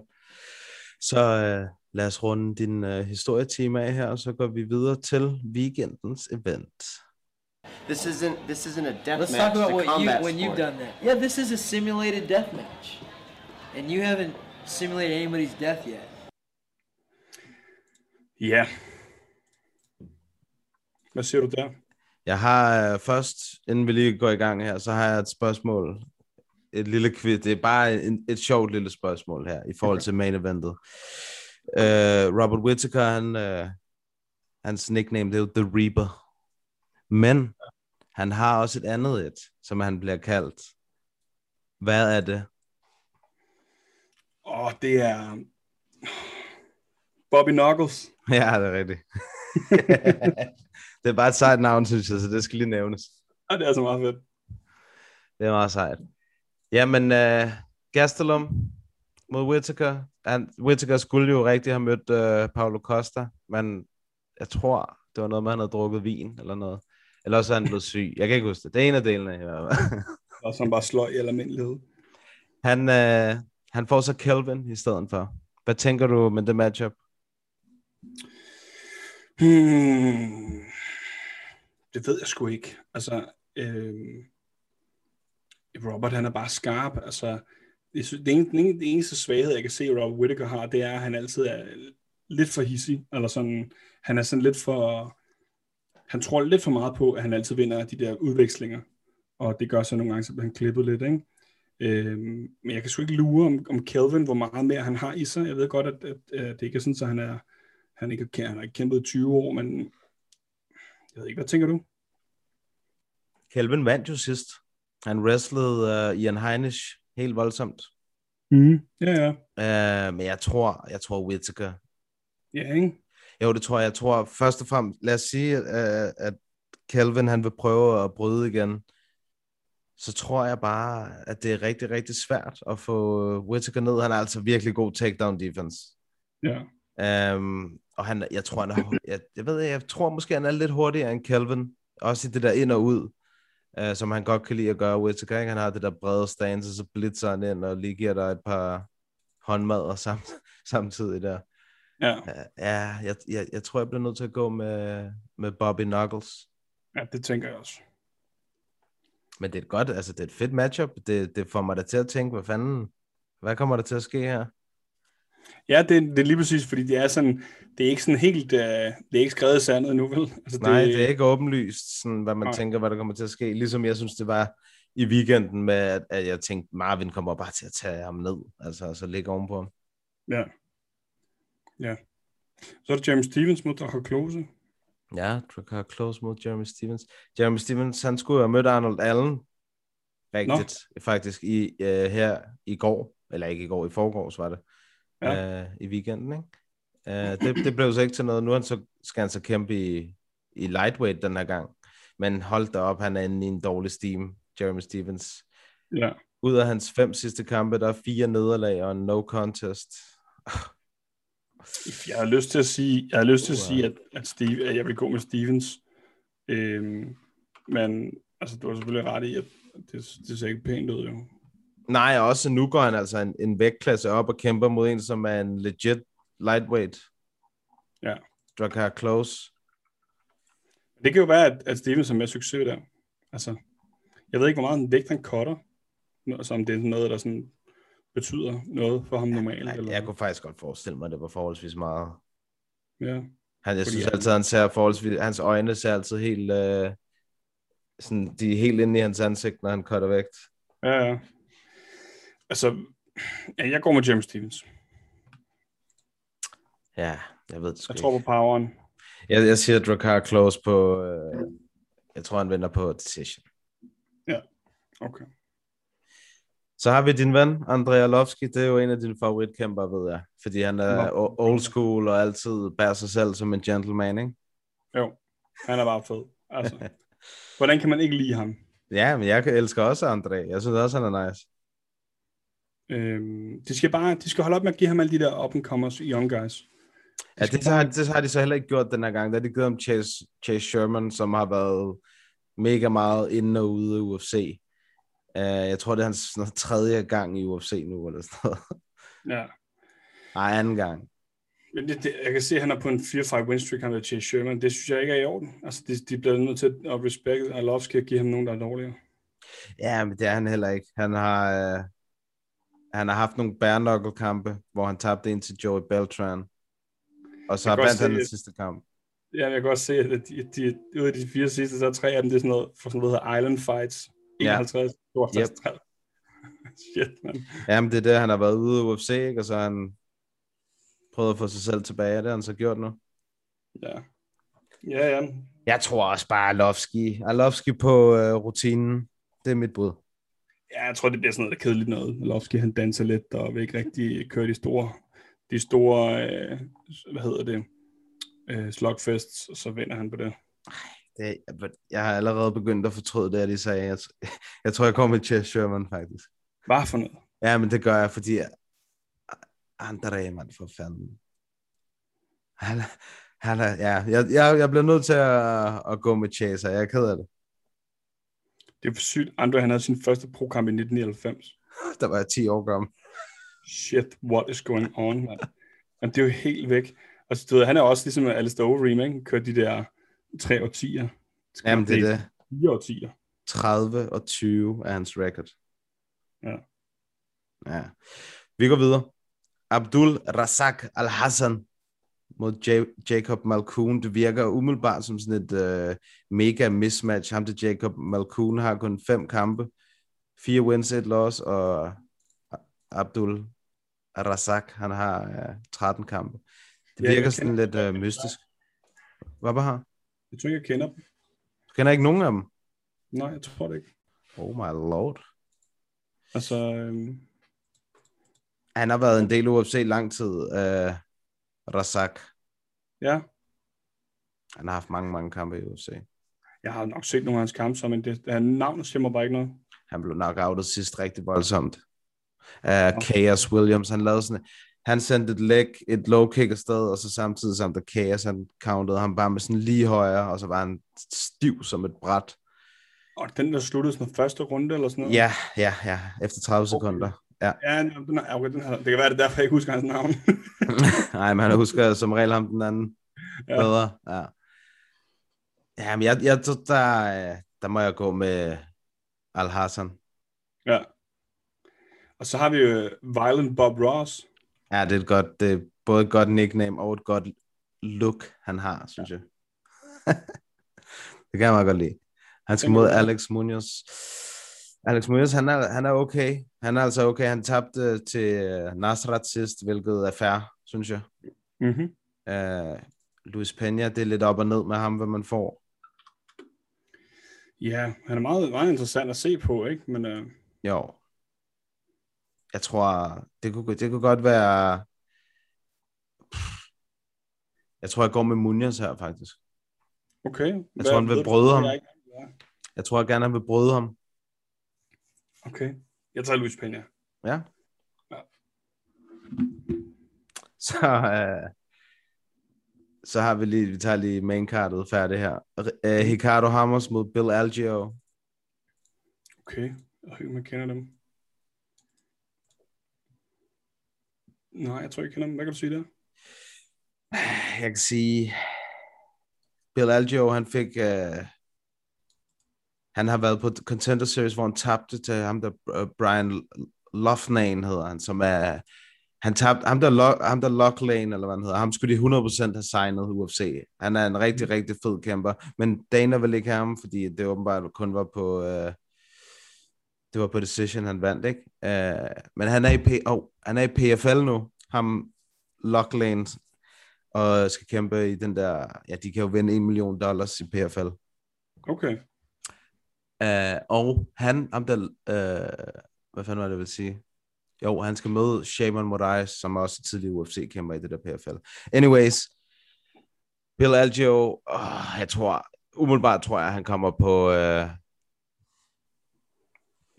Så øh, lad os runde din øh, historietime af her, og så går vi videre til weekendens event. This isn't this isn't a death Let's match. talk about what you when you've done that. Yeah, this is a simulated death match, and you haven't simulated anybody's death yet. Ja. Hvad siger du der? Jeg har øh, først, inden vi lige går i gang her, så har jeg et spørgsmål. Et lille quiz. Det er bare en, et sjovt lille spørgsmål her, i forhold til main eventet. Uh, Robert Whittaker, han, uh, hans nickname, det er jo The Reaper. Men han har også et andet et, som han bliver kaldt. Hvad er det? Åh, det er Bobby Knuckles. Ja, det er rigtigt. det er bare et sejt navn, synes jeg, så det skal lige nævnes. Ja, det er så meget fedt. Det er meget sejt. Jamen, uh, Gastelum mod Whittaker. Han, Whittaker skulle jo rigtig have mødt uh, Paulo Costa, men jeg tror, det var noget med, at han havde drukket vin eller noget. Eller også er han blevet syg. Jeg kan ikke huske det. Det er en af delene. Og så han bare slår i almindelighed. Han, uh, han får så Kelvin i stedet for. Hvad tænker du med det matchup? Hmm. Det ved jeg sgu ikke. Altså, øh, Robert, han er bare skarp. Altså, jeg synes, det, en, det eneste svaghed, jeg kan se, Robert Whittaker har, det er, at han altid er lidt for hissig. Eller sådan, han er sådan lidt for... Han tror lidt for meget på, at han altid vinder de der udvekslinger. Og det gør så nogle gange, så bliver han klippet lidt, ikke? Øh, men jeg kan sgu ikke lure om, om Kelvin, hvor meget mere han har i sig. Jeg ved godt, at, at, at det ikke er sådan, at han er han ikke, han har ikke kæmpet 20 år, men jeg ved ikke, hvad tænker du? Kelvin vandt jo sidst. Han wrestlede uh, Ian Heinisch helt voldsomt. Mm, ja, ja. Uh, men jeg tror, jeg tror Whittaker. Ja, ikke? Jo, det tror jeg. Jeg tror først og fremmest, lad os sige, uh, at Kelvin han vil prøve at bryde igen. Så tror jeg bare, at det er rigtig, rigtig svært at få Whittaker ned. Han er altså virkelig god takedown defense. Ja. Um, og han, jeg tror, han er, jeg, jeg ved, jeg tror måske, han er lidt hurtigere end Kelvin. Også i det der ind og ud, uh, som han godt kan lide at gøre. Whittaker, Han har det der brede stance, og så blitzer han ind og lige giver dig et par håndmadder sam, samtidig der. Ja. Uh, ja, jeg, jeg, jeg tror, jeg bliver nødt til at gå med, med Bobby Knuckles. Ja, det tænker jeg også. Men det er et godt, altså det er et fedt matchup. Det, det får mig da til at tænke, hvad fanden, hvad kommer der til at ske her? Ja, det, det er lige præcis, fordi det er sådan, det er ikke sådan helt, uh, det er ikke skrevet sandet nu, vel? Altså, det, Nej, det er ikke åbenlyst, sådan, hvad man nej. tænker, hvad der kommer til at ske. Ligesom jeg synes, det var i weekenden med, at, at jeg tænkte, Marvin kommer bare til at tage ham ned, altså så ligge ovenpå ham. Ja. Ja. Så er det James Stevens mod Drakkar Klose. Ja, Drakkar Klose mod Jeremy Stevens. Jeremy Stevens, han skulle have mødt Arnold Allen, rigtigt, Nå. faktisk, i, uh, her i går, eller ikke i går, i forgårs var det ja. uh, i weekenden. Ikke? Uh, det, det blev så ikke til noget. Nu han så, skal han så kæmpe i, i lightweight den her gang. Men hold da op, han er inde i en dårlig steam, Jeremy Stevens. Ja. Ud af hans fem sidste kampe, der er fire nederlag og en no contest. Jeg har lyst til at sige, jeg har lyst til at sige, at, at, Steve, at jeg vil gå med Stevens. Øhm, men altså, du har selvfølgelig ret i, at det, det ser ikke pænt ud, jo. Nej, også nu går han altså en, en vægtklasse op og kæmper mod en, som er en legit lightweight. Ja. Drakkar Close. Det kan jo være, at, at Stevens har med succes der. Altså, jeg ved ikke, hvor meget en vægt han cutter, som det er noget, der sådan betyder noget for ham normalt. Ja, eller? Jeg kunne faktisk godt forestille mig, at det var forholdsvis meget. Ja. Han, jeg synes han... altid, han ser forholdsvis, hans øjne ser altid helt, øh, sådan, de er helt inde i hans ansigt, når han cutter vægt. Ja, ja. Altså, ja, jeg går med James Stevens. Ja, jeg ved det sgu Jeg tror på poweren. Jeg, jeg siger Drakkar Close på, øh, jeg tror han vinder på decision. Ja, okay. Så har vi din ven, Andrei Arlovski. Det er jo en af dine favoritkæmper, ved jeg. Fordi han er old school og altid bærer sig selv som en gentleman, ikke? Jo, han er bare fed. Altså, hvordan kan man ikke lide ham? Ja, men jeg elsker også André. Jeg synes også, han er nice. Øhm, de skal bare de skal holde op med at give ham alle de der up-and-comers young guys. De ja, det, bare... har, det har de så heller ikke gjort den her gang. Der har de givet ham Chase, Chase Sherman, som har været mega meget inde og ude af UFC. Uh, jeg tror, det er hans sådan, tredje gang i UFC nu, eller sådan noget. Ja. Nej, anden gang. Men det, det, jeg kan se, at han er på en 4-5 win streak, han vil Chase Sherman. Det synes jeg ikke er i orden. Altså, de, de bliver nødt til at respekt Arlovski og give ham nogen, der er dårligere. Ja, men det er han heller ikke. Han har, uh, han har haft nogle bare kampe hvor han tabte ind til Joey Beltran. Og så vandt han den sidste kamp. Ja, jeg kan godt se, at de, de, ud af de fire sidste, så er tre af dem, det er sådan noget, for sådan noget, der hedder Island Fights. 51, ja. 52, yep. Shit, man. Jamen, det er det, han har været ude i UFC, ikke? og så har han prøvet at få sig selv tilbage, det har han så gjort nu. Ja. Ja, ja. Jeg tror også bare Arlovski. Arlovski på øh, rutinen. Det er mit bud. Ja, jeg tror, det bliver sådan noget der kedeligt noget. Arlovski, han danser lidt og vil ikke rigtig køre de store, de store øh, hvad hedder det, øh, slugfests, og så vinder han på det. Det, jeg har allerede begyndt at fortryde det, at de sagde. Jeg, jeg tror, jeg kommer med Chess Sherman, faktisk. Hvad for noget? Ja, men det gør jeg, fordi André, man, for fanden. Han, han er, ja, jeg, jeg, jeg bliver nødt til at, at gå med Chaser. Jeg er ked af det. Det er for sygt. Andre, han havde sin første prokamp i 1999. Der var jeg 10 år gammel. Shit, what is going on, man? Men det er jo helt væk. Altså, du ved, han er også ligesom Alistair Overeem, ikke? Kørt de der tre årtier. Jamen, det er det. Fire årtier. 30 og 20 er hans record. Ja. Ja. Vi går videre. Abdul Razak Al-Hassan mod J- Jacob Malkoon. Det virker umiddelbart som sådan et uh, mega mismatch. Ham til Jacob Malkoon har kun fem kampe. Fire wins, et loss, og Abdul Razak, han har uh, 13 kampe. Det Ja, virker jeg sådan lidt uh, mystisk. Hvad var her? Jeg tror ikke, jeg kender dem. Du kender ikke nogen af dem? Nej, jeg tror det ikke. Oh my lord. Altså, øhm, Han har været en del UFC lang tid, uh, Razak. ja, Han har haft mange, mange kampe i UFC. jeg har nok set nogle af hans kampe, men det, han navnet siger mig bare ikke noget. Han blev knockoutet sidst rigtig voldsomt. Uh, Chaos Williams, han lavede sådan, han sendte et leg, et low kick afsted, og så samtidig som der Chaos, han countede ham bare med sådan lige højre, og så var han stiv som et bræt. Og den der sluttede sådan første runde eller sådan noget? Ja, ja, ja, efter 30 sekunder. Ja. Ja, den, okay, den her, det kan være, det er derfor, jeg ikke husker hans navn. Nej, men han husker som regel ham den anden Ja. ja. bedre. Ja. Jamen, jeg, jeg tror, der, der må jeg gå med Al-Hassan. ja. Og så har vi jo Violent Bob Ross. Ja, det er, et godt, det er både et godt nickname og et godt look, han har, synes jeg. det kan jeg meget godt lide. Han skal mod Alex Munoz. Alex Munoz, han er, han er okay. Han er altså okay. Han tabte til øh, Nasrat sidst, hvilket er fair, synes jeg. Mm-hmm. Uh, Luis Peña, det er lidt op og ned med ham, hvad man får. Ja, han er meget, meget interessant at se på, ikke? Men øh, Jo. Jeg tror, det kunne, det kunne godt være... Jeg tror, jeg går med Munoz her, faktisk. okay. Jeg tror, han vil hvad ham. jeg Ja. Jeg tror gerne, han vil bryde ham. Okay. Jeg tager Luis Peña. Ja. Ja. Så, øh, så har vi lige, vi tager lige maincardet færdigt her. Øh, Ricardo Hammers mod Bill Algeo. Okay. Jeg jeg kender dem. Nej, jeg tror ikke, jeg kender dem. Hvad kan du sige der? Jeg kan sige, Bill Algeo, han fik, øh, han har været på Contender Series, hvor han tabte til ham, der øh, Brian Loughnane hedder han, som er, han tabte, ham der, Lo, ham der Locklane, eller hvad han hedder, ham skulle de 100% have signet UFC. Han er en rigtig, rigtig fed kæmper, men Dana vil ikke have ham, fordi det åbenbart kun var på, øh, det var på decision, han vandt, ikke? Øh, men han er, i P, oh, han er i PFL nu, ham Locklane, og skal kæmpe i den der, ja, de kan jo vinde 1 million dollars i PFL. Okay. Uh, og han, ham der, uh, hvad fanden var det, jeg vil sige? Jo, han skal møde Shaman Moraes, som er også tidligere UFC-kæmper i det der PFL. Anyways, Bill Algeo, oh, jeg tror, umiddelbart tror jeg, han kommer på, uh,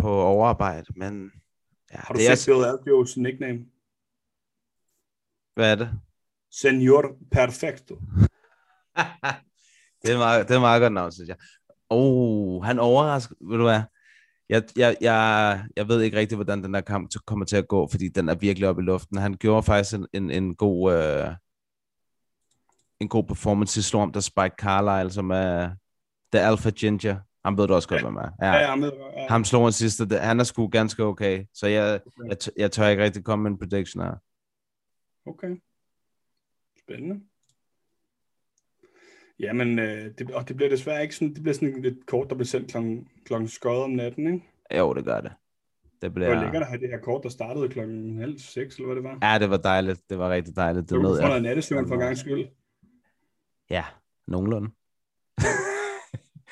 på overarbejde, men ja, Har du det er, set Bill Algeos nickname? hvad er det? Senor Perfecto. det, er meget, det er meget godt navn, synes jeg. Oh, han overrasker, ved du hvad? Jeg, jeg, jeg, jeg ved ikke rigtig, hvordan den her kamp kommer til at gå, fordi den er virkelig oppe i luften. Han gjorde faktisk en, en, en god øh, en god performance i slår om der Spike Carlisle, som er The Alpha Ginger. Han ved du også godt, Ja. hvem er. Ja, ja, han ved, ja. Ham slog han sidste. Det- Han er sgu ganske okay. Så jeg, jeg, t- jeg tør ikke rigtig komme med en prediction her. Okay. Spændende. Jamen, øh, det, og det bliver desværre ikke sådan, det bliver sådan et kort, der bliver sendt klokken, klokken skøjet om natten, ikke? Jo, det gør det. Det Det bliver... var lækkert at have det her kort, der startede klokken halv seks, eller hvad det var. Ja, det var dejligt. Det var rigtig dejligt. Det du får jeg. noget nattesøvn for en gang skyld. Ja, nogenlunde.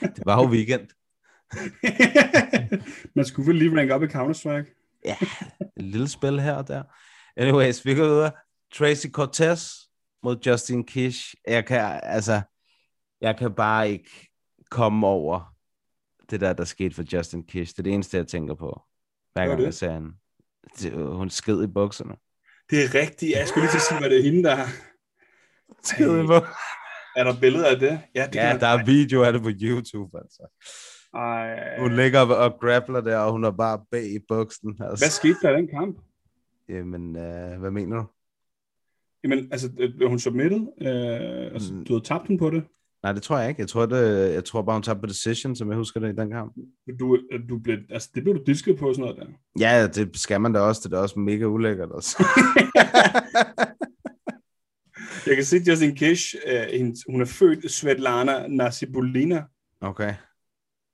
Det var jo weekend. Man skulle vel lige rank op i Counter-Strike. Ja, et lille spil her og der. Anyways, vi går videre. Tracy Cortez mod Justin Kish. Jeg kan, altså, jeg kan bare ikke komme over det der, der skete for Justin Kish. Det er det eneste, jeg tænker på. Hver er gang jeg ser hende. Det- Hun sked i bukserne. Det er rigtigt. Jeg skulle lige til at sige, hvad det er hende, der har. Sked i bukserne. Er der billeder af det? Ja, det Ja, der er video af det på YouTube, altså. Ej. Hun ligger og, grappler der, og hun er bare bag i buksen. Altså. Hvad skete der i den kamp? Jamen, øh, hvad mener du? Jamen, altså, øh, blev hun submitted? Øh, altså, Mm. du havde tabt den på det? Nej, det tror jeg ikke. Jeg tror, det, jeg tror bare, hun tabte på decision, som jeg husker det i den kamp. Du, øh, du blev, altså, det blev du disket på sådan noget der. Ja, det skal man da også. Det er da også mega ulækkert. Altså. Jeg kan se, at Justin Kish, øh, hendes, hun er født Svetlana Nasibulina. Okay.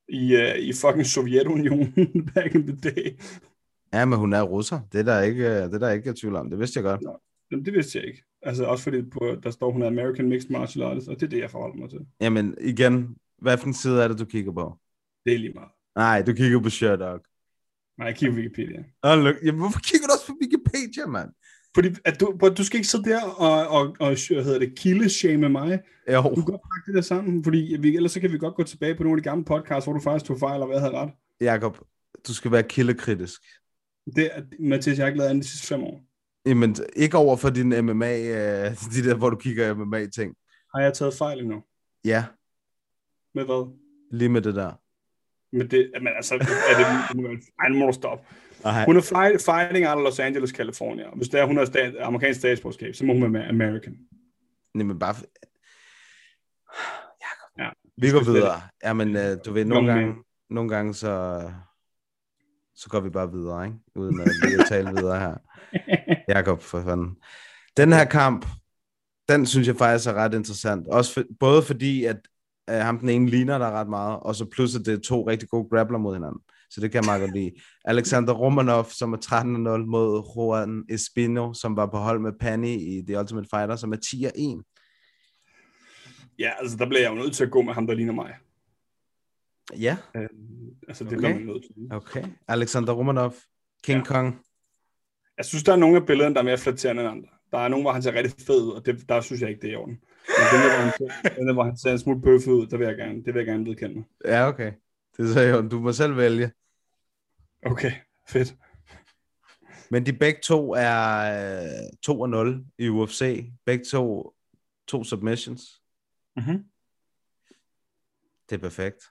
i, uh, i fucking Sovjetunionen back in the day. Ja, men hun er russer. Det er der ikke, det er der ikke i tvivl om. Det vidste jeg godt. Nå, jamen, det vidste jeg ikke. Altså også fordi på, der står, hun er American Mixed Martial Artist, og det er det, jeg forholder mig til. Jamen igen, hvad for en side er det, du kigger på? Det er lige meget. Nej, du kigger på Sherlock. Nej, jeg kigger på Wikipedia. Oh, look. Jamen, hvorfor kigger du også på Wikipedia, mand? Fordi at du, du skal ikke sidde der og, og, og hvad hedder det, kildeshame mig. Jo. Du kan godt pakke det der sammen, fordi vi, ellers så kan vi godt gå tilbage på nogle af de gamle podcasts, hvor du faktisk tog fejl, og hvad havde ret. Jakob, du skal være kildekritisk. Det er, Mathias, jeg har ikke lavet andet de sidste fem år. Jamen, ikke over for din MMA, øh, de der, hvor du kigger MMA-ting. Har jeg taget fejl endnu? Ja. Med hvad? Lige med det der. Men det, men altså, er det, ej, nu må du stoppe. Okay. Hun er fight, fighting out of Los Angeles, California. Hvis det er, hun har stat, amerikansk statsborgerskab, så må hun være American. Nej, men bare... Jakob. Ja, vi går videre. Ja, men uh, du ved, nogle gange, nogle gange så, så går vi bare videre, ikke? Uden at vi tale videre her. Jakob, for fanden. Den her kamp, den synes jeg faktisk er ret interessant. Også for, både fordi, at uh, ham den ene ligner der ret meget, og så at det er to rigtig gode grappler mod hinanden. Så det kan jeg meget godt lide. Alexander Romanov, som er 13-0 mod Juan Espino, som var på hold med Panny i The Ultimate Fighter, som er 10-1. Ja, altså der bliver jeg jo nødt til at gå med ham, der ligner mig. Ja. Øh, altså det okay. bliver man nødt til. Okay. Alexander Romanov, King ja. Kong. Jeg synes, der er nogle af billederne, der er mere flatterende end andre. Der er nogle, hvor han ser rigtig fed ud, og det, der synes jeg ikke, det er i orden. Men den der, hvor han, ser, den der, hvor han ser en smule bøffet ud, der vil jeg gerne, det vil jeg gerne vedkende mig. Ja, okay. Det er så Du må selv vælge. Okay, fedt. Men de begge to er 2-0 i UFC. Begge to, to submissions. Mm-hmm. Det er perfekt.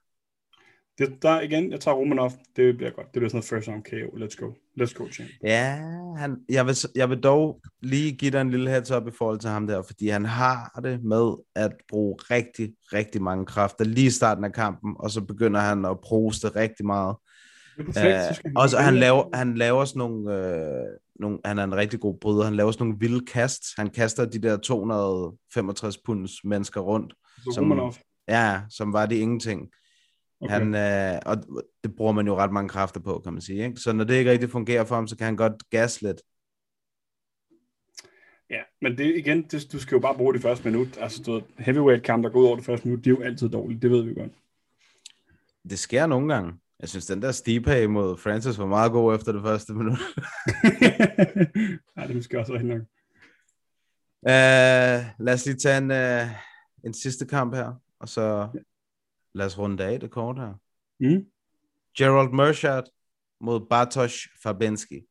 Det, der igen, jeg tager Romanov. Det bliver godt. Det bliver sådan noget first round KO. Let's go. Let's go, champ. Ja, han, jeg, vil, jeg vil dog lige give dig en lille heads up i forhold til ham der, fordi han har det med at bruge rigtig, rigtig mange kræfter lige i starten af kampen, og så begynder han at proste rigtig meget. Perfekt, uh, og så han laver, han laver sådan nogle, øh, nogle, han er en rigtig god bryder, han laver sådan nogle vilde kast, han kaster de der 265 punds mennesker rundt, som, ja, som var det ingenting. Okay. Han, øh, og det bruger man jo ret mange kræfter på, kan man sige. Ikke? Så når det ikke rigtig fungerer for ham, så kan han godt gas lidt. Ja, men det igen, det, du skal jo bare bruge det første minut. Altså, du heavyweight kamp, der går ud over det første minut, det er jo altid dårligt. Det ved vi godt. Det sker nogle gange. Jeg synes, den der Stipe mod Francis var meget god efter det første minut. Nej, det måske også rigtig nok. Uh, lad os lige tage en, uh, en sidste kamp her, og så lad os runde af det kort her. Mm. Gerald Mershad mod Bartosz Fabinski.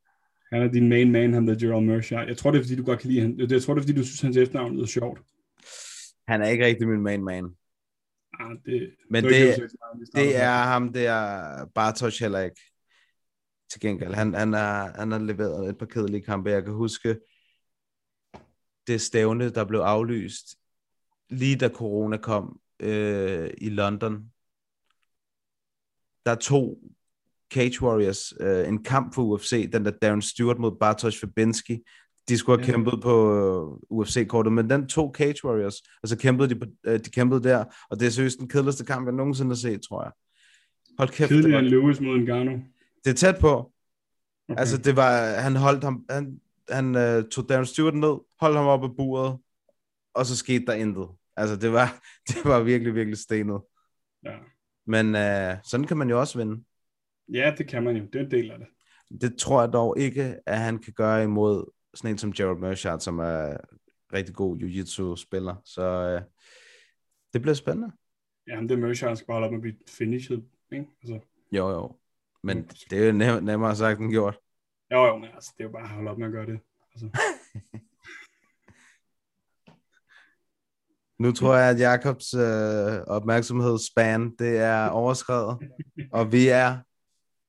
Han er din main man, han der Gerald Mershad. Jeg tror, det er, fordi du godt kan lide han. Jeg tror, det er, fordi du synes, hans efternavn lyder sjovt. Han er ikke rigtig min main man. Ah, det, Men det, det, det er ham der, Bartosz heller ikke. Til gengæld. Han, han, har, han har leveret et par kedelige kampe. Jeg kan huske det stævne, der blev aflyst lige da corona kom øh, i London. Der to Cage Warriors, øh, en kamp for UFC, den der Darren Stewart mod Bartosz Fabinski. De skulle have kæmpet på UFC-kortet, men den to Cage Warriors, og så kæmpede de, øh, de kæmpede der, og det er seriøst den kedeligste kamp, jeg nogensinde har set, tror jeg. Hold kæft. Kedeligere end Lewis mod Ngannou. Det er tæt på. Okay. Altså, det var, han holdt ham, han, han uh, tog Darren Stewart ned, holdt ham op af buret, og så skete der intet. Altså, det var, det var virkelig, virkelig stenet. Ja. Men uh, sådan kan man jo også vinde. Ja, det kan man jo. Det er en del af det. Det tror jeg dog ikke, at han kan gøre imod sådan en som Gerald Merchant, som er rigtig god jiu-jitsu-spiller. Så uh, det bliver spændende. Ja, men det Merchant skal bare holde op med at blive finished, ikke? Altså. Jo, jo. Men det er jo nem- nemmere sagt end gjort. Jo, jo, men altså, det er jo bare at holde op med at gøre det. Altså. Nu tror jeg, at Jakobs øh, opmærksomhedsspan, det er overskrevet, og vi er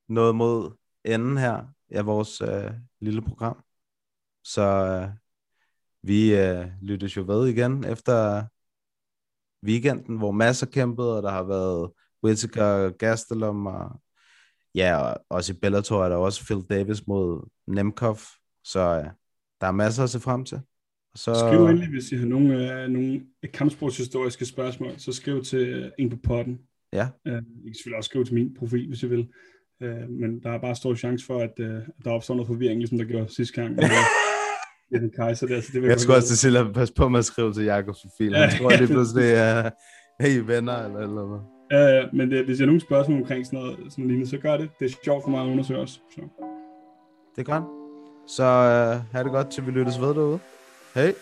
nået mod enden her af vores øh, lille program. Så øh, vi øh, lyttes jo ved igen efter weekenden, hvor masser kæmpede, og der har været Whittaker, Gastelum, og ja, og også i Bellator er der også Phil Davis mod Nemkov, så øh, der er masser at se frem til. Så... Skriv endelig, hvis I har nogle, øh, nogle kampsportshistoriske spørgsmål, så skriv til øh, en på potten. Ja. Øh, I kan selvfølgelig også skrive til min profil, hvis I vil. Øh, men der er bare stor chance for, at, øh, der opstår noget forvirring, ligesom der gjorde sidste gang. med, med den kejser der, så det vil Jeg skulle også til at passe på med at skrive til Jakobs profil. Ja, Jeg tror ja. lige pludselig, er hey venner, eller eller hvad. Øh, men det, hvis jeg har nogle spørgsmål omkring sådan noget, sådan lignende, så gør det. Det er sjovt for mig at undersøge også. Så. Det er godt. Så øh, have det godt, til vi lyttes ved derude. Hej.